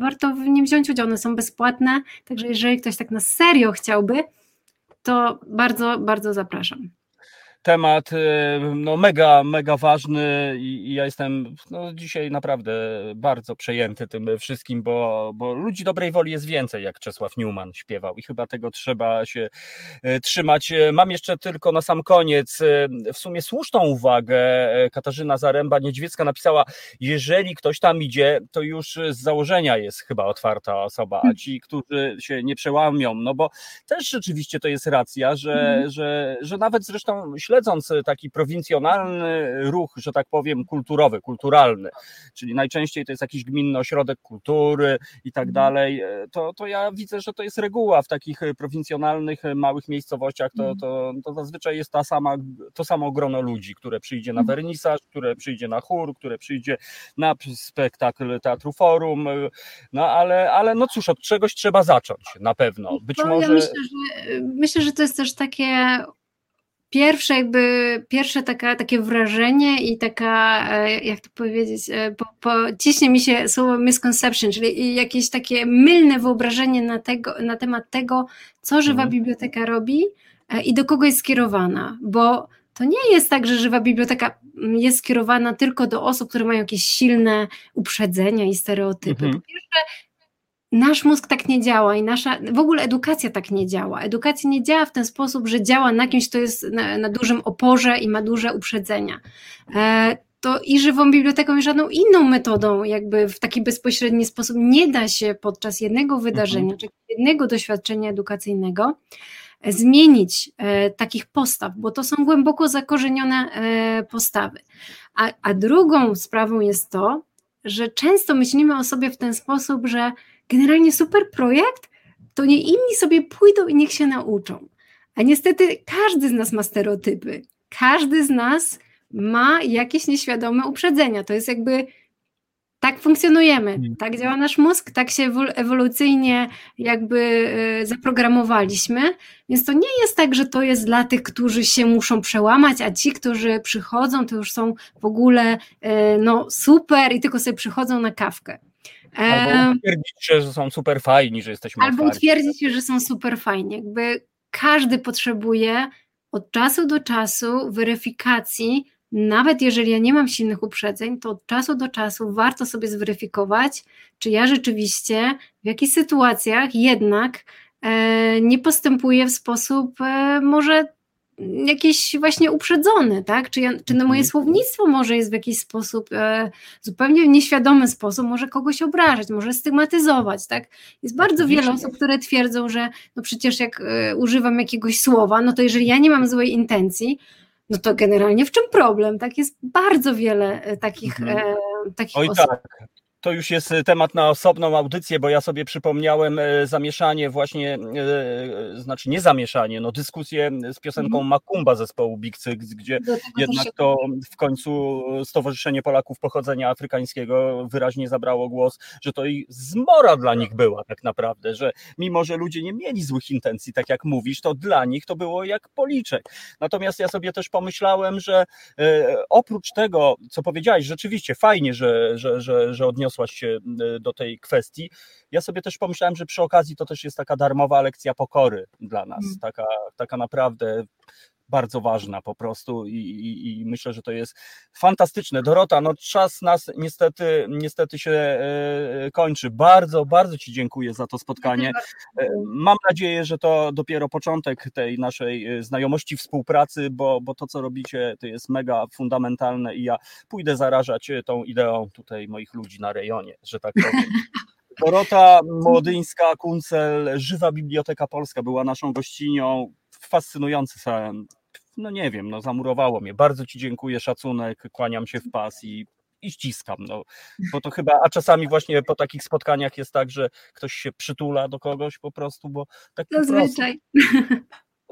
warto w nim wziąć udział. One są bezpłatne, także jeżeli ktoś tak na serio chciałby, to bardzo, bardzo zapraszam. Temat e, no, mega, mega ważny i, i ja jestem no, dzisiaj naprawdę bardzo przejęty tym wszystkim, bo, bo ludzi dobrej woli jest więcej, jak Czesław Newman śpiewał i chyba tego trzeba się e, trzymać. E, Mam jeszcze tylko na sam koniec w sumie słuszną uwagę. Katarzyna Zaręba-Niedźwiecka napisała, jeżeli ktoś tam idzie, to już z założenia jest chyba otwarta osoba, a ci, którzy się nie przełamią, no bo też rzeczywiście to jest racja, że, Mhm. że, że nawet zresztą śledząc taki prowincjonalny ruch, że tak powiem, kulturowy, kulturalny, czyli najczęściej to jest jakiś gminny ośrodek kultury i tak Mhm. dalej, e, to, to ja widzę, że to jest reguła w takich e, prowincjonalnych, małych miejscowościach, to, Mhm. to, to zazwyczaj jest ta sama, to samo grono ludzi, które przyjdzie na Mhm. wernisaż, które przyjdzie na chór, które przyjdzie na spektakl Teatru Forum, no ale, ale no cóż, od czegoś trzeba zacząć na pewno. Być To może... Ja myślę, że, myślę, że to jest też takie pierwsze jakby, pierwsze taka, takie wrażenie i taka, e, jak to powiedzieć, e, po, po, ciśnie mi się słowo misconception, czyli jakieś takie mylne wyobrażenie na, tego, na temat tego, co Żywa Mhm. Biblioteka robi e, i do kogo jest skierowana, bo to nie jest tak, że Żywa Biblioteka mm, jest skierowana tylko do osób, które mają jakieś silne uprzedzenia i stereotypy. Mhm. Po pierwsze, nasz mózg tak nie działa i nasza, w ogóle edukacja tak nie działa. Edukacja nie działa w ten sposób, że działa na kimś, kto jest na, na dużym oporze i ma duże uprzedzenia. E, to i żywą biblioteką, i żadną inną metodą, jakby w taki bezpośredni sposób nie da się podczas jednego wydarzenia, czy jednego doświadczenia edukacyjnego e, zmienić e, takich postaw, bo to są głęboko zakorzenione e, postawy. A, a drugą sprawą jest to, że często myślimy o sobie w ten sposób, że generalnie super projekt, to nie inni sobie pójdą i niech się nauczą. A niestety każdy z nas ma stereotypy. Każdy z nas ma jakieś nieświadome uprzedzenia. To jest jakby tak funkcjonujemy, Mhm. tak działa nasz mózg, tak się ewol- ewolucyjnie jakby e, zaprogramowaliśmy, więc to nie jest tak, że to jest dla tych, którzy się muszą przełamać, a ci, którzy przychodzą, to już są w ogóle e, no super i tylko sobie przychodzą na kawkę. Albo twierdzić, że są super fajni, że jesteśmy Albo otwarci. utwierdzić, że są super fajnie. Jakby każdy potrzebuje od czasu do czasu weryfikacji, nawet jeżeli ja nie mam silnych uprzedzeń, to od czasu do czasu warto sobie zweryfikować, czy ja rzeczywiście w jakichś sytuacjach jednak e, nie postępuję w sposób e, może jakiś właśnie uprzedzony, tak? Czy, ja, czy no moje Mhm. słownictwo może jest w jakiś sposób, e, zupełnie w nieświadomy sposób, może kogoś obrażać, może stygmatyzować, tak? Jest bardzo wiele osób, które twierdzą, że no przecież jak e, używam jakiegoś słowa, no to jeżeli ja nie mam złej intencji, no to generalnie w czym problem, tak? Jest bardzo wiele e, takich, Mhm. e, takich Oj osób. tak. To już jest e, temat na osobną audycję, bo ja sobie przypomniałem e, zamieszanie właśnie, e, znaczy nie zamieszanie, no dyskusję z piosenką Makumba zespołu Big gdzie jednak to w końcu Stowarzyszenie Polaków Pochodzenia Afrykańskiego wyraźnie zabrało głos, że to i zmora dla nich była tak naprawdę, że mimo, że ludzie nie mieli złych intencji, tak jak mówisz, to dla nich to było jak policzek. Natomiast ja sobie też pomyślałem, że oprócz tego, co powiedziałeś, rzeczywiście fajnie, że, że, że, że odniosłaś się do tej kwestii, ja sobie też pomyślałem, że przy okazji to też jest taka darmowa lekcja pokory dla nas, Mm. taka, taka naprawdę bardzo ważna po prostu i, i, i myślę, że to jest fantastyczne. Dorota, no czas nas niestety, niestety się e, kończy. Bardzo, bardzo Ci dziękuję za to spotkanie. E, Mam nadzieję, że to dopiero początek tej naszej e, znajomości, współpracy, bo, bo to, co robicie, to jest mega fundamentalne i ja pójdę zarażać tą ideą tutaj moich ludzi na rejonie, że tak powiem. Dorota Młodyńska, Kuncel, Żywa Biblioteka Polska była naszą gościnią. Fascynujący sam. No nie wiem, no zamurowało mnie. Bardzo Ci dziękuję, szacunek, kłaniam się w pas i, i ściskam. No, bo to chyba, a czasami właśnie po takich spotkaniach jest tak, że ktoś się przytula do kogoś po prostu, bo tak po prostu.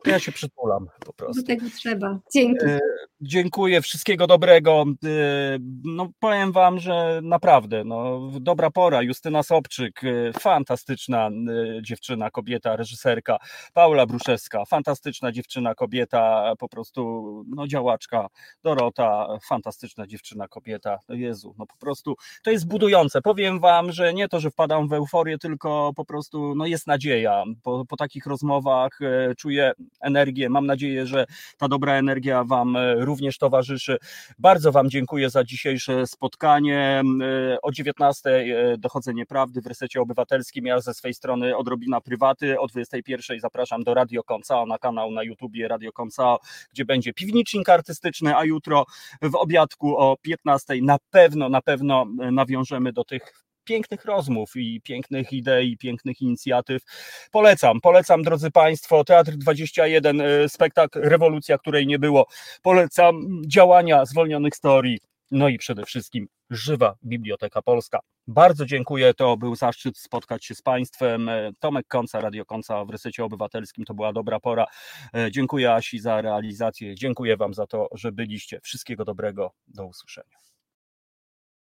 To ja się przytulam po Do prostu. tego trzeba. Dzięki. E, Dziękuję, wszystkiego dobrego. E, No, powiem Wam, że naprawdę, no, dobra pora. Justyna Sobczyk, e, fantastyczna e, dziewczyna, kobieta, reżyserka. Paula Bruszewska, fantastyczna dziewczyna, kobieta, po prostu no, działaczka. Dorota, fantastyczna dziewczyna, kobieta. No Jezu, no po prostu to jest budujące. Powiem Wam, że nie to, że wpadam w euforię, tylko po prostu no, jest nadzieja. Po, po takich rozmowach e, czuję energię. Mam nadzieję, że ta dobra energia Wam e, również towarzyszy. Bardzo Wam dziękuję za dzisiejsze spotkanie. E, O 19 e, dochodzenie prawdy w resecie obywatelskim. Ja ze swej strony odrobina prywaty. O 21 zapraszam do Radio Koncao na kanał na YouTubie Radio Koncao, gdzie będzie piwnicznik artystyczny, a jutro w obiadku o 15 na pewno, na pewno nawiążemy do tych pięknych rozmów i pięknych idei, pięknych inicjatyw. Polecam, polecam drodzy Państwo, Teatr 21, e, spektakl Rewolucja, której nie było. Polecam działania zwolnionych storii. No i przede wszystkim żywa Biblioteka Polska. Bardzo dziękuję, to był zaszczyt spotkać się z Państwem. E, Tomek Konca, Radio Konca w Resecie Obywatelskim, to była dobra pora. E, Dziękuję Asi za realizację, dziękuję Wam za to, że byliście. Wszystkiego dobrego, do usłyszenia.